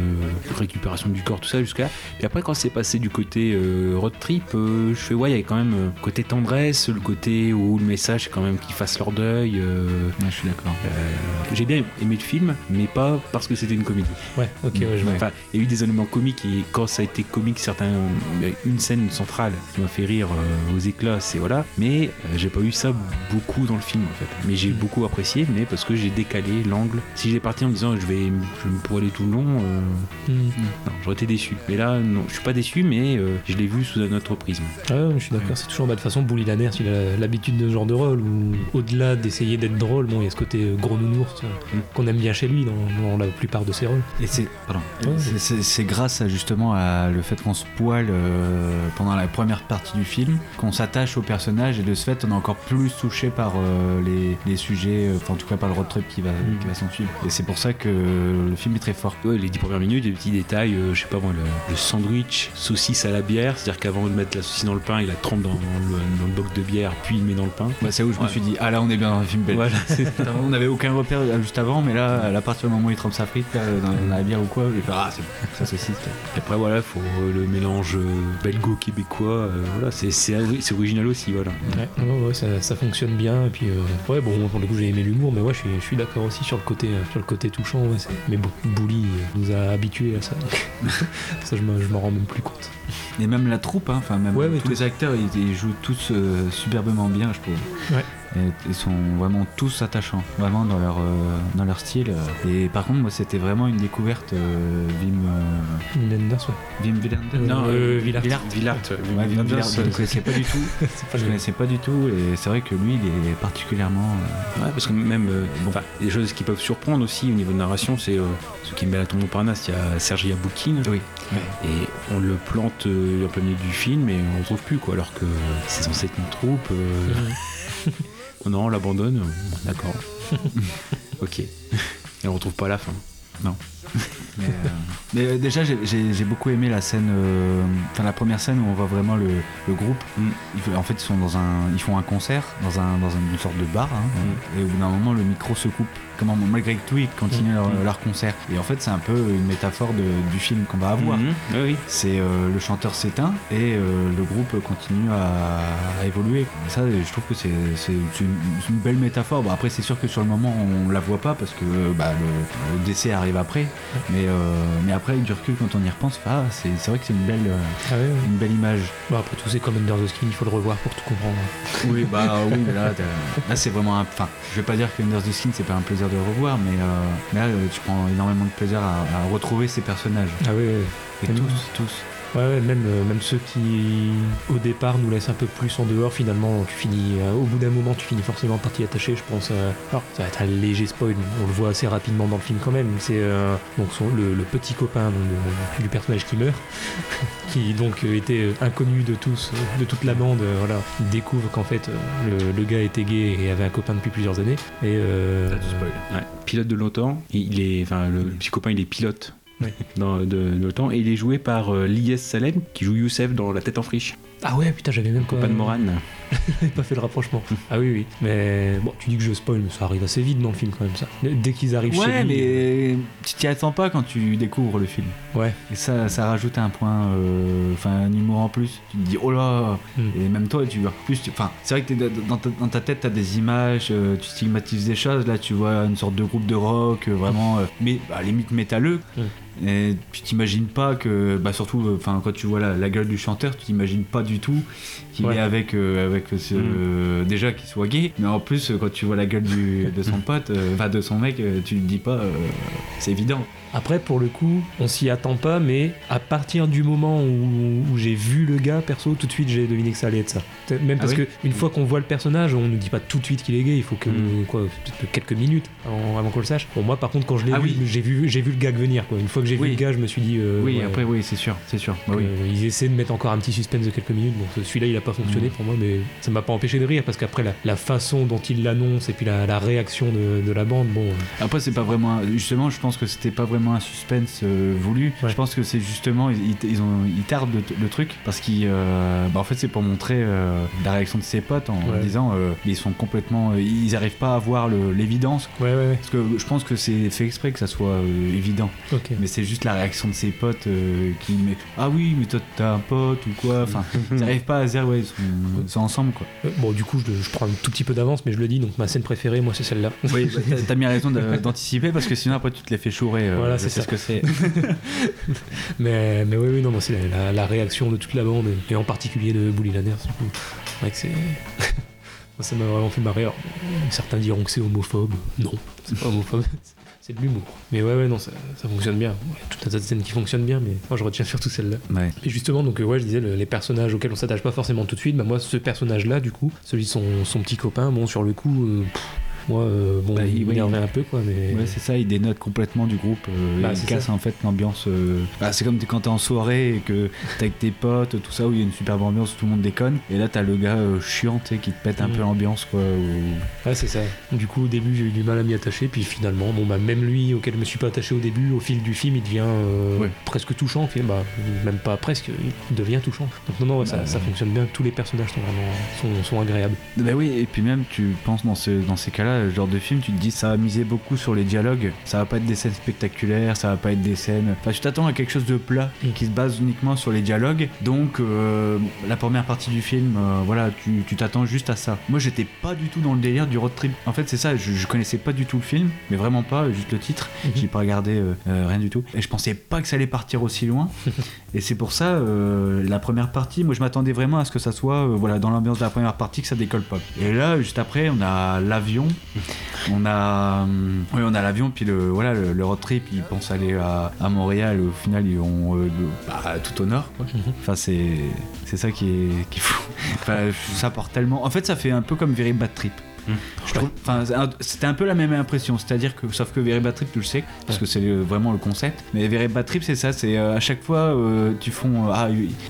récupération du corps, tout ça jusqu'à. Puis après, quand c'est passé du côté euh, road trip, euh, je fais ouais, il y a quand même euh, côté tendresse, le côté où le message c'est quand même qu'ils fassent leur deuil. euh, je suis d'accord. j'ai bien aimé le film, mais pas parce que c'était une comédie. Ouais, ok, ouais, je vois. Enfin, il y a eu des éléments comiques et quand ça a été comique, certains, il y a une scène centrale qui m'a fait rire euh, aux éclats, c'est voilà. Mais euh, j'ai pas eu ça beaucoup dans le film en fait. Mais j'ai beaucoup apprécié, mais parce que j'ai décalé l'angle. Si j'étais parti en me disant je vais, je me pourrir tout le long, euh, Mm. non, j'aurais été déçu. Mais là, non, je suis pas déçu, mais euh, je l'ai vu sous un autre prisme. Ah je suis d'accord, c'est toujours bah, de toute façon Bouli Lanners, il a l'habitude de ce genre de rôle où au-delà d'essayer d'être drôle, bon, il y a ce côté euh, gros nounours euh, qu'on aime bien chez lui dans, dans la plupart de ses rôles. Et c'est pardon. Ouais, C'est- c'est c'est grâce à, justement à le fait qu'on se poile euh, pendant la première partie du film, qu'on s'attache au personnage et de ce fait on est encore plus touché par euh, les, les sujets, euh, enfin en tout cas par le road trip qui va, qui va s'en suivre. Et c'est pour ça que le film est très fort. Ouais, les dix premières minutes, des petits détails, euh, je sais pas moi, le, le sandwich, saucisse à la bière, c'est-à-dire qu'avant de mettre la saucisse dans le pain, il la trempe dans, le, dans le boc de bière, puis il met dans le pain. Bah, c'est où je me suis dit, ah là on est bien dans un film belge. Voilà, [LAUGHS] on n'avait aucun repère juste avant, mais là, à partir du moment où il trempe sa frite là, dans, dans la bière ou quoi, j'ai fait, ah c'est ça saucisse. Et après voilà, faut euh, le mélange euh, belgo-québécois, euh, voilà, c'est c'est ori- c'est original aussi, voilà. Ouais, ouais, ouais, ça, ça fonctionne bien. Et puis, euh, ouais, bon, pour le coup, j'ai aimé l'humour, mais ouais, je suis, je suis d'accord aussi sur le côté, sur le côté touchant. ouais, mais bon, Bouli nous a habitués à ça. [LAUGHS] ça, je m'en je m'en rends même plus compte. Et même la troupe, hein, enfin même Ouais, tous les acteurs, ils, ils jouent tous euh, superbement bien, je trouve. Ouais. Et ils sont vraiment tous attachants, vraiment dans leur euh, dans leur style. Et par contre, moi, c'était vraiment une découverte. euh, Wim euh, ouais. Wim Wenders Non, euh, Villard. Villard. Ouais, Wim Wenders, je ne euh, connaissais pas du tout. [LAUGHS] Pas je le- connaissais pas du tout, et c'est vrai que lui, il est particulièrement. euh, Ouais, parce que même, euh, bon, enfin, des choses qui peuvent surprendre aussi au niveau de narration, c'est euh, ceux qui me met à tombe Montparnasse, il y a Sergi Aboukine. Oui. Et on le plante euh, en plein milieu du film et on le retrouve plus, quoi, alors que c'est censé être une troupe. Non, on l'abandonne. D'accord. [LAUGHS] ok. Et on retrouve pas la fin. Non. Mais, euh, mais, euh, déjà, j'ai- beaucoup aimé la scène, euh, la première scène où on voit vraiment le, le groupe. Ils- en fait, ils sont dans un, ils font un concert dans un, dans une sorte de bar. hein. Et au bout d'un moment, le micro se coupe. Comment, malgré tout, ils continuent leur, leur concert. Et en fait, c'est un peu une métaphore de- du film qu'on va avoir. Mhm. Oui, oui. C'est euh, le chanteur s'éteint et le groupe continue à, à évoluer. Et ça, je trouve que c'est une, belle métaphore. Bon, après, c'est sûr que sur le moment, on la voit pas parce que bah, le, le décès arrive après. Mais, euh, mais après, avec du recul, quand on y repense, ah, c'est vrai que c'est une belle, euh, Ah ouais, ouais. une belle image. Bah, après tout, c'est comme Under the Skin, il faut le revoir pour tout comprendre. Oui, bah oui, mais là, là c'est vraiment un. Enfin, je vais pas dire que Under the Skin, c'est pas un plaisir de le revoir, mais, euh, là, tu prends énormément de plaisir à, à retrouver ces personnages. Ah oui, oui. Et tous, tous. Ouais, ouais, même, euh, même ceux qui, au départ, nous laissent un peu plus en dehors, finalement, tu finis, euh, au bout d'un moment, tu finis forcément par t'y attacher, je pense. euh, alors, ça va être un léger spoil, on le voit assez rapidement dans le film quand même. C'est euh, donc son- le, le petit copain donc, du personnage qui meurt, [LAUGHS] qui donc euh, était inconnu de tous, de toute la bande. euh, voilà, il découvre qu'en fait, le, le gars était gay et avait un copain depuis plusieurs années. Et euh, Ouais, pilote de l'OTAN. Et il est, enfin, le petit copain, il est pilote [LAUGHS] dans, de, de l'OTAN. Et il est joué par euh, Lies Salem, qui joue Youssef dans La tête en friche. Ah ouais, putain, j'avais même Copain de [LAUGHS] Morane. J'avais pas fait le rapprochement. Ah oui, oui. Mais bon, tu dis que je spoil, mais ça arrive assez vite dans le film quand même, ça. Dès qu'ils arrivent chez Ouais, lui. mais tu t'y attends pas quand tu découvres le film. Ouais. Et ça, ça rajoute un point, euh, enfin un humour en plus. Tu te dis, oh là Et même toi, tu vois. Plus, enfin, c'est vrai que dans, ta, dans ta tête, t'as des images, euh, tu stigmatises des choses. Là, tu vois une sorte de groupe de rock, euh, vraiment, euh, mais à la limite métalleux. Et puis t'imagines pas que, bah surtout, euh, enfin quand tu vois la, la gueule du chanteur, tu t'imagines pas du tout qu'il Ouais. est avec euh, avec ce, euh, déjà qu'il soit gay, mais en plus quand tu vois la gueule du, de son pote, euh, enfin de son mec, tu te dis pas, c'est évident. Après, pour le coup, on s'y attend pas, mais à partir du moment où, où j'ai vu le gars, perso, tout de suite j'ai deviné que ça allait être ça. Même Ah parce oui que une fois qu'on voit le personnage, on nous dit pas tout de suite qu'il est gay, il faut que quoi, peut-être quelques minutes avant, avant qu'on le sache. Bon, moi par contre, quand je l'ai Ah vu, oui. j'ai vu, vu le gag venir. Quoi. Une fois que j'ai vu Oui. le gars, je me suis dit. euh, Oui, ouais, après, oui, c'est sûr, c'est sûr. Bah oui. euh, ils essaient de mettre encore un petit suspense de quelques minutes. Euh, celui-là, il a pas fonctionné Mm. pour moi, mais ça m'a pas empêché de rire parce qu'après la, la façon dont il l'annonce et puis la, la réaction de, de la bande, bon. euh, Après, c'est pas vraiment. Justement, je pense que c'était pas vraiment un suspense euh, voulu. Je pense que c'est justement. Ils, ils ont, ils tardent le, le truc parce qu'ils. euh, bah, en fait, c'est pour montrer euh, la réaction de ses potes en Ouais. disant ils sont complètement. ils arrivent pas à voir l'évidence. Ouais, ouais, Parce que je pense que c'est fait exprès que ça soit évident. Ok. Mais c'est juste la réaction de ses potes qui met Ah oui, mais toi, t'as un pote ou quoi? Enfin, [LAUGHS] ils arrivent pas à dire Ouais, ils sont, ensemble quoi. Bon, du coup, je, je prends un tout petit peu d'avance, mais je le dis, donc ma scène préférée, moi, c'est celle-là. Oui, [LAUGHS] bah, t'as- bien raison d'anticiper parce que sinon après tu te les fais chourer. euh, Voilà, c'est ce que c'est. [LAUGHS] mais, mais oui, oui, non, moi, c'est la, la- la réaction de toute la bande, et, et en particulier de Bully Lanners. du coup. C'est vrai que c'est. [LAUGHS] Moi, ça m'a vraiment fait marrer. Alors, certains diront que c'est homophobe. Non, c'est pas homophobe. [LAUGHS] C'est de l'humour. Mais ouais, ouais, non, ça, ça fonctionne bien. Ouais, tout un tas de scènes qui fonctionnent bien, mais moi je retiens surtout celle-là. Ouais. Et justement, donc, euh, ouais, je disais, le- les personnages auxquels on s'attache pas forcément tout de suite, bah, moi, ce personnage-là, du coup, celui de son, son petit copain, bon, sur le coup, euh, pff, moi, euh, bon, Bah, il oui. m'énervait un peu, quoi, mais. Ouais, c'est ça, il dénote complètement du groupe. euh, Bah, il c'est casse ça. en fait l'ambiance. euh, bah, c'est comme quand t'es en soirée et que t'es avec tes potes, tout ça, où il y a une superbe ambiance, où tout le monde déconne. Et là, t'as le gars euh, chiant, qui te pète un Mm. peu l'ambiance, quoi. ou- Ouais, c'est ça. Du coup, au début, j'ai eu du mal à m'y attacher, puis finalement, bon, bah, même lui, auquel je me suis pas attaché au début, au fil du film, il devient euh, presque touchant. Bah, même pas presque, il devient touchant. Donc, non, non, ouais, ça, Bah, ça fonctionne bien. Tous les personnages sont vraiment sont, sont agréables. Bah oui, et puis même, tu penses dans, ce, dans ces cas-là, le genre de film, tu te dis, ça va miser beaucoup sur les dialogues. Ça va pas être des scènes spectaculaires, ça va pas être des scènes. Enfin, tu t'attends à quelque chose de plat qui se base uniquement sur les dialogues. Donc, euh, la première partie du film, euh, voilà, tu tu t'attends juste à ça. Moi, j'étais pas du tout dans le délire du road trip. En fait, c'est ça, je, je connaissais pas du tout le film, mais vraiment pas, juste le titre. J'ai pas regardé euh, rien du tout. Et je pensais pas que ça allait partir aussi loin. [LAUGHS] et c'est pour ça, la première partie, moi, je m'attendais vraiment à ce que ça soit, voilà, dans l'ambiance de la première partie, que ça décolle pas. Et là, juste après, on a l'avion. [LAUGHS] On a, hum, oui, on a l'avion, puis le, voilà, le, le road trip, ils pensent aller à, à Montréal, au final, ils ont euh, le- bah, tout au nord. quoi. Enfin, c'est, c'est ça qui est, qui est fou. [LAUGHS] Enfin, ça part tellement. En fait, ça fait un peu comme Very Bad Trip. C'était un peu la même impression, c'est-à-dire que, sauf que Very Bad Trip, tu le sais, parce que c'est vraiment le concept. Mais Very Bad Trip, c'est ça, c'est euh, à chaque fois, euh, tu font, euh,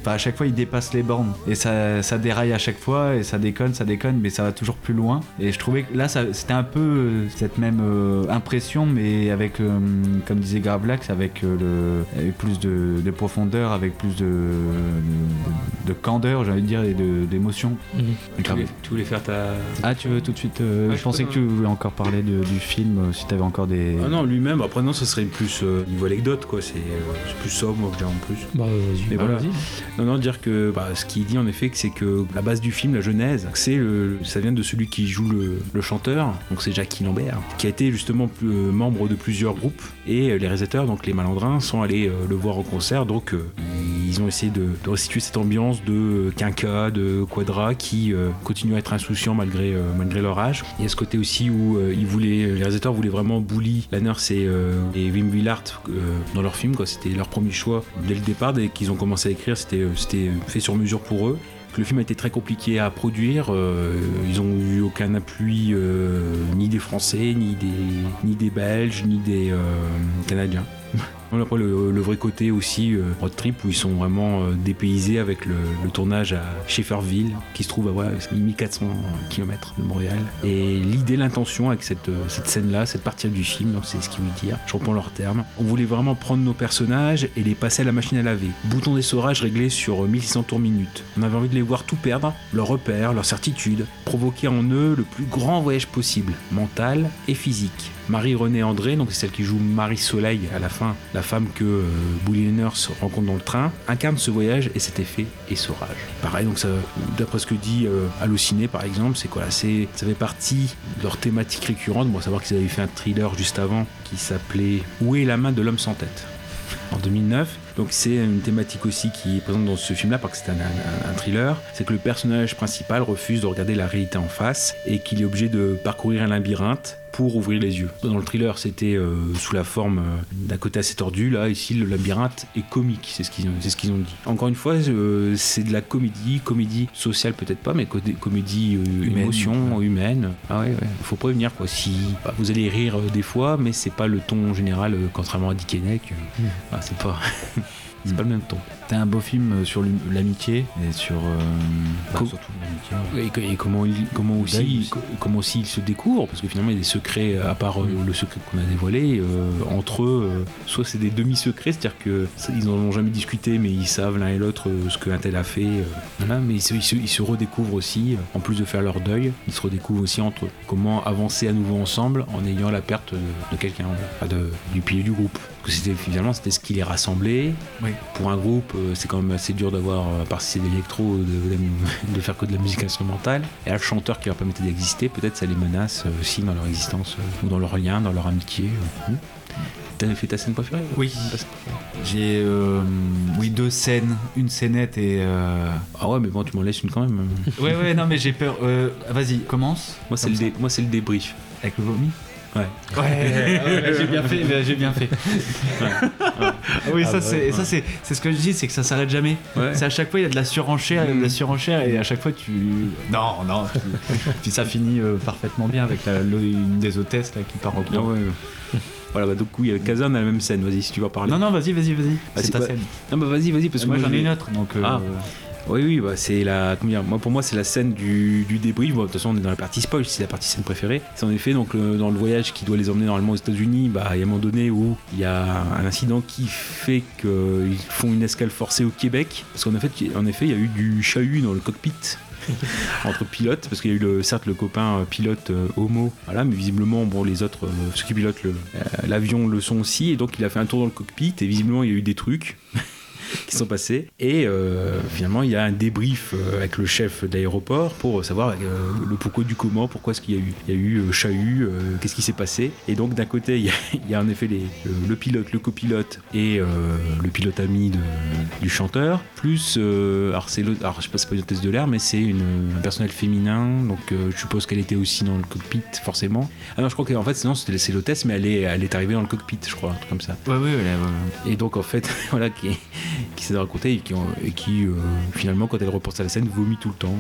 ah, à chaque fois, ils dépassent les bornes et ça, ça déraille à chaque fois et ça déconne, ça déconne, mais ça va toujours plus loin. Et je trouvais que là, c'était un peu euh, cette même impression, mais avec, comme disait Gravelax, avec le, avec plus de, de profondeur, avec plus de, de, de candeur, j'ai envie de dire, et d'émotion. Tu voulais, tu voulais faire ta. Ah, tu veux tout de suite. Euh, je je pensais que tu voulais encore parler de- du film, euh, si t'avais encore des. Ah non, lui-même, après non, ça serait plus euh, niveau anecdote, quoi. C'est euh, plus sobre, moi, que j'ai en plus. Bah, vas-y. Mais Bah, voilà. vas-y. Non, non, dire que bah, ce qu'il dit en effet, c'est que la base du film, la genèse, c'est le, ça vient de celui qui joue le, le chanteur, donc c'est Jackie Lambert, qui a été justement plus- euh, membre de plusieurs groupes et euh, les réalisateurs, donc les Malandrins, sont allés euh, le voir en concert, donc euh, ils ont essayé de, de restituer cette ambiance de quinca, de quadra qui euh, continuent à être insouciants malgré, euh, malgré leur Il y a ce côté aussi où euh, les réalisateurs voulaient vraiment bully Lanner et, euh, et Wim Willard euh, dans leur film. C'était leur premier choix dès le départ, dès qu'ils ont commencé à écrire, c'était fait sur mesure pour eux. Le film a été très compliqué à produire. ils ont eu aucun appui ni des Français, ni des, ni des Belges, ni des Canadiens. Après, le, le vrai côté aussi, euh, road trip, où ils sont vraiment euh, dépaysés avec le, tournage à Shefferville, qui se trouve à ouais, 1400 km de Montréal. Et l'idée, l'intention avec cette, euh, scène-là, cette partie du film, donc c'est ce qu'ils veulent dire, je reprends leurs termes, on voulait vraiment prendre nos personnages et les passer à la machine à laver. Bouton d'essorage réglé sur euh, 1600 tours minute. On avait envie de les voir tout perdre, leurs repères, leurs certitudes, provoquer en eux le plus grand voyage possible, mental et physique. Marie-Renée André, donc c'est celle qui joue Marie Soleil à la fin, la femme que euh, Bully rencontre dans le train, incarne ce voyage et cet effet essorage. Pareil, donc d'après ce que dit euh, par exemple, c'est quoi c'est, Ça fait partie de leur thématique récurrente. Bon, savoir qu'ils avaient fait un thriller juste avant qui s'appelait Où est la main de l'homme sans tête? En 2009. Donc c'est une thématique aussi qui est présente dans ce film-là, parce que c'est un thriller, c'est que le personnage principal refuse de regarder la réalité en face et qu'il est obligé de parcourir un labyrinthe pour ouvrir les yeux. Dans le thriller, c'était euh, sous la forme euh, d'un côté assez tordu. Là, ici, le labyrinthe est comique, c'est ce qu'ils ont, c'est ce qu'ils ont dit. Encore une fois, euh, c'est de la comédie, comédie sociale peut-être pas, mais comédie Humaine. émotion humaine. Ah ouais, ouais. Faut prévenir quoi. Si bah, vous allez rire des fois, mais c'est pas le ton général, contrairement à Dick Henneck. bah, c'est pas, [LAUGHS] c'est pas le même ton. T'as un beau film euh, sur l'amitié et sur. euh, bah, Com- surtout l'amitié. Et, comment, il, comment, aussi, aussi. co- comment aussi il se découvre, parce que finalement il y a des secrets, à part euh, le secret qu'on a dévoilé, euh, entre eux, euh, soit c'est des demi-secrets, c'est-à-dire que ça, ils n'en ont jamais discuté, mais ils savent l'un et l'autre euh, ce qu'un tel a fait. euh, voilà, mais ils se, ils se- ils se redécouvrent aussi, euh, en plus de faire leur deuil, ils se redécouvrent aussi entre eux. comment avancer à nouveau ensemble en ayant la perte de, de quelqu'un, enfin, du pilier du groupe. Que c'était finalement c'était ce qui les rassemblait. Oui. Pour un groupe, euh, c'est quand même assez dur d'avoir, euh, à part si c'est de l'électro, de, [LAUGHS] de- faire que de la musique instrumentale. Et là, le chanteur qui leur permettait d'exister, peut-être ça les menace euh, aussi dans leur existence, ou dans leur lien, dans leur amitié. Hmm. T'avais fait ta scène préférée Oui. J'ai euh, oui deux scènes, une scénette et. euh, Ah ouais, mais bon, tu m'en laisses une quand même. Ouais ouais non mais j'ai peur. Euh, Vas-y commence. Moi, c'est le, dé- moi, c'est le débrief. Avec le vomi? Ouais. Ouais, ouais, j'ai bien fait, j'ai bien fait. Oui, Ah ça bah, c'est, ça c'est, ce que je dis, c'est que ça s'arrête jamais. C'est à chaque fois il y a de la surenchère, il y a de la surenchère et à chaque fois tu, non, non, tu- [LAUGHS] puis ça finit euh, parfaitement bien avec la, une des hôtesses là qui part au Ah cours. ouais. Voilà, bah donc oui, Kazan a la même scène. Vas-y, si tu veux en parler. Non non, vas-y, vas-y, vas-y. Bah, c'est ta bah- scène. Non, bah vas-y, vas-y, parce que Moi moi j'en ai une autre, donc. euh, Ah. Oui, oui, bah, c'est la. Dire Moi, pour moi, c'est la scène du, du débrief. Bon, de toute façon, on est dans la partie spoil, c'est la partie scène préférée. C'est en effet donc le- dans le voyage qui doit les emmener normalement aux États-Unis. Bah, il y a un moment donné où il y a un incident qui fait qu'ils font une escale forcée au Québec. Parce qu'en effet, en effet, il y a eu du chahut dans le cockpit. [LAUGHS] entre pilotes parce qu'il y a eu le, certes le copain euh, pilote euh, homo voilà mais visiblement bon les autres euh, ceux qui pilotent le- euh, l'avion le sont aussi et donc il a fait un tour dans le cockpit et visiblement il y a eu des trucs [LAUGHS] qui sont passés. Et euh, finalement, il y a un débrief euh, avec le chef d'aéroport pour savoir euh, le pourquoi du comment, pourquoi est-ce qu'il y a eu, il y a eu chahut, euh, qu'est-ce qui s'est passé. Et donc, d'un côté, il y, a, [LAUGHS] il y a en effet les, le, pilote, le copilote et le pilote ami de- du chanteur, plus, alors, c'est alors je sais pas si c'est pas une hôtesse de l'air, mais c'est une- un personnel féminin, donc je suppose qu'elle était aussi dans le cockpit, forcément. Ah non, je crois qu'en fait, sinon, c'était c'est l'hôtesse, mais elle est, elle est arrivée dans le cockpit, je crois, un truc comme ça. Ouais, ouais, ouais, ouais. Et donc en fait, [LAUGHS] voilà, qui, qui s'est raconté et qui, et qui euh, finalement, quand elle repense à la scène, vomit tout le temps.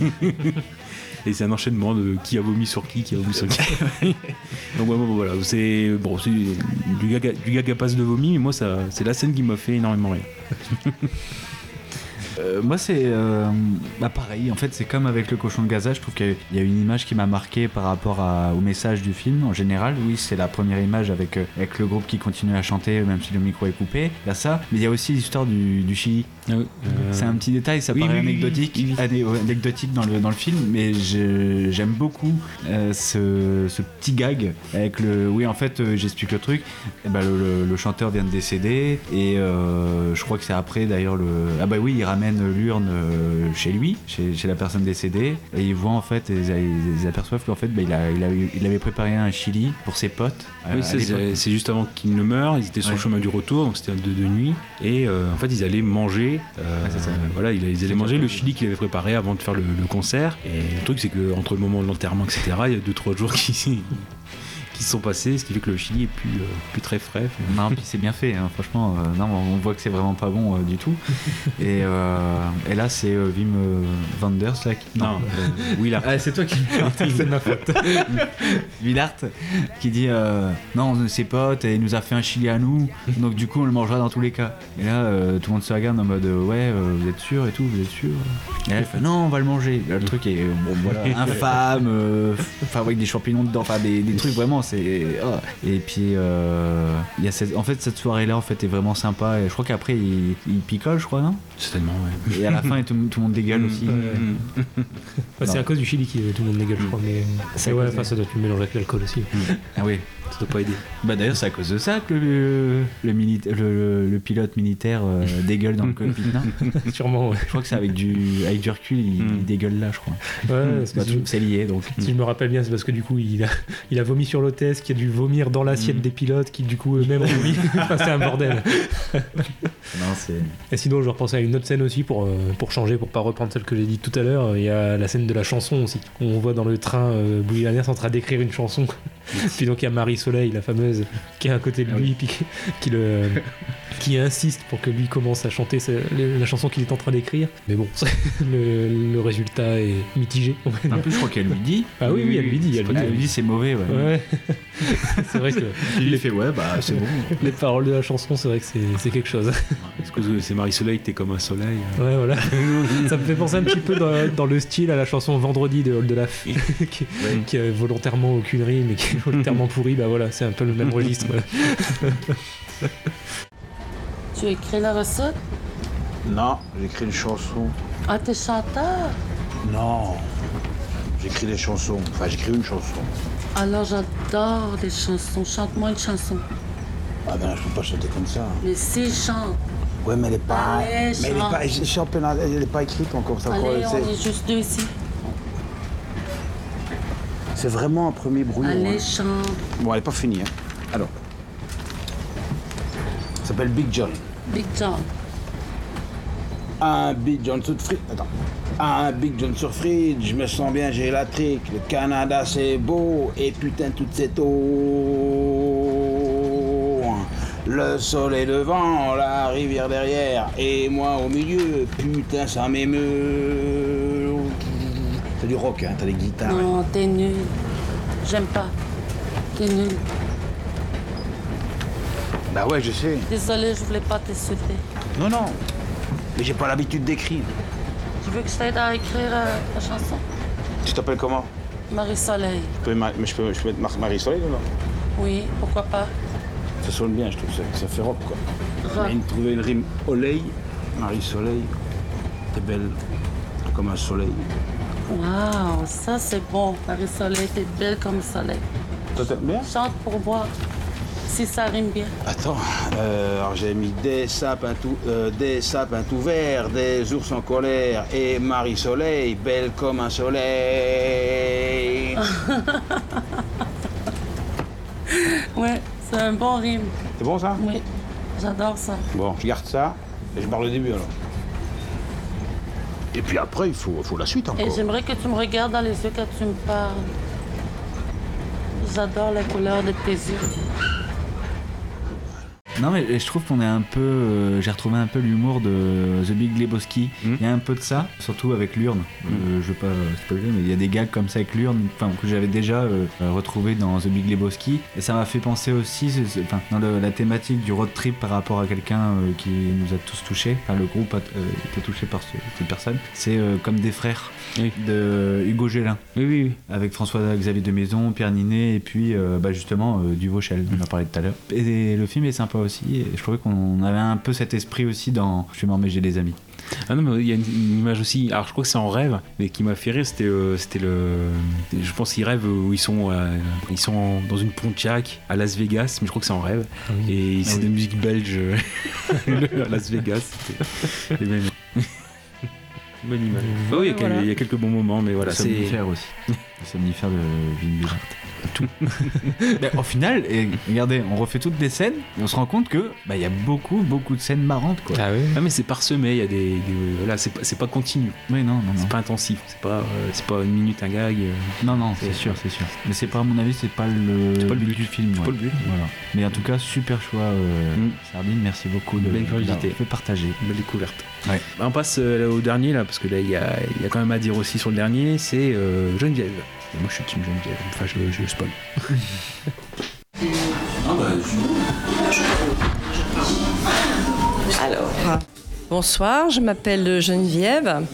[LAUGHS] et c'est un enchaînement de qui a vomi sur qui, qui a vomi sur qui. [LAUGHS] donc ouais, bon, voilà, c'est bon, du gaga, du gaga passe de vomi, mais moi, ça, c'est la scène qui m'a fait énormément rire. [LAUGHS] Euh, moi, c'est euh, bah, pareil. En fait, c'est comme avec le cochon de Gaza. Je trouve qu'il y a une image qui m'a marqué par rapport à- au message du film en général. Oui, c'est la première image avec, euh, avec le groupe qui continue à chanter, même si le micro est coupé. Il y a ça. Mais il y a aussi l'histoire du, du Chili. C'est un petit détail, ça oui, paraît oui, anecdotique, anecdotique dans le, dans le film, mais j'aime beaucoup ce, ce petit gag avec le. Oui, en fait, j'explique le truc. Eh ben, le, le- le chanteur vient de décéder et je crois que c'est après d'ailleurs le. Ah bah oui, il ramène l'urne euh, chez lui, chez, chez la personne décédée, et ils voient en fait, ils, ils aperçoivent qu'en fait, bah, il, a, il, a eu- il avait préparé un chili pour ses potes. euh, Oui, c'est juste avant qu'ils ne meurent, ils étaient sur le chemin du retour, donc c'était de, de nuit, et euh, en fait ils allaient manger, euh, voilà, ils, ils allaient manger le chili qu'ils avaient préparé avant de faire le, le concert. Et le truc c'est que entre le moment de l'enterrement, etc., il y a 2-3 jours qui, qui se sont passés, ce qui fait que le chili est plus, euh, plus très frais. Non, puis c'est bien fait, hein, franchement. euh, non, on voit que c'est vraiment pas bon euh, du tout. [LAUGHS] Et, euh, et là, c'est Wim Wenders là qui. Non, Willard. Ah, c'est toi qui [LAUGHS] c'est ma faute. [LAUGHS] Willard qui dit non, ses potes et il nous a fait un chili à nous, donc du coup on le mangera dans tous les cas. Et là, tout le monde se regarde en mode ouais, vous êtes sûr et tout, vous êtes sûr. Et là, elle fait non, on va le manger. Là, le truc est bon, voilà, infâme, enfin avec des champignons dedans, enfin des, des trucs vraiment, c'est. oh. Et puis euh, il y a cette, en fait cette soirée là en fait est vraiment sympa et je crois qu'après il, il picole, je crois, non? Certainement, ouais. Et à la fin, tout, tout le monde dégueule aussi. Bah, c'est à cause du chili que tout le monde dégueule, je crois. Mais, ouais, enfin, ça doit être une mélange avec l'alcool aussi. Ah oui. Ça doit pas aider. Bah d'ailleurs c'est à cause de ça que le, le, pilote militaire euh, [LAUGHS] dégueule dans le cockpit, [LAUGHS] Sûrement, ouais. Je crois que c'est avec du, avec du recul, il, il dégueule là, je crois. Ouais, Mm. que Bah, c'est lié donc. Si je me rappelle bien, c'est parce que du coup, il a, il a vomi sur il y a du vomir dans l'assiette des pilotes qui du coup eux-mêmes ont vomi. [LAUGHS] Enfin, c'est un bordel. Non. Et sinon, je repensais à une autre scène aussi pour, euh, pour changer, pour pas reprendre celle que j'ai dit tout à l'heure. Il y a la scène de la chanson aussi. On voit dans le train euh, Bouilly Laniers en train d'écrire une chanson. puis donc il y a Marie Soleil, la fameuse, qui est à côté de lui, puis qui, qui le, [LAUGHS] qui insiste pour que lui commence à chanter sa- la chanson qu'il est en train d'écrire. Mais bon, [LAUGHS] le, le résultat est mitigé. En plus, je crois qu'elle lui dit. Ah oui, oui, elle lui dit. Elle lui dit, lui dit c'est mauvais, ouais. Ouais. [LAUGHS] c'est vrai que [LAUGHS] Il lui fait ouais, bah c'est bon. les paroles de la chanson, c'est vrai que c'est quelque chose. Parce que c'est Marie-Soleil, t'es comme un soleil. Ouais, voilà. Ça me fait penser un petit peu dans, dans le style à la chanson Vendredi de la qui, qui a volontairement aucune rime et qui est volontairement pourri. Bah voilà, c'est un peu le même registre. Tu écris la recette Non, j'écris une chanson. Ah, t'es chanteur? Non, j'écris des chansons. Enfin, j'écris une chanson. Alors j'adore les chansons. Chante-moi une chanson. Ah ben, je peux pas chanter comme ça. Mais si, chante. Ouais, mais elle est pas. Allez, mais elle est pas. Je suis en peine, elle est pas écrite encore. C'est encore- Allez, on est juste deux ici. C'est vraiment un premier brouillon. Allez, hein. chante. Bon, elle est pas finie. Hein. Alors. Ça s'appelle Big John. Big John. Un Big John sur frites. Attends. Un Big John sur frites, je me sens bien, j'ai la trique. Le Canada c'est beau et putain toute cette eau. Le soleil devant, la rivière derrière et moi au milieu. Putain ça m'émeut. C'est du rock, hein, t'as des guitares. Non, t'es nul. J'aime pas. T'es nul. Bah ouais, je sais. Désolée, je voulais pas t'insulter. Non, non. Mais j'ai pas l'habitude d'écrire. Tu veux que je t'aide à écrire euh, la chanson? Tu t'appelles comment? Marie-Soleil. je peux, ma- mais je peux, je peux mettre Mar- Marie-Soleil dedans? Oui, pourquoi pas Ça sonne bien, je trouve. Ça, ça fait rock, quoi. Mais une- trouver une rime Oleil, Marie-Soleil. T'es belle comme un soleil. Waouh, ça c'est bon. Marie-Soleil, t'es belle comme le soleil. Toi, t'aimes bien? Chante pour voir si ça rime bien. Attends, euh, alors j'ai mis des sapins tout, euh, des sapins tout verts, des ours en colère et Marie-Soleil, belle comme un soleil. [LAUGHS] ouais, c'est un bon rime. C'est bon ça? Oui, j'adore ça. Bon, je garde ça et je parle le début alors. Et puis après, il faut, faut la suite Et encore. j'aimerais que tu me regardes dans les yeux quand tu me parles. J'adore la couleur de tes yeux. Non mais je trouve qu'on est un peu, euh, j'ai retrouvé un peu l'humour de The Big Lebowski. Il y a un peu de ça, surtout avec l'urne. Euh, je veux pas spoiler, mais il y a des gags comme ça avec l'urne, enfin que j'avais déjà euh, retrouvé dans The Big Lebowski. Et ça m'a fait penser aussi, enfin dans le- la thématique du road trip par rapport à quelqu'un euh, qui nous a tous touchés. Enfin le groupe a euh, été touché par ce- cette personne. C'est euh, comme des frères de Hugo Gélin. Oui, oui, Avec François-Xavier de Maison, Pierre Ninet et puis euh, bah, justement euh, du Vauchel, on en a parlé tout à l'heure. Et le film est sympa aussi, et je trouvais qu'on avait un peu cet esprit aussi dans Je suis mort mais j'ai des amis. Ah non, mais il y a une, une image aussi, alors je crois que c'est en rêve, mais qui m'a fait rire, c'était euh, c'était le. Je pense qu'ils rêvent où ils sont, euh, ils sont en- dans une Pontiac à Las Vegas, mais je crois que c'est en rêve. Et c'est Ah de oui. musique belge [LAUGHS] à Las Vegas. c'était- les mêmes. Bonne image. Ah oui, il y a quel- il y, a quelques bons moments, mais voilà, le c'est. somnifère aussi. [LAUGHS] Le somnifère de Vin Diesel. Tout. [LAUGHS] Mais au final, et regardez, on refait toutes les scènes et on se rend compte que bah, il y a beaucoup, beaucoup de scènes marrantes quoi. Ah oui mais c'est parsemé, il y a des. des- voilà, c'est pas, c'est pas continu. Oui, non, non, non. C'est pas intensif, c'est pas, euh, c'est pas une minute un gag. euh. Non, non, c'est sûr, c'est sûr. Mais c'est pas, à mon avis, c'est pas le, C'est pas le but but. du film. C'est ouais. pas le but. Voilà. Mais en tout cas, super choix, euh, Sardine. Merci beaucoup de Belle curiosité. fait partager. Belle découverte. Ouais. Bah, on passe euh, au dernier, là, parce que là, il y a, il y a quand même à dire aussi sur le dernier, c'est euh, Geneviève. Et moi, je suis team Geneviève. Enfin, je, je spoil. Alors, bonsoir, je m'appelle Geneviève.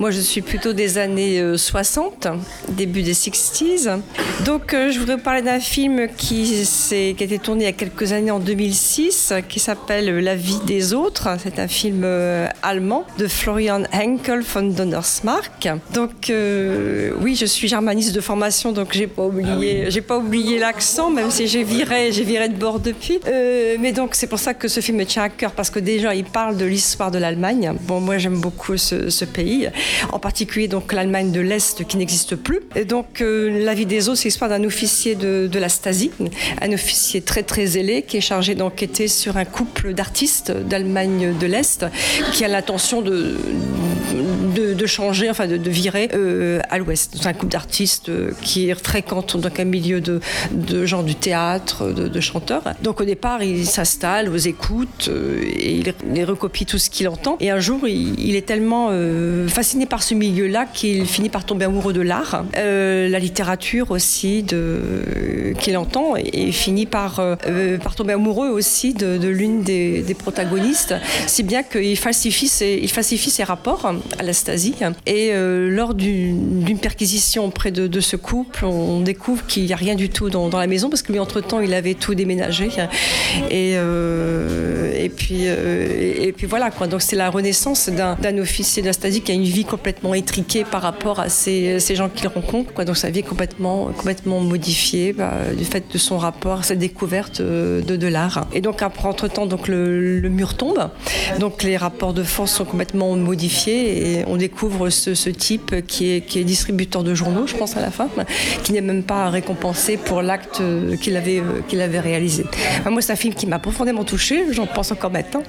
Moi, je suis plutôt des années euh, 60, début des 60s. Donc, euh, je voudrais vous parler d'un film qui, a été tourné il y a quelques années, en 2006, qui s'appelle La vie des autres. C'est un film euh, allemand de Florian Henkel von Donnersmarck. Donc, euh, oui, je suis germaniste de formation, donc j'ai pas oublié, j'ai pas oublié l'accent, même si j'ai viré, j'ai viré de bord depuis. Euh, mais donc, c'est pour ça que ce film me tient à cœur, parce que déjà, il parle de l'histoire de l'Allemagne. Bon, moi, j'aime beaucoup ce, pays. en particulier donc l'Allemagne de l'Est qui n'existe plus. Donc euh, La vie des autres, c'est l'histoire d'un officier de, la Stasi, un officier très très zélé qui est chargé d'enquêter sur un couple d'artistes d'Allemagne de l'Est qui a l'intention de, de, changer, enfin de, virer euh, à l'Ouest. C'est un couple d'artistes euh, qui fréquente donc un milieu de, de genre du théâtre, de, chanteurs. Donc au départ, il s'installe aux écoutes euh, et il, il, recopie tout ce qu'il Et un jour, il, est tellement euh, fasciné par ce milieu-là qu'il finit par tomber amoureux de l'art, euh, la littérature aussi qu'il entend et, finit par euh, par tomber amoureux aussi de, l'une des, protagonistes, si bien qu'il falsifie ses, rapports à la Stasi. Et lors d'une perquisition auprès de, ce couple, on découvre qu'il n'y a rien du tout dans, la maison parce que lui, entre-temps, il avait tout déménagé. Et, puis, voilà, quoi. C'est la renaissance d'un officier de Stasi qui a une vie complètement étriquée par rapport à ces, gens qu'il rencontre. Donc sa vie est complètement, complètement modifiée bah, du fait de son rapport cette découverte de, de l'art. Et donc après, entre-temps, donc le, mur tombe. Donc les rapports de force sont complètement modifiés et on découvre ce, type qui est, distributeur de journaux, je pense à la fin, qui n'est même pas récompensé pour l'acte qu'il avait, qu'il avait réalisé. Moi, c'est un film qui m'a profondément touché, j'en pense encore maintenant.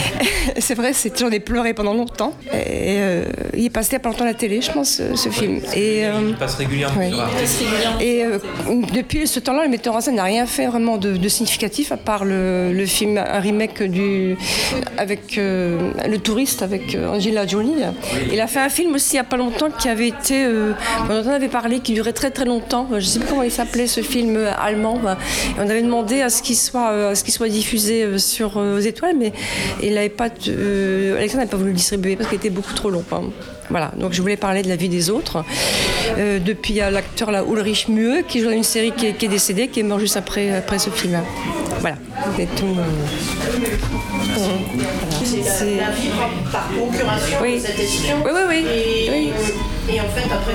[LAUGHS] c'est vrai, j'en ai pleuré pendant longtemps. Et, euh, il est passé il n'y a pas longtemps à la télé, je pense, ce, film. Et, euh, il passe régulièrement ouais. Et euh, depuis ce temps-là, le metteur en scène n'a rien fait vraiment de, de, significatif à part le, le, film, un remake du, avec euh, le touriste avec Angela Jolie. Il a fait un film aussi il n'y a pas longtemps qui avait été, on en avait parlé, qui durait très très longtemps. Je ne sais plus comment il s'appelait ce film allemand. Et on avait demandé à ce qu'il soit, qu soit diffusé sur aux étoiles, mais il n'avait pas, Alexandre n'avait pas voulu le distribuer parce qu'il était beaucoup trop long. Hein. Voilà, donc je voulais parler de la vie des autres. Euh, depuis, il y a l'acteur là, Ulrich Mühe qui joue dans une série qui est, qui est, décédée, qui est mort juste après, après ce film. Voilà, c'est tout. Euh... C'est vie par procuration oui. de cette émission. Oui, oui, oui. Et en fait, après,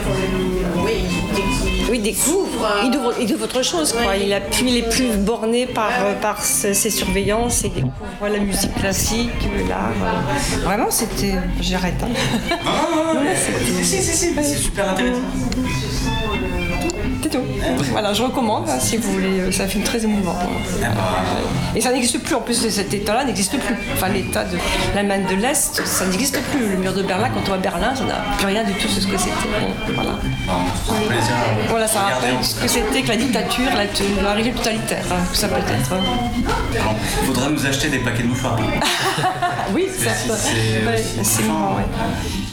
oui, il découvre, il découvre, il découvre autre chose. Quoi. Ouais. Il, a, il est plus borné par, ouais. par ses, ses, surveillances et découvre la musique classique, l'art. Vraiment, c'était. J'arrête. Hein. Ah, ouais, si, si, si, c'est super intéressant. C'est tout. Voilà, je recommande hein, si vous voulez. C'est un film très émouvant. Et ça n'existe plus. En plus, cet état-là n'existe plus. Enfin, l'état de l'Allemagne de l'Est, ça n'existe plus. Le mur de Berlin, quand on va à Berlin, ça n'a plus rien du tout sur ce que c'était. Voilà. Voilà, ça rappelle ce que c'était que la dictature, la, la régime totalitaire. Hein, tout ça peut-être. Hein. Il faudra nous acheter des paquets de mouchoirs. [LAUGHS] oui, certes. C'est ouais.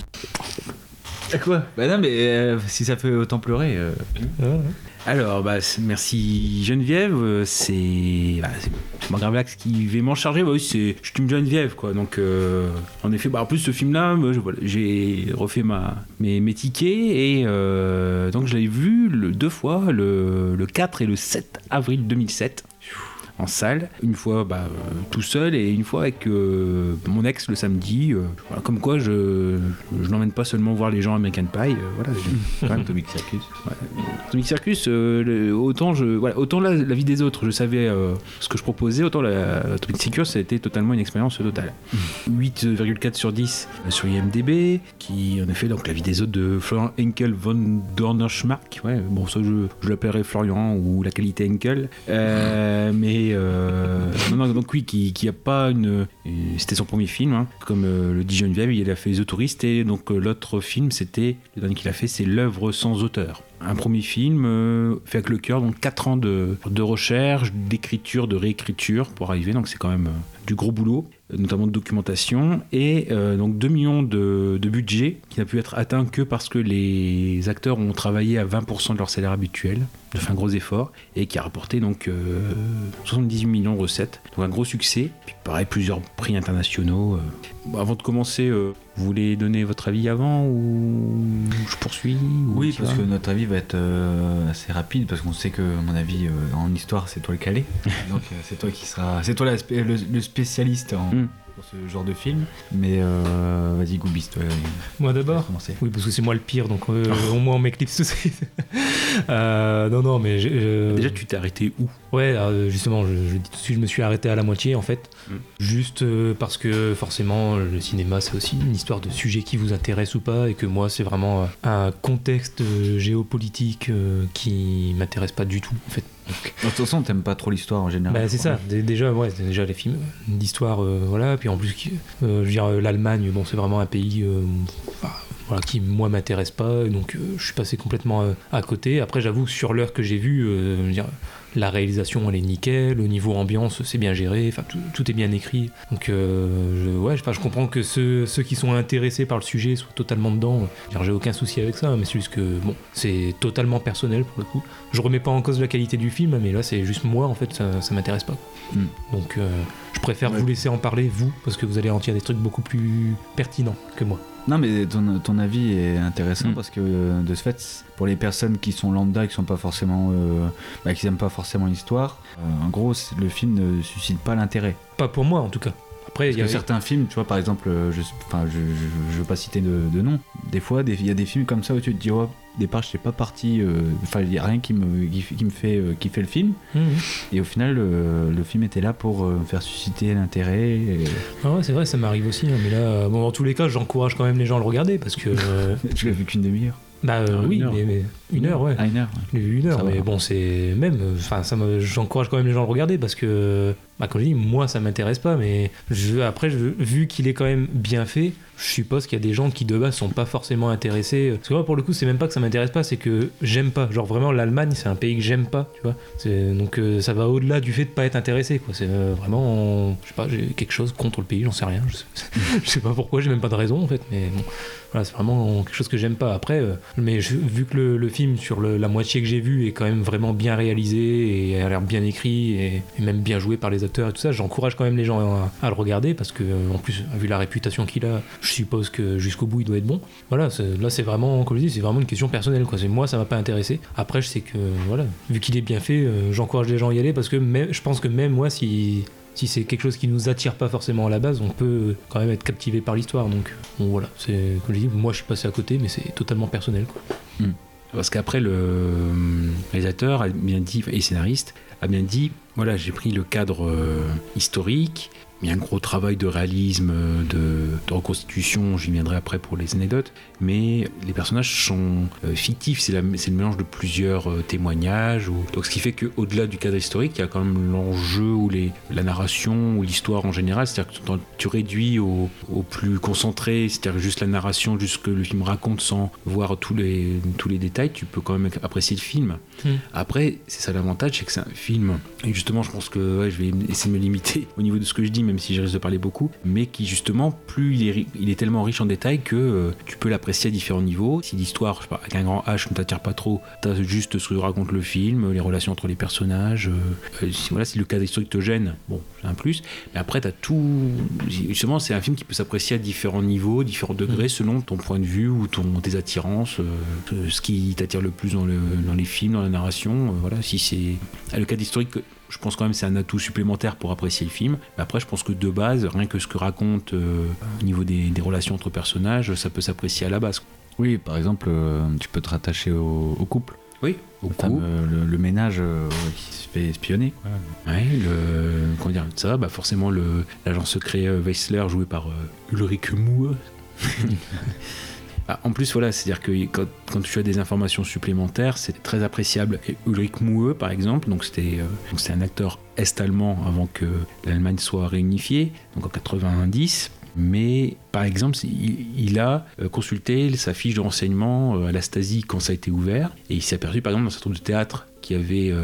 Quoi Bah non, mais euh, si ça fait autant pleurer. Euh... Ouais. Alors, bah, merci Geneviève. Euh, c'est bah, Margaret Black qui va m'en charger. Bah, oui, c'est je suis une Geneviève, quoi. Donc, euh, en effet, bah, en plus, ce film-là, voilà, j'ai refait ma, mes, mes tickets et euh, donc je l'ai vu le, deux fois, le, le 4 et le 7 avril 2007 en salle, une fois bah, euh, tout seul et une fois avec euh, mon ex le samedi. Euh, voilà, comme quoi, je, je n'emmène pas seulement voir les gens American Pie. voilà, [LAUGHS] quand même Atomic Circus. Ouais. Atomic Circus, le, autant, je, voilà, autant la, la, vie des autres, je savais ce que je proposais, autant la, Atomic Circus, ça a été totalement une expérience totale. 8,4 sur 10 sur IMDB, qui en effet, donc la vie des autres de Florian Henkel von Dornerschmark. Ouais, bon, ça, je, je l'appellerai Florian ou la qualité Henkel. [LAUGHS] mais non, donc oui, qui, qui a pas une. C'était son premier film, hein. comme euh, le dit Geneviève, il a fait The Tourist, et donc euh, l'autre film, c'était, le dernier qu'il a fait, c'est L'œuvre sans auteur. Un premier film euh, fait avec le cœur, donc 4 ans de, recherche, d'écriture, de réécriture pour arriver, donc c'est quand même du gros boulot notamment de documentation, et donc 2 millions de, budget qui n'a pu être atteint que parce que les acteurs ont travaillé à 20% de leur salaire habituel, de fait un gros effort, et qui a rapporté donc euh, 78 millions de recettes, donc un gros succès, puis pareil plusieurs prix internationaux. Euh. avant de commencer, euh, vous voulez donner votre avis avant ou je poursuis ou Oui, parce que notre avis va être euh, assez rapide parce qu'on sait que, mon avis, en histoire, c'est toi le calé. [LAUGHS] Donc c'est toi qui sera, c'est toi la, le, le, spécialiste en, mm. Pour ce genre de film. Mais euh, vas-y, Goubis, toi. Moi d'abord Oui, parce que c'est moi le pire, donc euh, au moins on m'éclipse tout de suite. Euh, non, non, mais. euh, Déjà, tu t'es arrêté où? Ouais, euh, justement, je, je dis tout de suite, je me suis arrêté à la moitié en fait. Mm. Juste euh, parce que forcément, le cinéma c'est aussi une histoire de sujet qui vous intéresse ou pas, et que moi c'est vraiment euh, un contexte euh, géopolitique euh, qui m'intéresse pas du tout en fait. De toute façon, t'aimes pas trop l'histoire en général. Bah, c'est ça, Dé- déjà, ouais, déjà les films d'histoire, euh, voilà, puis en plus, euh, je veux dire, euh, l'Allemagne, bon, c'est vraiment un pays euh, voilà, qui, moi, m'intéresse pas, donc je suis passé complètement à côté. Après, j'avoue, sur l'heure que j'ai vu, euh, je veux dire, la réalisation, elle est nickel, au niveau ambiance, c'est bien géré, enfin, tout, tout est bien écrit. Donc, euh, je, ouais, je, comprends que ceux, ceux qui sont intéressés par le sujet soient totalement dedans. J'ai aucun souci avec ça, mais c'est juste que, bon, c'est totalement personnel pour le coup. Je remets pas en cause la qualité du film, mais là, c'est juste moi, en fait, ça, ça m'intéresse pas. Hmm. Donc, euh, je préfère vous laisser en parler, vous, parce que vous allez en tirer des trucs beaucoup plus pertinents que moi. Non, mais ton, ton avis est intéressant Mm. parce que euh, de ce fait, pour les personnes qui sont lambda, qui sont pas forcément, euh, bah, qui aiment pas forcément l'histoire, euh, en gros, le film ne suscite pas l'intérêt. Pas pour moi, en tout cas. Après, il y a certains films, tu vois, par exemple, je, enfin, je, je, je veux pas citer de, de nom. Des fois, il y a des films comme ça où tu te dis, oh, départ, je sais pas parti. euh, Enfin, il y a rien qui me, qui, qui me fait euh, kiffer le film. Mhm. Et au final, euh, le film était là pour euh, me faire susciter l'intérêt. et- Ah ouais, c'est vrai, ça m'arrive aussi. hein, mais là, euh, bon, dans tous les cas, j'encourage quand même les gens à le regarder parce que. [LAUGHS] euh, Je l'ai vu qu'une demi-heure. Bah euh, Ah, oui, mais une heure, ouais. Ah, une heure. Une heure, Ça va. mais bon, c'est même. Enfin, ça me- j'encourage quand même les gens à le regarder parce que, bah, comme je dis, moi, ça m'intéresse pas, mais je, après, je, vu qu'il est quand même bien fait, je suppose qu'il y a des gens qui de base sont pas forcément intéressés. Parce que moi, pour le coup, c'est même pas que ça m'intéresse pas, c'est que j'aime pas. Genre vraiment, l'Allemagne, c'est un pays que j'aime pas, tu vois. Donc euh, ça va au-delà du fait de pas être intéressé, quoi. C'est euh, vraiment, je sais pas, j'ai quelque chose contre le pays, j'en sais rien. Je sais, [LAUGHS] je sais pas pourquoi, j'ai même pas de raison en fait, mais bon. Voilà, c'est vraiment quelque chose que j'aime pas. Après, euh, mais je- vu que le, le film, sur la moitié que j'ai vu, est quand même vraiment bien réalisé et a l'air bien écrit et, même bien joué par les acteurs et tout ça, j'encourage quand même les gens à, le regarder parce que, euh, en plus, vu la réputation qu'il a, je suppose que jusqu'au bout, il doit être bon. Voilà, là, c'est vraiment, comme je dis, c'est vraiment une question personnelle. Moi, ça m'a pas intéressé. Après, je sais que, voilà, vu qu'il est bien fait, euh, j'encourage les gens à y aller parce que je pense que même moi, si si c'est quelque chose qui nous attire pas forcément à la base, on peut quand même être captivé par l'histoire. Donc bon, voilà, c'est comme je dis, moi je suis passé à côté, mais c'est totalement personnel. Quoi. Parce qu'après, le réalisateur a bien et scénariste, a bien dit voilà, j'ai pris le cadre euh, historique, il y a un gros travail de réalisme, de, de reconstitution, j'y viendrai après pour les anecdotes, mais les personnages sont euh, fictifs, c'est le mélange de plusieurs euh, témoignages, ou, donc ce qui fait qu'au-delà du cadre historique, il y a quand même l'enjeu ou les, la narration ou l'histoire en général, c'est-à-dire que tu, réduis au, au plus concentré, c'est-à-dire juste la narration, juste ce que le film raconte sans voir tous les, tous les détails, tu peux quand même apprécier le film. Mm. Après, c'est ça l'avantage, c'est que c'est un film, et justement, je pense que ouais, je vais essayer de me limiter [LAUGHS] au niveau de ce que je dis, même si je risque de parler beaucoup, mais qui justement, plus il est, il est tellement riche en détails que euh, tu peux l'apprécier à différents niveaux. Si l'histoire, je sais pas, avec un grand H ne t'attire pas trop, t'as juste ce que raconte le film, les relations entre les personnages, euh, euh, si, voilà, si le cadre historique te gêne, bon, c'est un plus, mais après, t'as tout. Justement, c'est un film qui peut s'apprécier à différents niveaux, différents degrés, selon ton point de vue ou ton, tes attirances, euh, ce qui t'attire le plus dans, le, dans les films, dans la narration. voilà, si c'est. Le cadre historique, je pense quand même c'est un atout supplémentaire pour apprécier le film. Mais après, je pense que de base, rien que ce que raconte euh, au niveau des, des relations entre personnages, ça peut s'apprécier à la base. Oui, par exemple, euh, tu peux te rattacher au, au couple. Oui, au Le fameux- couple. le, le ménage euh, qui se fait espionner. Ouais, le, comment dire ça bah Forcément, l'agent secret Weissler, joué par Ulrich Moue. [LAUGHS] Ah, en plus, voilà, c'est-à-dire que quand, tu as des informations supplémentaires, c'est très appréciable. Et Ulrich Moue, par exemple, euh, donc c'était un acteur est-allemand avant que l'Allemagne soit réunifiée, donc en 90. Mais par exemple, il, a euh, consulté sa fiche de renseignement euh, à la Stasi quand ça a été ouvert, et il s'est aperçu par exemple dans un nombre de théâtre qu'il y avait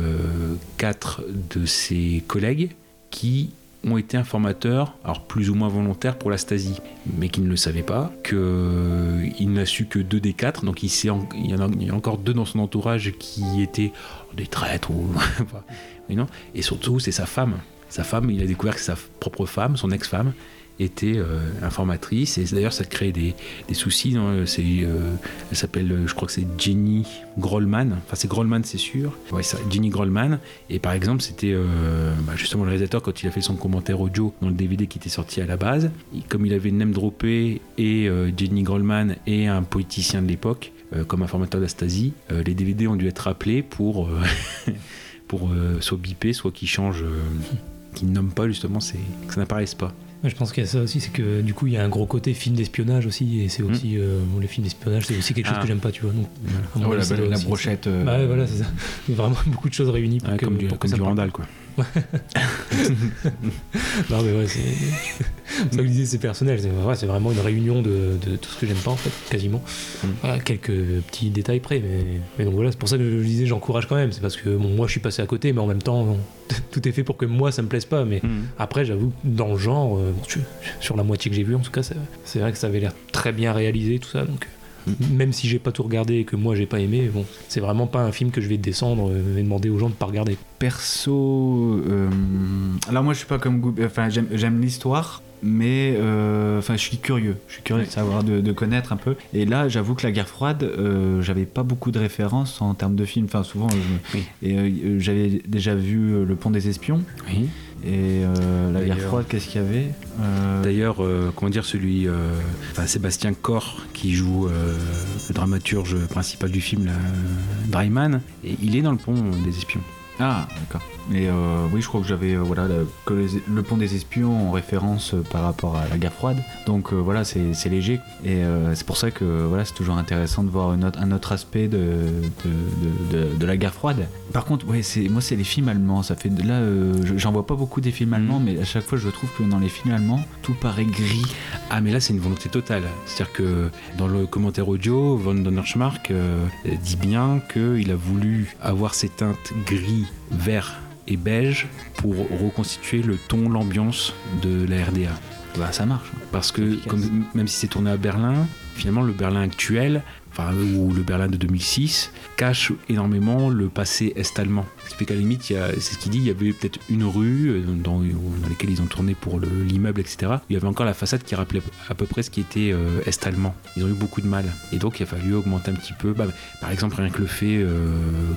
quatre de ses collègues qui ont été informateurs, alors plus ou moins volontaires pour la Stasi, mais qui ne le savaient pas, qu'il n'a su que deux des quatre, donc il, sait y en a, encore deux dans son entourage qui étaient des traîtres, ou, [LAUGHS] non. et surtout c'est sa femme. Sa femme, il a découvert que sa propre femme, son ex-femme, était euh, informatrice et d'ailleurs ça crée des, soucis. hein. C'est, euh, elle s'appelle, euh, je crois que c'est Jenny Grollman. Enfin c'est Grollman c'est sûr. Ouais, ça, Jenny Grollman. Et par exemple c'était euh, bah, justement le réalisateur quand il a fait son commentaire audio dans le DVD qui était sorti à la base. comme il avait name droppé et euh, Jenny Grollman et un poéticien de l'époque euh, comme informateur d'Astasie, euh, les DVD ont dû être rappelés pour euh, [LAUGHS] pour euh, soit biper, soit qu'ils changent, euh, qu'ils nomment pas justement, que ça n'apparaisse pas. Je pense qu'il y a ça aussi, c'est que du coup il y a un gros côté film d'espionnage aussi, et c'est aussi euh, bon, les films d'espionnage, c'est aussi quelque chose Ah. que j'aime pas, tu vois. Donc, Oh, avis, la brochette, euh, Bah ouais, voilà, c'est ça. Il y a Vraiment beaucoup de choses réunies pour Ouais, que, comme du- pour que comme ça du parle. Randall, quoi. [LAUGHS] Non mais ouais, c'est [LAUGHS] que c'est personnel. C'est vraiment une réunion de, de tout ce que j'aime pas en fait, quasiment. À quelques petits détails près, mais, mais donc voilà, c'est pour ça que je disais j'encourage quand même. C'est parce que bon, moi je suis passé à côté, mais en même temps, bon, [LAUGHS] tout est fait pour que moi ça me plaise pas. Mais après, j'avoue, dans le genre, euh, sur la moitié que j'ai vu, en tout cas, c'est vrai que ça avait l'air très bien réalisé, tout ça. Donc même si j'ai pas tout regardé et que moi j'ai pas aimé, bon, c'est vraiment pas un film que je vais descendre euh, et demander aux gens de pas regarder. Perso, euh, alors moi je suis pas comme Goub- enfin j'aime, l'histoire, mais euh, enfin je suis curieux, je suis curieux de savoir, de, de connaître un peu. Et là j'avoue que la guerre froide, euh, j'avais pas beaucoup de références en termes de films. Enfin souvent, je- et euh, j'avais déjà vu Le Pont des Espions. Oui. Et euh, la guerre froide, qu'est-ce qu'il y avait Euh, D'ailleurs, euh, comment dire, celui, enfin Sébastien Corr qui joue le dramaturge principal du film, là, Dryman, et il est dans le pont des espions. Ah, d'accord. Et euh, oui, je crois que j'avais euh, voilà, le, que les- le pont des espions en référence euh, par rapport à la guerre froide. Donc voilà, c'est c'est léger. Et c'est pour ça que voilà, c'est toujours intéressant de voir une autre- un autre aspect de, de, de- de- de la guerre froide. Par contre, ouais, c'est moi, c'est les films allemands. Ça fait là, je- j'en vois pas beaucoup des films allemands, mais à chaque fois, je trouve que dans les films allemands, tout paraît gris. Ah, mais là, c'est une volonté totale. C'est-à-dire que dans le commentaire audio, Von Donnerschmark dit bien qu'il a voulu avoir ces teintes gris, vert et beige pour reconstituer le ton, l'ambiance de la RDA. Bah, ça marche. Parce que comme- même si c'est tourné à Berlin, finalement, le Berlin actuel, ou le Berlin de 2006, cache énormément le passé est-allemand. Ce qui fait qu'à la limite, c'est ce qu'il dit, il y avait peut-être une rue euh, dans, laquelle ils ont tourné pour le- l'immeuble, etc. Il y avait encore la façade qui rappelait à peu près ce qui était euh, est-allemand. Ils ont eu beaucoup de mal. Et donc, il a fallu augmenter un petit peu. Bah, par exemple, rien que le fait euh,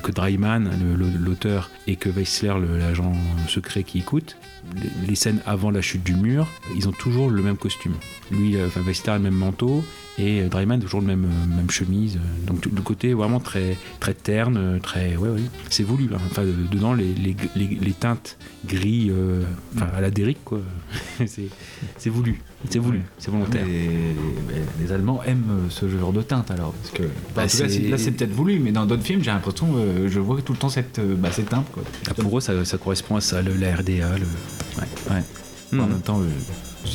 que le- l'auteur, et que Weissler, le- l'agent secret qui écoute, les- les scènes avant la chute du mur, ils ont toujours le même costume. Lui, enfin, Weissler a le même manteau, et euh, Dryman toujours le même, euh, même chemise. euh, Donc, le côté vraiment très, très terne, très. Ouais, ouais. C'est voulu. hein. Enfin, de- dedans, les, les, les- les teintes gris, euh, enfin, à la Derrick, quoi. [LAUGHS] c'est c'est voulu. C'est voulu. C'est volontaire. Les, Allemands aiment ce genre de teinte alors. Parce que, Bah, là, c'est peut-être voulu, mais dans d'autres films, j'ai l'impression, euh, je vois tout le temps cette, euh, bah, cette teinte. Quoi. Ah, pour eux, ça, ça correspond à ça, le, la RDA. Le... Ouais. Ouais. En Mhm. même temps, euh,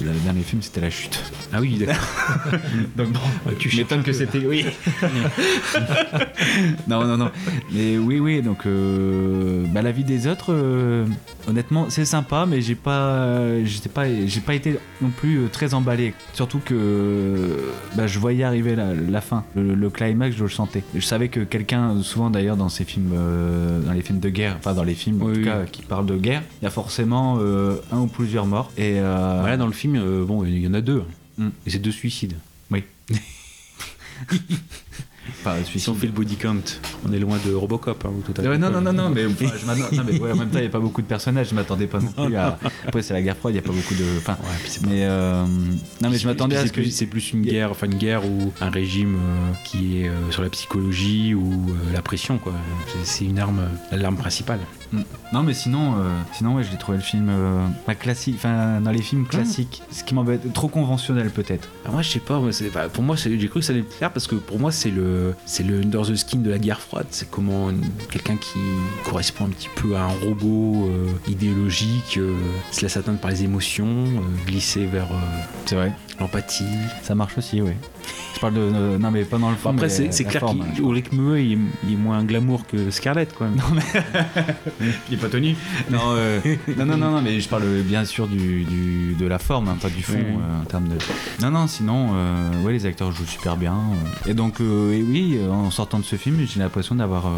le dernier film, c'était La Chute. Ah oui, d'accord. [LAUGHS] Donc bon, tu m'étonnes que c'était. Oui. [LAUGHS] non, non, non. Mais oui, oui. Donc, euh, bah, la vie des autres, euh, honnêtement, c'est sympa, mais j'ai pas, j'étais pas, j'ai pas été non plus euh, très emballé. Surtout que bah, je voyais arriver la, la fin, le, le climax, je le sentais. Je savais que quelqu'un, souvent d'ailleurs dans ces films, euh, dans les films de guerre, enfin dans les films en tout cas qui parlent de guerre, il y a forcément un ou plusieurs morts. Et Voilà, dans le film, euh, bon, il y en a deux. Mm. Et c'est deux suicides. Oui. Enfin, si on fait le body count, on est loin de Robocop. Hein, tout à Ouais, fait. non, non, non, non, mais, enfin, [LAUGHS] je non, mais ouais, en même temps, il n'y a pas beaucoup de personnages, je m'attendais pas non plus à. Après, c'est la guerre froide, il n'y a pas beaucoup de. Enfin, mais. euh, Non, mais je m'attendais à ce que. c'est plus une guerre, enfin une guerre ou un régime euh, qui est euh, sur la psychologie ou euh, la pression, quoi. C'est- une arme, euh, l'arme principale. Mm. Non, mais sinon, euh, sinon ouais, je l'ai trouvé le film euh, pas classique, enfin, dans les films classiques, ce qui m'embête, trop conventionnel peut-être. Ah, moi, je sais pas. moi, bah, pour moi, j'ai cru que ça allait me plaire parce que pour moi, c'est le, c'est le Under the Skin de la guerre froide. C'est comment quelqu'un qui correspond un petit peu à un robot euh, idéologique euh, se laisse atteindre par les émotions, euh, glisser vers c'est vrai. L'empathie. Ça marche aussi, oui. Je parle de. euh, non, mais pas dans le fond. Après, mais c'est c'est la clair qu'Ulrich Mue, il, est- il est moins glamour que Scarlett, quand même. Il est pas tenu. Non, euh, non, non, non, non, mais je parle bien sûr du, du- de la forme, hein, pas du fond Oui, oui. euh, en termes de. Non, non, sinon, euh, ouais, les acteurs jouent super bien. euh. Et donc, euh, et oui, euh, en sortant de ce film, j'ai l'impression d'avoir euh,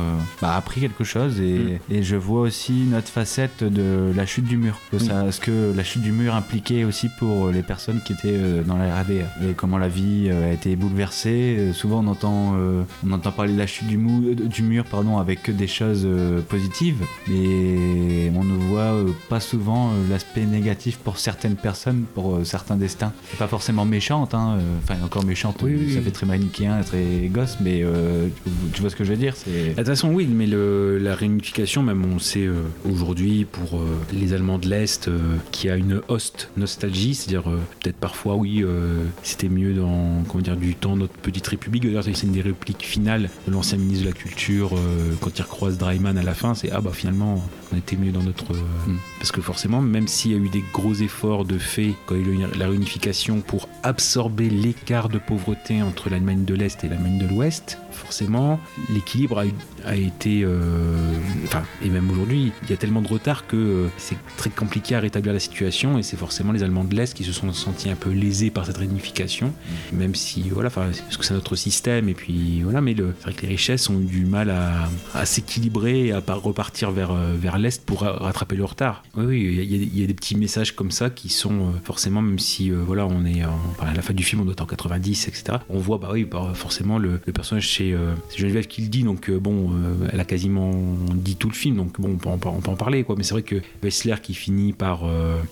bah, appris quelque chose et, et je vois aussi notre facette de la chute du mur. Que ça- ce que la chute du mur impliquait aussi pour les personnes qui étaient euh, dans la RD et comment la vie euh, a été bouleversée. Euh, souvent, on entend, euh, on entend parler de la chute du, mou- du mur pardon, avec que des choses euh, positives, mais on ne voit euh, pas souvent euh, l'aspect négatif pour certaines personnes, pour euh, certains destins. Pas forcément méchante, hein, euh, enfin encore méchante, Oui, oui, ça oui. fait très manichéen, très gosse, mais euh, tu, vois ce que je veux dire. De toute façon, oui, mais le- la réunification, même on sait euh, aujourd'hui pour euh, les Allemands de l'Est, euh, qui a une host nostalgie, c'est-à-dire euh, peut-être parfois, oui, euh, c'était mieux dans comment dire, du temps notre petite république. D'ailleurs, c'est une des répliques finales de l'ancien ministre de la Culture euh, quand il recroise Dreiman à la fin, c'est ah bah finalement, on était mieux dans notre. euh, Parce que forcément, même s'il y a eu des gros efforts de fait quand il y a eu la réunification pour absorber l'écart de pauvreté entre l'Allemagne de l'Est et l'Allemagne de l'Ouest, forcément, l'équilibre a, été. euh, Enfin, et même aujourd'hui, il y a tellement de retard que euh, c'est très compliqué à rétablir la situation et c'est forcément les Allemands de l'Est qui se sont sentis un peu lésés par cette réunification, même si, voilà, parce que c'est notre système et puis voilà, mais le- c'est vrai que les richesses ont eu du mal à, à s'équilibrer et à repartir vers, euh, vers l'Est pour ra- rattraper le retard. Oui, oui, il y, a- y des petits messages comme ça qui sont euh, forcément, même si, euh, voilà, on est en- à la fin du film, on doit être en 90, etc. On voit, bah oui, bah, forcément, le, le personnage, c'est euh, c'est Geneviève qui le dit, donc bon, elle a quasiment dit tout le film, donc bon, on peut on peut en parler, quoi. Mais c'est vrai que Wessler qui finit par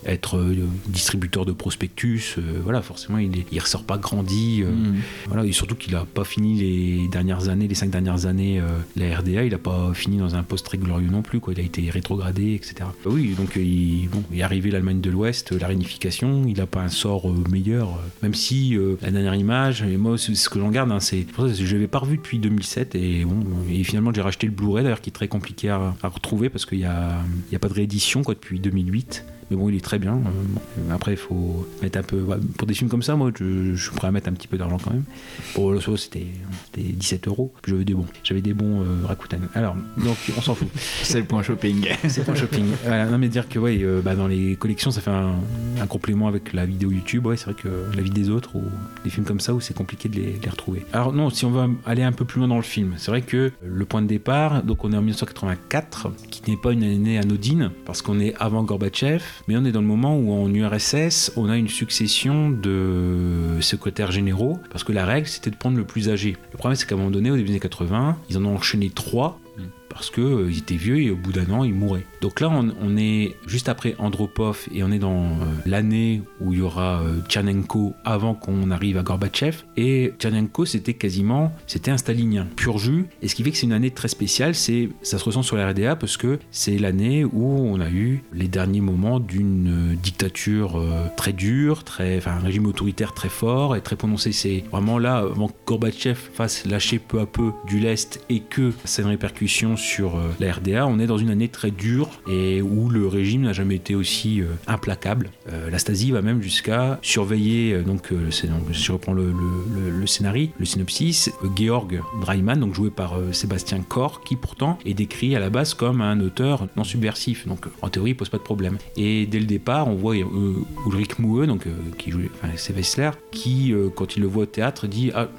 être distributeur de prospectus, voilà, forcément, il, est- il ressort pas grandi. Mhm. Voilà, et surtout qu'il a pas fini les dernières années, les cinq dernières années, la RDA, il a pas fini dans un poste très glorieux non plus, quoi. Il a été rétrogradé, etc. Oui, donc euh, il, est arrivé l'Allemagne de l'Ouest, euh, la réunification, il a pas un sort euh, meilleur, même si la dernière image, et moi ce que j'en garde, hein, c'est que je l'avais pas revu depuis 2007 et bon, et finalement j'ai racheté le Blu-ray d'ailleurs qui est très compliqué à, retrouver parce qu'il y a, y a pas de réédition quoi depuis 2008. Mais bon, il est très bien. Euh, Après, il faut mettre un peu. ouais, Pour des films comme ça, moi, je, je suis prêt à mettre un petit peu d'argent quand même. Pour le show, c'était c'était 17 euros. Puis J'avais des bons. J'avais des bons euh, Rakuten. Alors, donc, on s'en fout. [LAUGHS] C'est le point shopping. C'est le point shopping. Voilà, non, mais dire que, ouais, euh, bah, dans les collections, ça fait un, un complément avec la vidéo YouTube. Ouais, c'est vrai que la vie des autres ou des films comme ça où c'est compliqué de les, de les retrouver. Alors, non, si on veut aller un peu plus loin dans le film, c'est vrai que le point de départ, donc on est en 1984, qui n'est pas une année anodine, parce qu'on est avant Gorbatchev, mais on est dans le moment où en URSS, on a une succession de secrétaires généraux, parce que la règle, c'était de prendre le plus âgé. Le problème, c'est qu'à un moment donné, au début des années 80, ils en ont enchaîné trois, parce qu'ils étaient vieux et au bout d'un an, ils mouraient. Donc là, on, est juste après Andropov et on est dans euh, l'année où il y aura euh, Tchernenko avant qu'on arrive à Gorbatchev. Et Tchernenko, c'était quasiment, c'était un stalinien, pur jus. Et ce qui fait que c'est une année très spéciale, c'est, ça se ressent sur la RDA parce que c'est l'année où on a eu les derniers moments d'une euh, dictature euh, très dure, très, un régime autoritaire très fort et très prononcé. C'est vraiment là, avant que Gorbatchev fasse lâcher peu à peu du lest et que ça ait une répercussion sur euh, la RDA, on est dans une année très dure et où le régime n'a jamais été aussi euh, implacable. Euh, la Stasi va même jusqu'à surveiller, donc, je reprends le, scénario, le synopsis, Georg Dreimann, donc joué par Sébastien Korr, qui pourtant est décrit à la base comme un auteur non subversif, donc en théorie il pose pas de problème. Et dès le départ, on voit Ulrich Moueux, donc, qui joue, enfin, c'est Wessler, qui, quand il le voit au théâtre, dit Ah,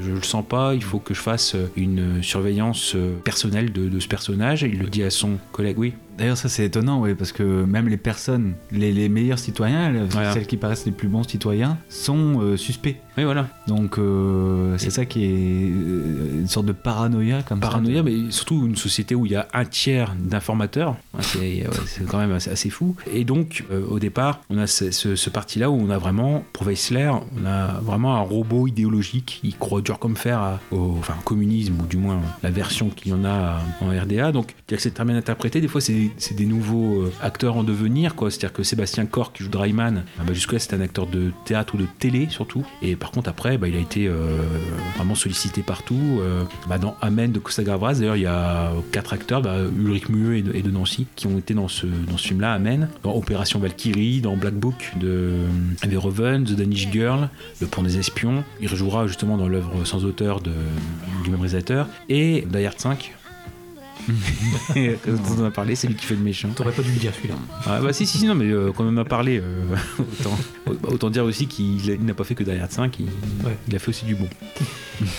je le sens pas, il faut que je fasse une surveillance euh, personnelle de ce personnage. Il le dit à son collègue, oui. D'ailleurs, ça c'est étonnant, oui, parce que même les personnes, les, les meilleurs citoyens, Voilà. celles qui paraissent les plus bons citoyens, sont euh, suspects. Oui, voilà. Donc euh, c'est ça qui est euh, une sorte de paranoïa comme Paranoïa, ça. mais surtout une société où il y a un tiers d'informateurs. C'est ouais, quand même assez, assez fou. Et donc, euh, au départ, on a ce, ce- ce parti-là où on a vraiment, pour Weissler, on a vraiment un robot idéologique. Il croit dur comme fer à- au enfin, communisme, ou du moins la version qu'il y en a en RDA. Donc, c'est très bien interprété. Des fois, c'est des, c'est des nouveaux euh, acteurs en devenir, quoi. C'est-à-dire que Sébastien Corr qui joue Dryman, ah bah, jusque-là c'était un acteur de théâtre ou de télé surtout. Et par contre après, bah, il a été euh, vraiment sollicité partout. euh, bah, dans Amen de Costa Gavras, d'ailleurs il y a quatre acteurs, bah, Ulrich Mueux et de, Nancy, qui ont été dans ce, dans ce film-là, Amen. Dans Opération Valkyrie, dans Black Book de Verhoeven, The Danish Girl, Le Pont des Espions. Il rejouera justement dans l'œuvre sans auteur de, du même réalisateur. Et Die Hard 5. [LAUGHS] dont on a parlé, c'est lui qui fait le méchant. T'aurais pas dû le dire celui-là. Ah bah si si si, non mais euh, quand on en a parlé, euh, [LAUGHS] autant, autant dire aussi qu'il n'a pas fait que Hard 5, il, il a fait aussi du bon.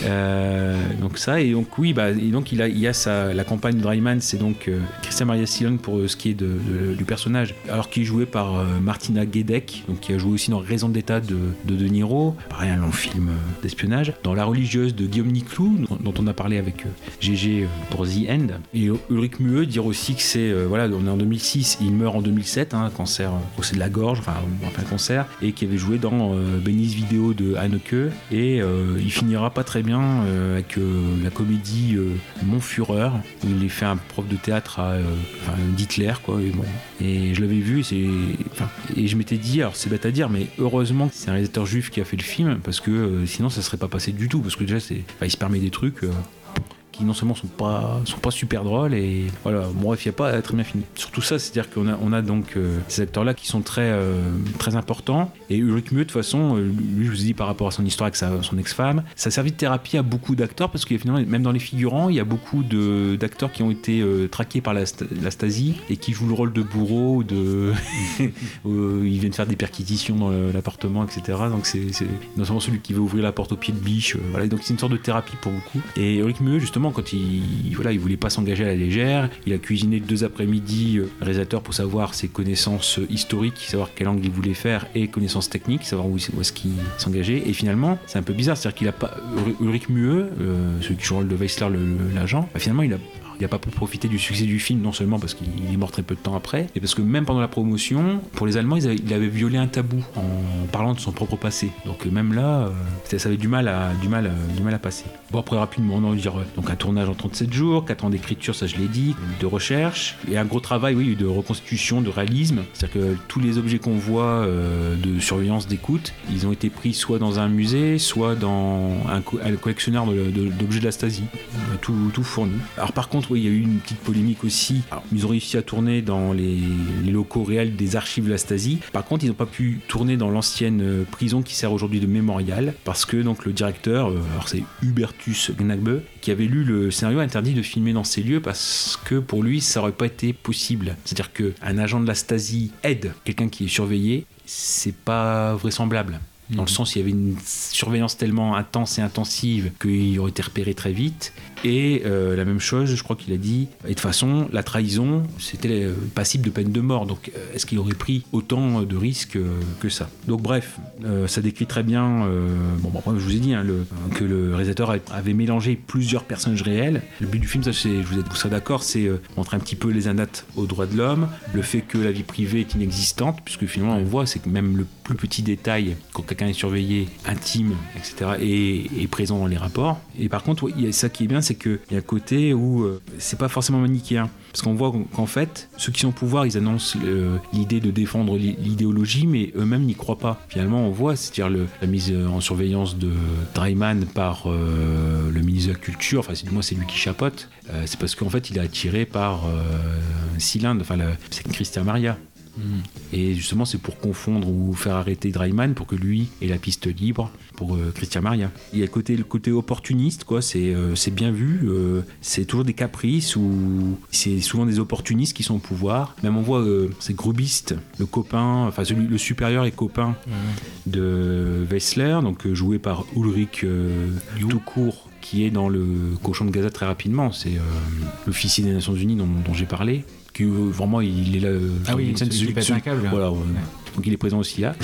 Euh, donc ça et donc oui bah et donc il a il y a sa la campagne Dryman c'est donc euh, Christian Maria Stillon pour ce qui est de, de- du personnage alors qu'il est joué par Martina Gedeck donc qui a joué aussi dans Raison d'état de, de De Niro pareil un long film d'espionnage dans La religieuse de Guillaume Niclou dont, dont on a parlé avec GG pour The End et Ulrich Mueux dire aussi que c'est euh, voilà on est en 2006 il meurt en 2007 hein, cancer de la gorge enfin en plein cancer et qui avait joué dans euh, vidéo de Haneke et euh, il finira pas très bien euh, avec la comédie Mon Fureur où il est fait un prof de théâtre à enfin, d'Hitler quoi et, bon. et je l'avais vu et et je m'étais dit alors c'est bête à dire mais heureusement que c'est un réalisateur juif qui a fait le film parce que sinon ça serait pas passé du tout parce que déjà c'est il se permet des trucs qui non seulement sont pas sont pas super drôles et voilà bref il n'y a pas très bien fini surtout ça c'est à dire qu'on a on a donc euh, ces acteurs là qui sont très euh, très importants. Et Ulrich Mueux de toute façon euh, lui je vous ai dit par rapport à son histoire avec sa, son ex-femme ça a servi de thérapie à beaucoup d'acteurs parce que finalement même dans les figurants il y a beaucoup de d'acteurs qui ont été traqués par la, la Stasi et qui jouent le rôle de bourreau ou de [LAUGHS] ils viennent faire des perquisitions dans l'appartement etc donc c'est c'est notamment celui qui veut ouvrir la porte au pied de biche voilà. Donc c'est une sorte de thérapie pour beaucoup. Et Ulrich Mueux justement quand il voilà il voulait pas s'engager à la légère il a cuisiné deux après-midi euh, réalisateur pour savoir ses connaissances euh, historiques savoir quel angle il voulait faire et connaissances techniques savoir où, est-ce qu'il s'engageait. Et finalement c'est un peu bizarre c'est-à-dire qu'il a pas Ulrich Mueux euh, celui qui joue le rôle de Weissler le- le- l'agent bah, finalement il a il n'a pas pu profiter du succès du film, non seulement parce qu'il est mort très peu de temps après, mais parce que même pendant la promotion, pour les Allemands, il avait violé un tabou en parlant de son propre passé. Donc euh, même là, euh, ça avait du mal à, du mal, à- passer. Bon, après, rapidement, on va dire, euh, donc un tournage en 37 jours, 4 ans d'écriture, ça je l'ai dit, de recherche, et un gros travail, oui, de reconstitution, de réalisme. C'est-à-dire que tous les objets qu'on voit euh, de surveillance, d'écoute, ils ont été pris soit dans un musée, soit dans un, co- collectionneur de- de- d'objets de la Stasi. Euh, tout fourni. Alors par contre, oui, il y a eu une petite polémique aussi. Alors, ils ont réussi à tourner dans les, les locaux réels des archives de la Stasi. Par contre, ils n'ont pas pu tourner dans l'ancienne euh, prison qui sert aujourd'hui de mémorial parce que donc le directeur, euh, alors c'est Hubertus Gnagbe, qui avait lu le scénario interdit de filmer dans ces lieux parce que pour lui, ça aurait pas été possible. C'est-à-dire qu'un agent de la Stasi aide quelqu'un qui est surveillé, c'est pas vraisemblable. Dans le sens, il y avait une surveillance tellement intense et intensive qu'il aurait été repéré très vite. Et euh, la même chose, je crois qu'il a dit. Et de toute façon, la trahison, c'était euh, passible de peine de mort. Donc, euh, est-ce qu'il aurait pris autant de risques que ça? Donc, bref, ça décrit très bien. euh, bon, bon, après, je vous ai dit hein, le- que le réalisateur avait mélangé plusieurs personnages réels. Le but du film, ça, je vous êtes tous d'accord, c'est montrer un petit peu les anates aux droits de l'homme, le fait que la vie privée est inexistante, puisque finalement, on voit, c'est que même le plus petit détail, quand quelqu'un est surveillé, intime, etc., est, présent dans les rapports. Et par contre, ouais, il y a ça qui est bien, c'est qu'il y a un côté où euh, c'est pas forcément manichéen. Parce qu'on voit qu'en- fait, ceux qui sont au pouvoir, ils annoncent l'idée de défendre l'i- l'idéologie, mais eux-mêmes n'y croient pas. Finalement, on voit, c'est-à-dire la mise euh, en surveillance de Dreiman par euh, le ministre de la Culture, enfin, c'est- du moins c'est lui qui chapote, euh, c'est parce qu'en fait, il est attiré par euh, un cylindre, enfin, c'est Christian Maria. Et justement, c'est pour confondre ou faire arrêter Dreiman pour que lui ait la piste libre pour euh, Christian Maria. Il y a le côté, le côté opportuniste, quoi. C'est euh, bien vu. euh, c'est toujours des caprices ou c'est souvent des opportunistes qui sont au pouvoir. Même on voit, euh, c'est Grubist, le copain, enfin celui, le supérieur et copain de Wessler, donc joué par Ulrich Toucourt qui est dans le cochon de Gaza très rapidement. C'est euh, l'officier des Nations Unies dont, dont j'ai parlé. Euh, vraiment il est là. euh, Ah oui, une scène, celui qui pète un câble. Voilà, ouais. Donc il est présent aussi là. [LAUGHS]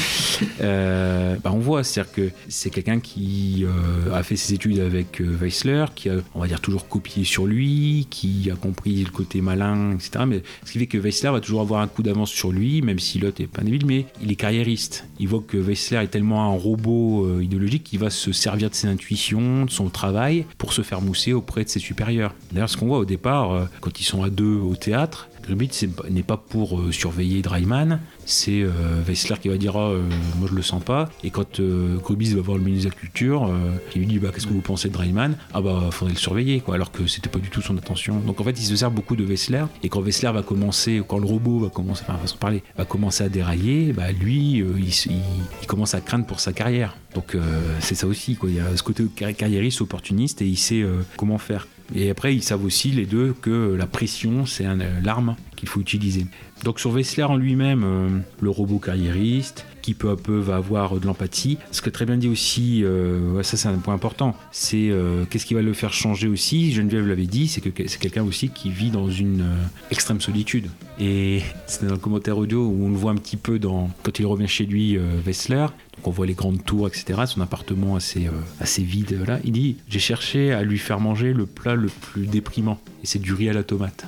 Euh, bah, on voit, c'est-à-dire que c'est quelqu'un qui euh, a fait ses études avec euh, Weissler, qui a, on va dire, toujours copié sur lui, qui a compris le côté malin, etc. Mais ce qui fait que Weissler va toujours avoir un coup d'avance sur lui, même si l'autre est pas débile, mais il est carriériste. Il voit que Weissler est tellement un robot idéologique qu'il va se servir de ses intuitions, de son travail, pour se faire mousser auprès de ses supérieurs. D'ailleurs, ce qu'on voit au départ, quand ils sont à deux au théâtre, Grubitz n'est pas- pour euh, surveiller Dryman, c'est euh, Wessler qui va dire Ah, euh, moi je le sens pas. Et quand euh, Grubitz va voir le ministre de la Culture, qui lui dit bah, Qu'est-ce que vous pensez de Dryman Ah bah faudrait le surveiller, quoi, alors que c'était pas du tout son intention. Donc en fait, il se sert beaucoup de Wessler. Et quand Wessler va commencer, quand le robot va commencer, enfin, façon de parler, va commencer à dérailler, bah, lui, il, il- commence à craindre pour sa carrière. Donc c'est ça aussi, quoi. Il y a ce côté carri- carriériste, opportuniste, et il sait comment faire. Et après, ils savent aussi les deux que la pression, c'est euh, l'arme qu'il faut utiliser. Donc sur Wessler en lui-même, euh, le robot carriériste, qui peu à peu va avoir de l'empathie. Ce que très bien dit aussi, euh, ça c'est un point important, c'est euh, qu'est-ce qui va le faire changer aussi, Geneviève l'avait dit, c'est que c'est quelqu'un aussi qui vit dans une euh, extrême solitude. Et c'est dans le commentaire audio où on le voit un petit peu quand il revient chez lui, Wessler, donc on voit les grandes tours, etc., son appartement assez, assez vide, là. il dit, j'ai cherché à lui faire manger le plat le plus déprimant, et c'est du riz à la tomate.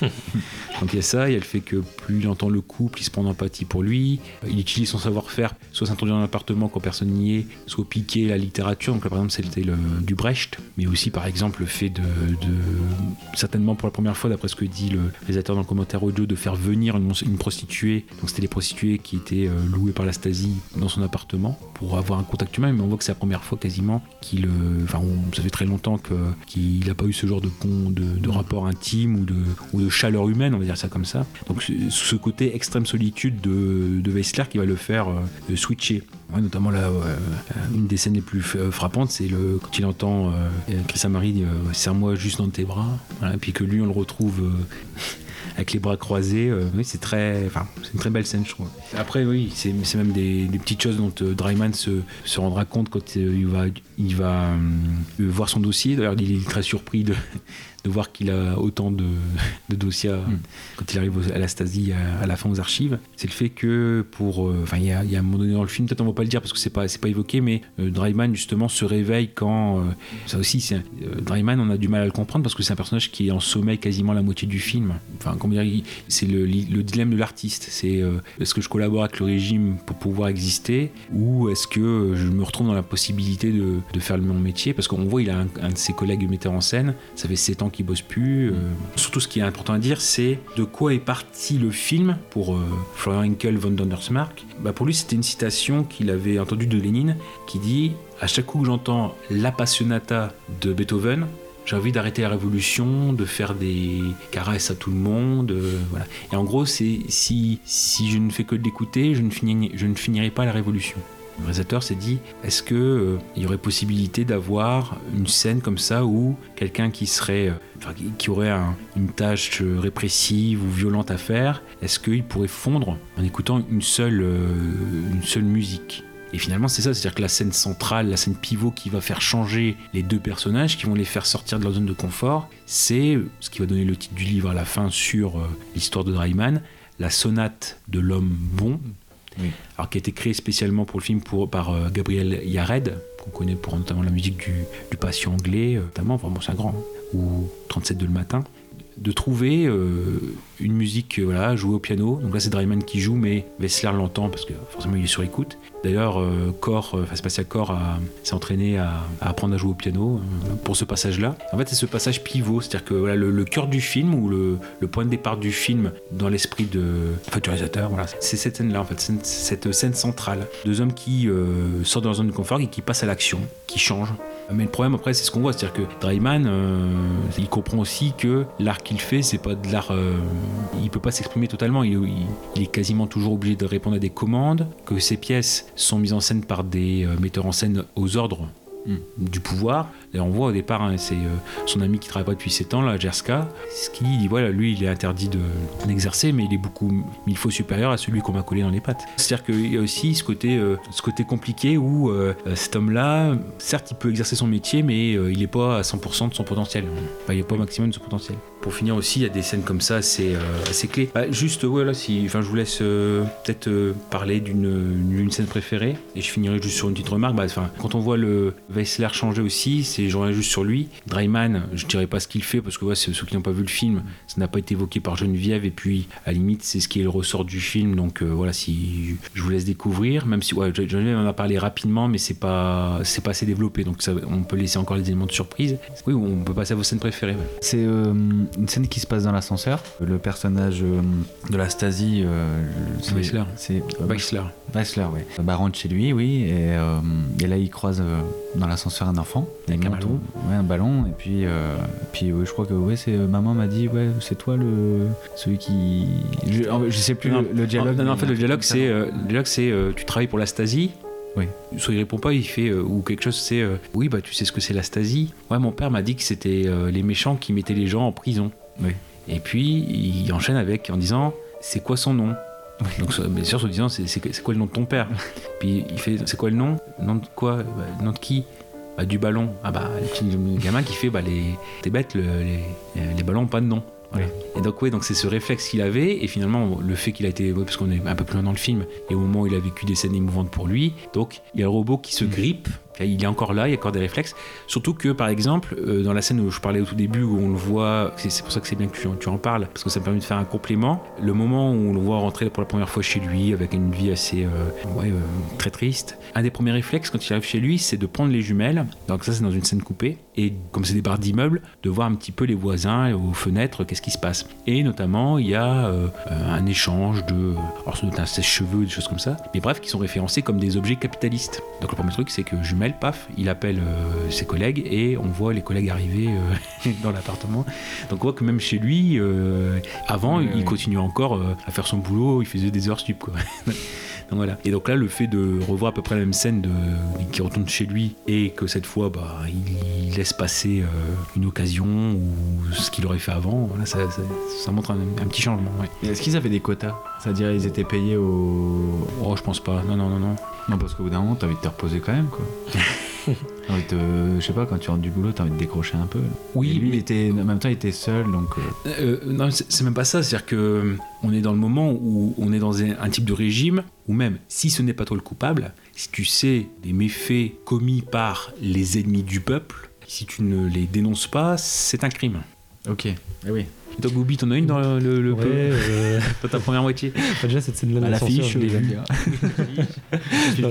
[LAUGHS] Donc il y a ça, il y a le fait que plus il entend le couple, il se prend d'empathie pour lui, il utilise son savoir-faire, soit s'introduire dans l'appartement quand personne n'y est, soit piquer la littérature, donc là par exemple c'était du Brecht, mais aussi par exemple le fait de, certainement pour la première fois d'après ce que dit le réalisateur dans le commentaire audio, de faire venir une, prostituée, donc c'était les prostituées qui étaient euh, louées par la Stasi dans son appartement pour avoir un contact humain, mais on voit que c'est la première fois quasiment qu'il, euh, enfin on- ça fait très longtemps qu'il n'a pas eu ce genre de, de, rapport intime ou de, chaleur humaine, dire ça comme ça. Donc ce, côté extrême solitude de, de Weissler qui va le faire euh, switcher. Notamment là, euh, une des scènes les plus f- frappantes, c'est le, quand il entend euh, Chris Amari dire euh, Serre-moi juste dans tes bras, et puis que lui on le retrouve euh, [LAUGHS] avec les bras croisés. euh, c'est très, enfin, c'est une très belle scène, je trouve. Après, oui, c'est, même des, petites choses dont euh, Dryman se, rendra compte quand euh, il va, euh, voir son dossier. D'ailleurs, il est très surpris de, de voir qu'il a autant de, de dossiers à- quand il arrive à la Stasi à, à la fin aux archives. C'est le fait que pour, euh, enfin, il y, a, il y a un moment donné dans le film, peut-être on va pas le dire parce que c'est pas, c'est pas évoqué, mais euh, Dryman justement se réveille quand, euh, ça aussi, c'est, Dryman, on a du mal à le comprendre parce que c'est un personnage qui est en sommeil quasiment la moitié du film. Enfin, comment dire, il- c'est le, le dilemme de l'artiste. C'est euh, est-ce que je collabore avec le régime pour pouvoir exister ou est-ce que je me retrouve dans la possibilité de, de faire mon métier? Parce qu'on voit, il a un, un de ses collègues metteurs en scène, ça fait 7 ans qu'il bosse plus. euh. Surtout, ce qui est important à dire, c'est de quoi est parti le film pour euh, Florian Henkel von Donnersmarck. Bah, pour lui, c'était une citation qu'il avait entendue de Lénine qui dit À chaque coup que j'entends la Passionata de Beethoven, j'ai envie d'arrêter la révolution, de faire des caresses à tout le monde, euh, voilà. Et en gros, c'est si, si je ne fais que finirai, je ne finirai pas la révolution. Le réalisateur s'est dit, est-ce que euh, y aurait possibilité d'avoir une scène comme ça où quelqu'un qui serait, euh, enfin, qui- aurait un- une tâche répressive ou violente à faire, est-ce qu'il pourrait fondre en écoutant une seule, euh, une seule musique? Et finalement, c'est ça, c'est-à-dire que la scène centrale, la scène pivot qui va faire changer les deux personnages, qui vont les faire sortir de leur zone de confort, c'est ce qui va donner le titre du livre à la fin sur l'histoire de Dryman, la sonate de l'homme bon, alors qui a été créée spécialement pour le film par euh, Gabriel Yared, qu'on connaît pour notamment la musique du, du patient anglais, euh, notamment, enfin c'est un grand, hein, ou 37 de le matin de trouver euh, une musique voilà, jouée au piano. Donc là, c'est Dryman qui joue, mais Wessler l'entend parce que forcément, il est sur écoute. D'ailleurs, euh, Cor, euh, enfin, Spatial Core s'est entraîné à, apprendre à jouer au piano euh, pour ce passage-là. En fait, c'est ce passage pivot, c'est-à-dire que le, cœur du film ou le, point de départ du film dans l'esprit de, enfin, du réalisateur, voilà, c'est cette scène-là, en fait, cette, scène centrale. Deux hommes qui sortent de leur zone de confort et qui passent à l'action, qui changent. Mais le problème après, c'est ce qu'on voit, c'est-à-dire que Dryman, euh, il comprend aussi que l'art qu'il fait, c'est pas de l'art. euh, il peut pas s'exprimer totalement. Il est quasiment toujours obligé de répondre à des commandes. Que ses pièces sont mises en scène par des euh, metteurs en scène aux ordres du pouvoir. Et on voit au départ, hein, c'est euh, son ami qui travaille pas depuis 7 ans, là, Jerska, ce qui dit, voilà, lui, il est interdit de- d'exercer, mais il est beaucoup mille fois supérieur à celui qu'on m'a collé dans les pattes. C'est-à-dire qu'il y a aussi ce côté, euh, ce côté compliqué où euh, cet homme-là, certes, il peut exercer son métier, mais il n'est pas à 100% de son potentiel. Enfin, il n'est pas au maximum de son potentiel. Pour finir aussi, il y a des scènes comme ça euh, assez clés. Bah, juste, voilà, si, enfin, je vous laisse peut-être parler d'une scène préférée, et je finirai juste sur une petite remarque. Bah, quand on voit le Weissler changeait aussi, je reviens juste sur lui. Dryman, je dirais pas ce qu'il fait parce que ouais, ceux qui n'ont pas vu le film, ça n'a pas été évoqué par Geneviève et puis à la limite c'est ce qui est le ressort du film donc euh, voilà si je vous laisse découvrir même si ouais, Geneviève en a parlé rapidement mais c'est pas c'est pas assez développé donc ça, on peut laisser encore les éléments de surprise. Oui, on peut passer à vos scènes préférées. ouais. C'est euh, une scène qui se passe dans l'ascenseur. Le personnage euh, de la Stasi, c'est- Weissler. c'est Weissler. Weissler, oui. Bah, rentre chez lui, oui, et, et là il croise dans l'ascenseur un enfant. Avec un ballon. Ouais, un ballon, et puis, euh, puis ouais, je crois que ouais, c'est maman m'a dit, ouais, c'est toi le celui qui, je, je sais plus Non, le, le dialogue. Non, non, en fait, a le dialogue, c'est euh, dialogue, c'est euh, tu travailles pour la Stasi. Oui. Soit il répond pas, il fait euh, ou quelque chose, c'est euh, oui, bah tu sais ce que c'est la Stasi. Ouais, mon père m'a dit que c'était euh, les méchants qui mettaient les gens en prison. Oui. Et puis il enchaîne avec en disant c'est quoi son nom? Donc bien sûr, en disant c'est quoi le nom de ton père? [LAUGHS] puis il fait c'est quoi le nom? Nom de quoi? Bah, Nom de qui? Bah, du ballon. Ah bah le petit gamin qui fait bah les t'es bête le- les, les ballons pas de nom. Voilà. Et donc ouais, donc c'est ce réflexe qu'il avait et finalement le fait qu'il a été ouais, parce qu'on est un peu plus loin dans le film et au moment où il a vécu des scènes émouvantes pour lui, donc il y a le robot qui se grippe, il est encore là, il y a encore des réflexes. Surtout que par exemple euh, dans la scène où je parlais au tout début où on le voit, c'est c'est pour ça que c'est bien que tu, en- parles parce que ça me permet de faire un complément. Le moment où on le voit rentrer pour la première fois chez lui avec une vie assez euh, euh, très triste. Un des premiers réflexes quand il arrive chez lui, c'est de prendre les jumelles. Donc ça c'est dans une scène coupée et comme c'est des barres d'immeubles, de voir un petit peu les voisins aux fenêtres, qu'est-ce qui se passe. Et notamment, il y a un échange de. Alors, être un sèche-cheveux, des choses comme ça. Mais bref, qui sont référencés comme des objets capitalistes. Donc, le premier truc, c'est que Paf, il appelle euh, ses collègues et on voit les collègues arriver euh, [LAUGHS] dans l'appartement. Donc, on voit que même chez lui, euh, avant, Oui, il oui. continuait encore à faire son boulot, il faisait des heures sup, quoi. [LAUGHS] Donc voilà. Et donc là, le fait de revoir à peu près la même scène de, qui retourne chez lui et que cette fois, bah, il, laisse passer euh, une occasion ou ce qu'il aurait fait avant, voilà, ça, ça- ça montre un, un petit changement. ouais. Est-ce qu'ils avaient des quotas? C'est-à-dire ils étaient payés au. Oh, je pense pas. Non, non, non, non. Non, parce qu'au bout d'un moment, t'as envie de te reposer quand même, quoi. [LAUGHS] T'as envie de te- Je sais pas, quand tu rentres du boulot, t'as envie de décrocher un peu. Oui, Et lui, il était... en même temps, il était seul, donc. euh, Euh, non, c'est même pas ça. C'est-à-dire que euh, on est dans le moment où on est dans un, type de régime où même si ce n'est pas toi le coupable, si tu sais des méfaits commis par les ennemis du peuple, si tu ne les dénonces pas, c'est un crime. Ok. Ah oui. Donc Boubi, t'en as une dans le, le, le Ouais, euh, [LAUGHS] Dans ta première moitié déjà, cette scène-là l'ascenseur, je l'ai vue. [LAUGHS]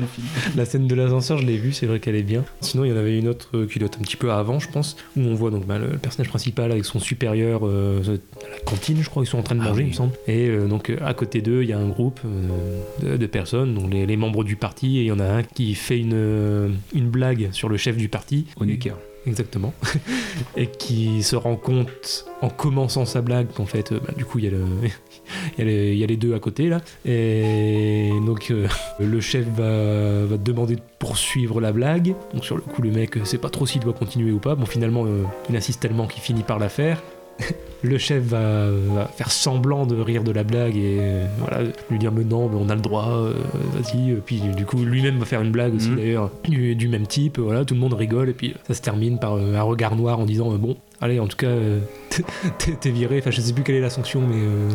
la scène de l'ascenseur, je l'ai vue, c'est vrai qu'elle est bien. Sinon, il y en avait une autre euh, qui doit être un petit peu avant, je pense, où on voit donc bah, le, personnage principal avec son supérieur euh, à la cantine, je crois, ils sont en train de Ah manger, oui. il me semble. Et euh, donc, à côté d'eux, il y a un groupe euh, de, de personnes, donc les, les membres du parti, et il y en a un qui fait une, une blague sur le chef du parti. Honecker. Exactement. [LAUGHS] et qui se rend compte en commençant sa blague qu'en fait, euh, bah, du coup, il y, a [LAUGHS] les- deux à côté là. Et donc, euh, [LAUGHS] le chef va, demander de poursuivre la blague. Donc, sur le coup, le mec euh, sait pas trop s'il doit continuer ou pas. Bon, finalement, il insiste tellement qu'il finit par la faire. [LAUGHS] Le chef va, va faire semblant de rire de la blague et euh, voilà, lui dire mais non, mais on a le droit, euh, vas-y. Puis du coup, lui-même va faire une blague aussi Mhm. d'ailleurs du, du même type. Voilà, tout le monde rigole et puis ça se termine par euh, un regard noir en disant bon, allez, en tout cas, euh, [LAUGHS] t'es viré. Enfin, je sais plus quelle est la sanction, mais euh,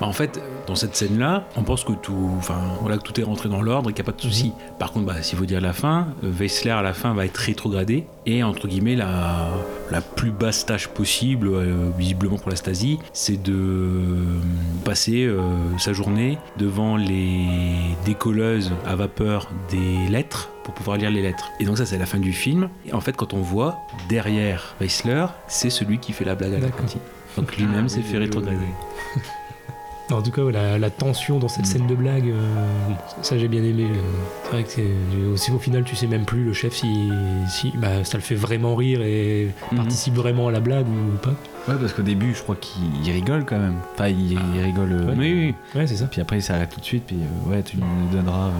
Bah, en fait, dans cette scène-là, on pense que tout, enfin, voilà, que tout est rentré dans l'ordre et qu'il n'y a pas de souci. Par contre, bah, s'il faut dire la fin, euh, Weissler à la fin va être rétrogradé et entre guillemets la, la plus basse tâche possible, euh, visiblement pour la Stasi, c'est de euh, passer euh, sa journée devant les décolleuses à vapeur des lettres pour pouvoir lire les lettres. Et donc ça c'est la fin du film. Et en fait quand on voit derrière Weissler, c'est celui qui fait la blague à la cantine. Donc lui-même s'est fait rétrograder. [LAUGHS] en tout cas, la, la tension dans cette scène de blague, euh, bon, ça j'ai bien aimé. C'est vrai que c'est aussi au final, tu sais même plus le chef si, si bah, ça le fait vraiment rire et Mhm. participe vraiment à la blague ou pas. Ouais, parce qu'au début, je crois qu'il il rigole quand même. Enfin, il, il rigole. euh, Ouais. Oui, oui. Ouais, c'est ça. Puis après, il s'arrête tout de suite. Puis euh, ouais, tu nous donneras. euh,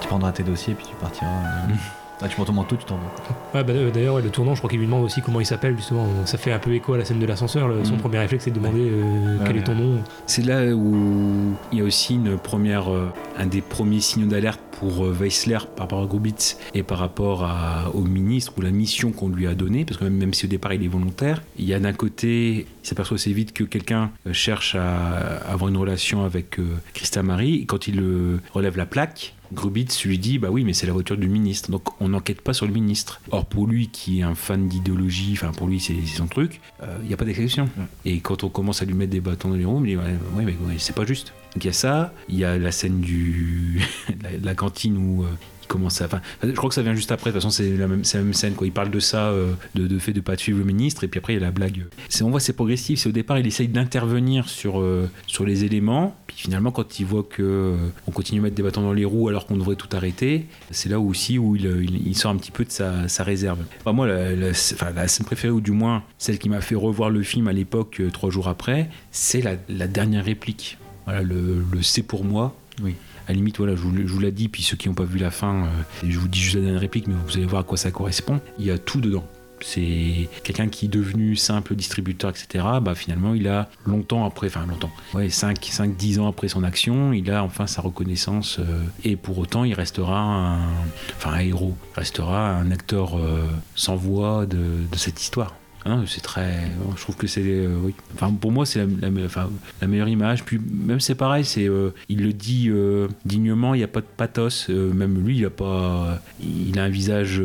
tu prendras tes dossiers, puis tu partiras. [LAUGHS] Ah, tu ton manteau, tu t'en vas. Ouais, bah, euh, D'ailleurs, ouais, le tournant, je crois qu'il lui demande aussi comment il s'appelle, justement. Ça fait un peu écho à la scène de l'ascenseur. Son Mhm. premier réflexe, c'est de demander euh, Ouais, quel ouais. est ton nom. C'est là où il y a aussi une première, euh, un des premiers signaux d'alerte pour euh, Weissler par rapport à Grubitz et par rapport à- au ministre ou la mission qu'on lui a donnée, parce que même, même si au départ il est volontaire, il y a d'un côté, il s'aperçoit assez vite que quelqu'un cherche à avoir une relation avec euh, Christa Marie, et quand il euh, relève la plaque, Grubitz lui dit bah oui mais c'est la voiture du ministre. Donc on n'enquête pas sur le ministre. Or pour lui qui est un fan d'idéologie enfin pour lui c'est son truc euh, il n'y a pas d'exception. Et quand on commence à lui mettre des bâtons dans les roues il dit ouais, ouais, mais ouais, c'est pas juste. Donc il y a ça il y a la scène du [LAUGHS] la, la cantine où euh, commence à enfin je crois que ça vient juste après de toute façon c'est la même la même scène quoi. Il parle de ça euh, de, de fait de pas suivre le ministre et puis après il y a la blague c'est on voit c'est progressif c'est au départ il essaye d'intervenir sur euh, sur les éléments puis finalement quand il voit que euh, on continue à mettre des bâtons dans les roues alors qu'on devrait tout arrêter c'est là aussi où il, il, sort un petit peu de sa, sa réserve. Enfin, moi la, scène préférée ou du moins celle qui m'a fait revoir le film à l'époque euh, trois jours après c'est la, la dernière réplique. Voilà le, le c'est pour moi oui à la limite, voilà, je vous, l'ai dit, puis ceux qui n'ont pas vu la fin, euh, je vous dis juste la dernière réplique, mais vous allez voir à quoi ça correspond. Il y a tout dedans. C'est quelqu'un qui est devenu simple distributeur, etc. Bah, finalement, il a longtemps après, enfin longtemps, ouais, 5, 5, 10 ans après son action, il a enfin sa reconnaissance. euh, et pour autant, il restera un, enfin, héros, il restera un acteur euh, sans voix de cette histoire. Hein, c'est très. Je trouve que c'est. euh, oui. Enfin, pour moi, c'est la, la me- enfin, la meilleure image. Puis, même c'est pareil, c'est, euh, il le dit euh, dignement, il n'y a pas de pathos. Même lui, il a pas. Il a un visage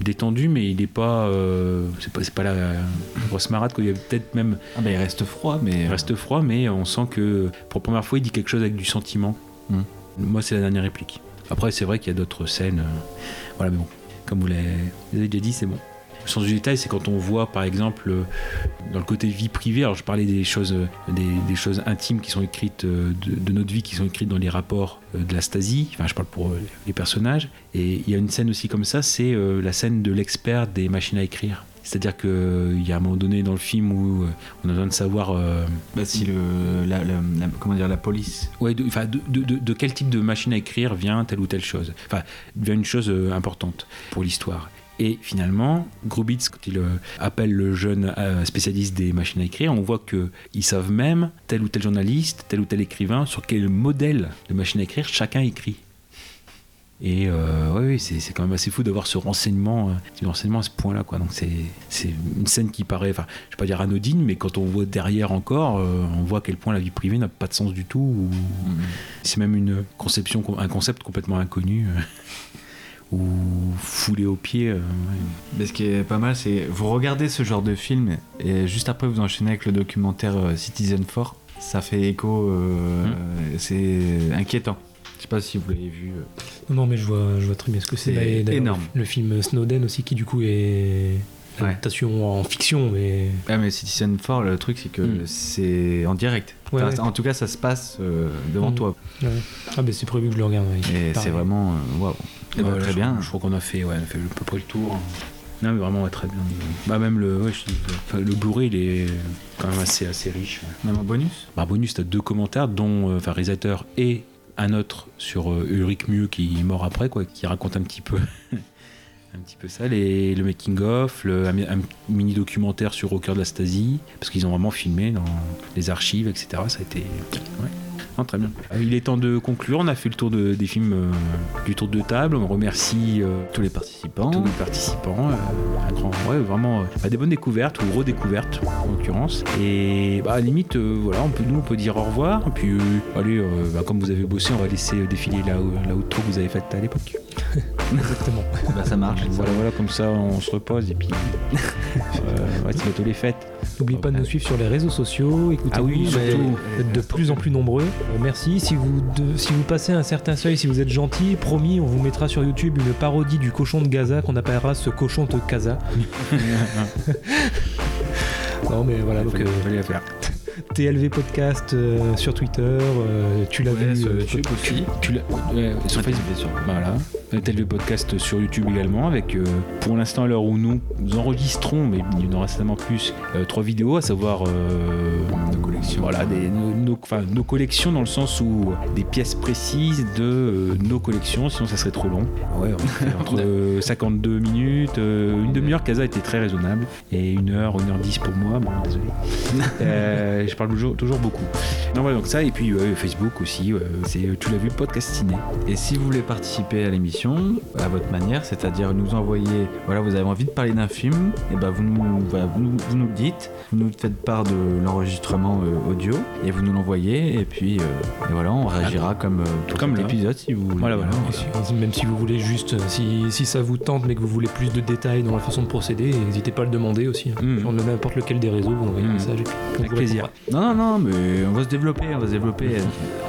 détendu, mais il n'est pas. c'est pas, pas la grosse marade. Quoi. Il y a peut-être même. Ah, bah, il reste froid, mais. Il reste froid, mais on sent que pour la première fois, il dit quelque chose avec du sentiment. Hmm. Moi, c'est la dernière réplique. Après, c'est vrai qu'il y a d'autres scènes. voilà, mais bon, comme vous l'avez déjà dit, c'est bon. Sens du détail, c'est quand on voit, par exemple, euh, dans le côté vie privée, alors je parlais des choses, euh, des, des choses intimes qui sont écrites euh, de, de notre vie, qui sont écrites dans les rapports de la Stasi, enfin je parle pour les personnages, et il y a une scène aussi comme ça, c'est la scène de l'expert des machines à écrire. C'est-à-dire qu'il y a un moment donné dans le film où on a besoin de savoir... euh, Bah, si le, la, la- la- comment dire, la police. Ouais, de, de, de- de- de quel type de machine à écrire vient telle ou telle chose Enfin, vient une chose importante pour l'histoire. Et finalement, Grubitz, quand il euh, appelle le jeune euh, spécialiste des machines à écrire, on voit qu'ils savent même, tel ou tel journaliste, tel ou tel écrivain, sur quel modèle de machine à écrire chacun écrit. Et euh, oui, c'est c'est quand même assez fou d'avoir ce renseignement, ce renseignement à ce point-là. Quoi. Donc c'est une scène qui paraît, enfin, je vais pas dire anodine, mais quand on voit derrière encore, euh, on voit à quel point la vie privée n'a pas de sens du tout. ou C'est même une conception, un concept complètement inconnu. Ou foulé aux pieds. euh, ouais. Mais ce qui est pas mal, c'est vous regardez ce genre de film et juste après vous enchaînez avec le documentaire euh, Citizen 4. Ça fait écho, euh, c'est inquiétant. Je sais pas si vous l'avez vu. Non, mais je vois, je vois très bien ce que c'est. C'est énorme. Le film Snowden aussi, qui du coup est une Ouais. adaptation en fiction, mais. Ah mais Citizen 4, le truc c'est que Mm. c'est en direct. Ouais, Enfin, ouais. En tout cas, ça se passe euh, devant Mm. toi. Ouais. Ah, ben c'est prévu que je le regarde. ouais. Et c'est vraiment waouh. Eh ben, Ouais, très je- bien. Je crois qu'on a fait, ouais, on a fait à peu près le tour. Non, mais vraiment, ouais, très bien. Bah, même le, ouais, je le Blu-ray, il est quand même assez, assez riche. Même en bonus? Bah, bonus, t'as deux commentaires, dont, euh, enfin, réalisateur et un autre sur euh, Ulrich Mieux qui est mort après, quoi, qui raconte un petit peu. [LAUGHS] Un petit peu ça, les, le making-of, un, un mini documentaire sur Au cœur de la Stasi, parce qu'ils ont vraiment filmé dans les archives, etc. Ça a été. Ouais. Non, très bien. Euh, Il est temps de conclure. On a fait le tour de- des films euh, du tour de table. On remercie euh, tous les participants. Tous les participants. euh, un grand, ouais, vraiment euh, bah, des bonnes découvertes ou redécouvertes en l'occurrence. Et bah, à la limite, euh, voilà, on peut, nous on peut dire au revoir. Et puis, euh, allez, euh, bah, comme vous avez bossé, on va laisser défiler la, la outro que vous avez faite à l'époque. [LAUGHS] Exactement. Bah, ça marche. Voilà, voilà, comme ça on se repose et puis [LAUGHS] euh, ouais, c'est bientôt les fêtes. N'oubliez pas de nous suivre sur les réseaux sociaux, écoutez Ah oui, surtout. Êtes de plus en plus nombreux. Euh, Merci. Si vous, de- si vous passez un certain seuil, si vous êtes gentil, promis, on vous mettra sur YouTube une parodie du cochon de Gaza qu'on appellera ce cochon de Gaza. [LAUGHS] [LAUGHS] non mais voilà, donc euh, faire. TLV Podcast euh, sur Twitter, euh, tu l'as vu sur euh, YouTube aussi. Tu l'as- ouais, sur Facebook. Voilà. Le podcast sur YouTube également, avec euh, pour l'instant à l'heure où nous enregistrons, mais il y en aura certainement plus, euh, trois vidéos, à savoir euh, nos collections. Voilà, des, nos, nos- enfin, nos collections dans le sens où des pièces précises de euh, nos collections, sinon ça serait trop long. Ouais, on fait entre euh, 52 minutes, euh, une demi-heure, Casa était très raisonnable, et une heure, une heure dix pour moi, bon, désolé. [LAUGHS] Euh, je parle toujours, toujours beaucoup. Non, voilà, donc ça, et puis euh, Facebook aussi, euh, c'est euh, Tu l'as vu podcastiné. Et si vous voulez participer à l'émission à votre manière, c'est-à-dire nous envoyer, voilà, vous avez envie de parler d'un film, et ben vous nous, voilà, vous nous, vous nous le dites, vous nous faites part de l'enregistrement euh, audio et vous nous l'envoyez, et puis euh, et voilà, on réagira comme tout Comme l'épisode si vous voulez. Voilà, voilà. Même si vous voulez juste, si, si ça vous tente mais que vous voulez plus de détails dans la façon de procéder, n'hésitez pas à le demander aussi. hein. Sur n'importe lequel des réseaux, vous envoyez un message et puis on Hmm. Avec plaisir. Non, non, non, mais on va se développer, on va se développer.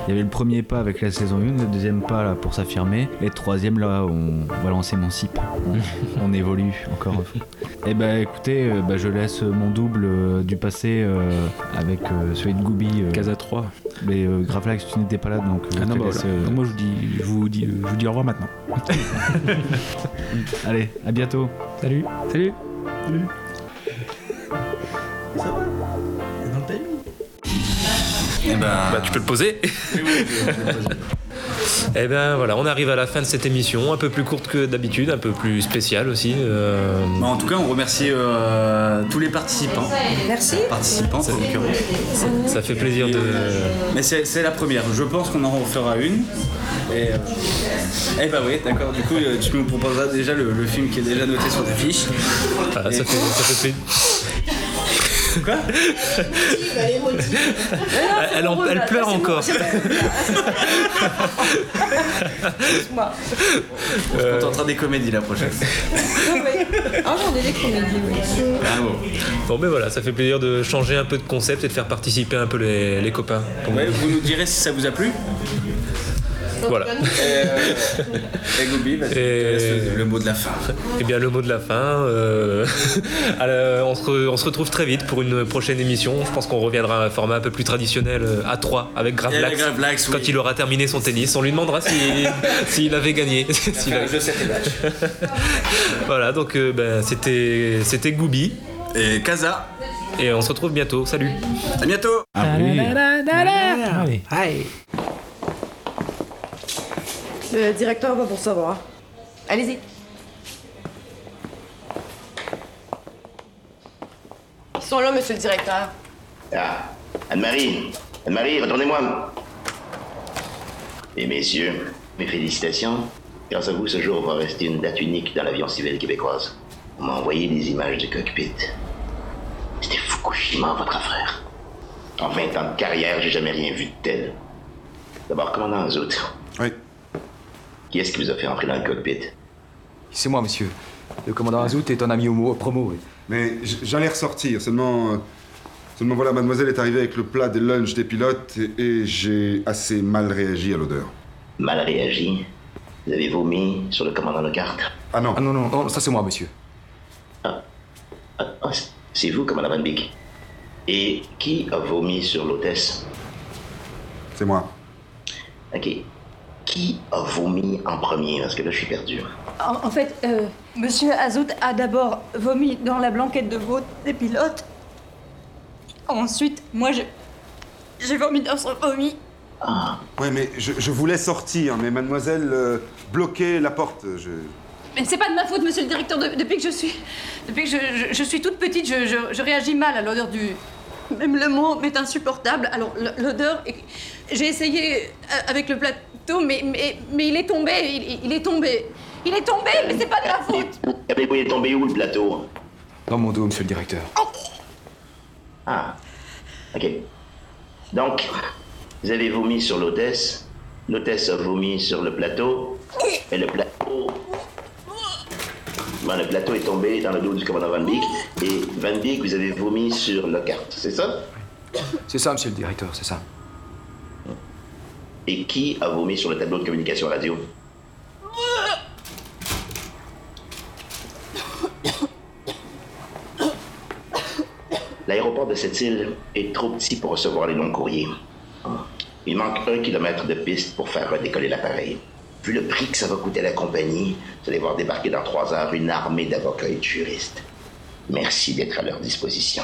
Il y avait le premier pas avec la saison 1, le deuxième pas là pour s'affirmer, et le troisième là, on, voilà, on s'émancipe, on, on évolue encore. Et bah écoutez, euh, bah, je laisse mon double euh, du passé euh, avec euh, celui de Goubi. Casa 3. Mais euh, Gravelax, tu n'étais pas là donc. Ah non, bah laisse, voilà. euh, Donc moi, je vous, dis, je, vous dis, je vous dis au revoir maintenant. [LAUGHS] Allez, à bientôt. Salut. Salut. Eh ben, Bah, tu peux le poser. [LAUGHS] Eh ben voilà, on arrive à la fin de cette émission, un peu plus courte que d'habitude, un peu plus spéciale aussi. euh, Bah, en tout cas, on remercie euh, tous les participants. Merci. Participantes, en l'occurrence. Ça fait plaisir de. Mais c'est la première. Je pense qu'on en refera une. Et, euh, eh bah oui, d'accord. Du coup, tu nous proposeras déjà le, le film qui est déjà noté sur ta fiche. Ah, ça, Et- fait, ça fait plaisir. Quoi Elle, en- elle pleure encore. On se contentera des comédies la prochaine. Ah, j'en ai des comédies, oui. Bravo. Bon, ben voilà, ça fait plaisir de changer un peu de concept et de faire participer un peu les, les copains. Ouais, vous nous direz si ça vous a plu. Voilà. Et te laisse le, mot de la fin? Eh bien, le mot de la fin. euh, [LAUGHS] la- on, se re- on se retrouve très vite pour une prochaine émission. Je pense qu'on reviendra à un format un peu plus traditionnel euh, à 3 avec Gravelax. oui. Quand il aura terminé son tennis, on lui demandera s'il [LAUGHS] s'il avait gagné. S'il avait- [LAUGHS] voilà, donc euh, ben, c'était c'était Goubi. Et Kaza. Et on se retrouve bientôt. Salut. À bientôt. Allez. Le directeur va pour savoir. Allez-y. Ils sont là, monsieur le directeur. Ah, Anne-Marie, Anne-Marie, retournez-moi. Et messieurs, mes félicitations. Grâce à vous, ce jour va rester une date unique dans l'avion civil québécoise. On m'a envoyé des images du cockpit. C'était Fukushima, votre frère. En 20 ans de carrière, j'ai jamais rien vu de tel. D'abord, commandant Zout. Oui. Qui est-ce qui vous a fait entrer dans le cockpit? C'est moi, monsieur. Le commandant Azout est un ami homo promo. oui. Mais j'allais ressortir, seulement. euh, Seulement voilà, mademoiselle est arrivée avec le plat des lunchs des pilotes et, et j'ai assez mal réagi à l'odeur. Mal réagi? Vous avez vomi sur le commandant de carte. Ah non. Ah non, non, non, ça c'est moi, monsieur. Ah, c- c'est vous, commandant Van Beek. Et qui a vomi sur l'hôtesse? C'est moi. Ok. Qui a vomi en premier? Parce que là, je suis perdu. En, en fait, euh, Monsieur Azout a d'abord vomi dans la blanquette de veau des pilotes. Ensuite, moi, je- j'ai vomi dans son vomi. Ouais, mais je, je voulais sortir, mais mademoiselle euh, bloquait la porte. Je... Mais c'est pas de ma faute, monsieur le directeur. de- depuis que je suis, depuis que je, je- je suis toute petite, je, je- je réagis mal à l'odeur du. Même le mot m'est insupportable. Alors l'odeur, j'ai essayé euh, avec le mais mais, mais il est tombé, il, il est tombé, il est tombé, mais c'est pas de ma faute. Avez-vous est tombé où, le plateau? Dans mon dos, monsieur le directeur. Ah. Ok. Donc, vous avez vomi sur l'hôtesse. L'hôtesse a vomi sur le plateau. Et le plateau. Bon, le plateau est tombé dans le dos du commandant Van Beek. Et Van Beek, vous avez vomi sur le carte, c'est ça? C'est ça, monsieur le directeur, c'est ça. Et qui a vomi sur le tableau de communication radio? L'aéroport de cette île est trop petit pour recevoir les longs courriers. Il manque un kilomètre de piste pour faire redécoller l'appareil. Vu le prix que ça va coûter à la compagnie, vous allez voir débarquer dans trois heures une armée d'avocats et de juristes. Merci d'être à leur disposition.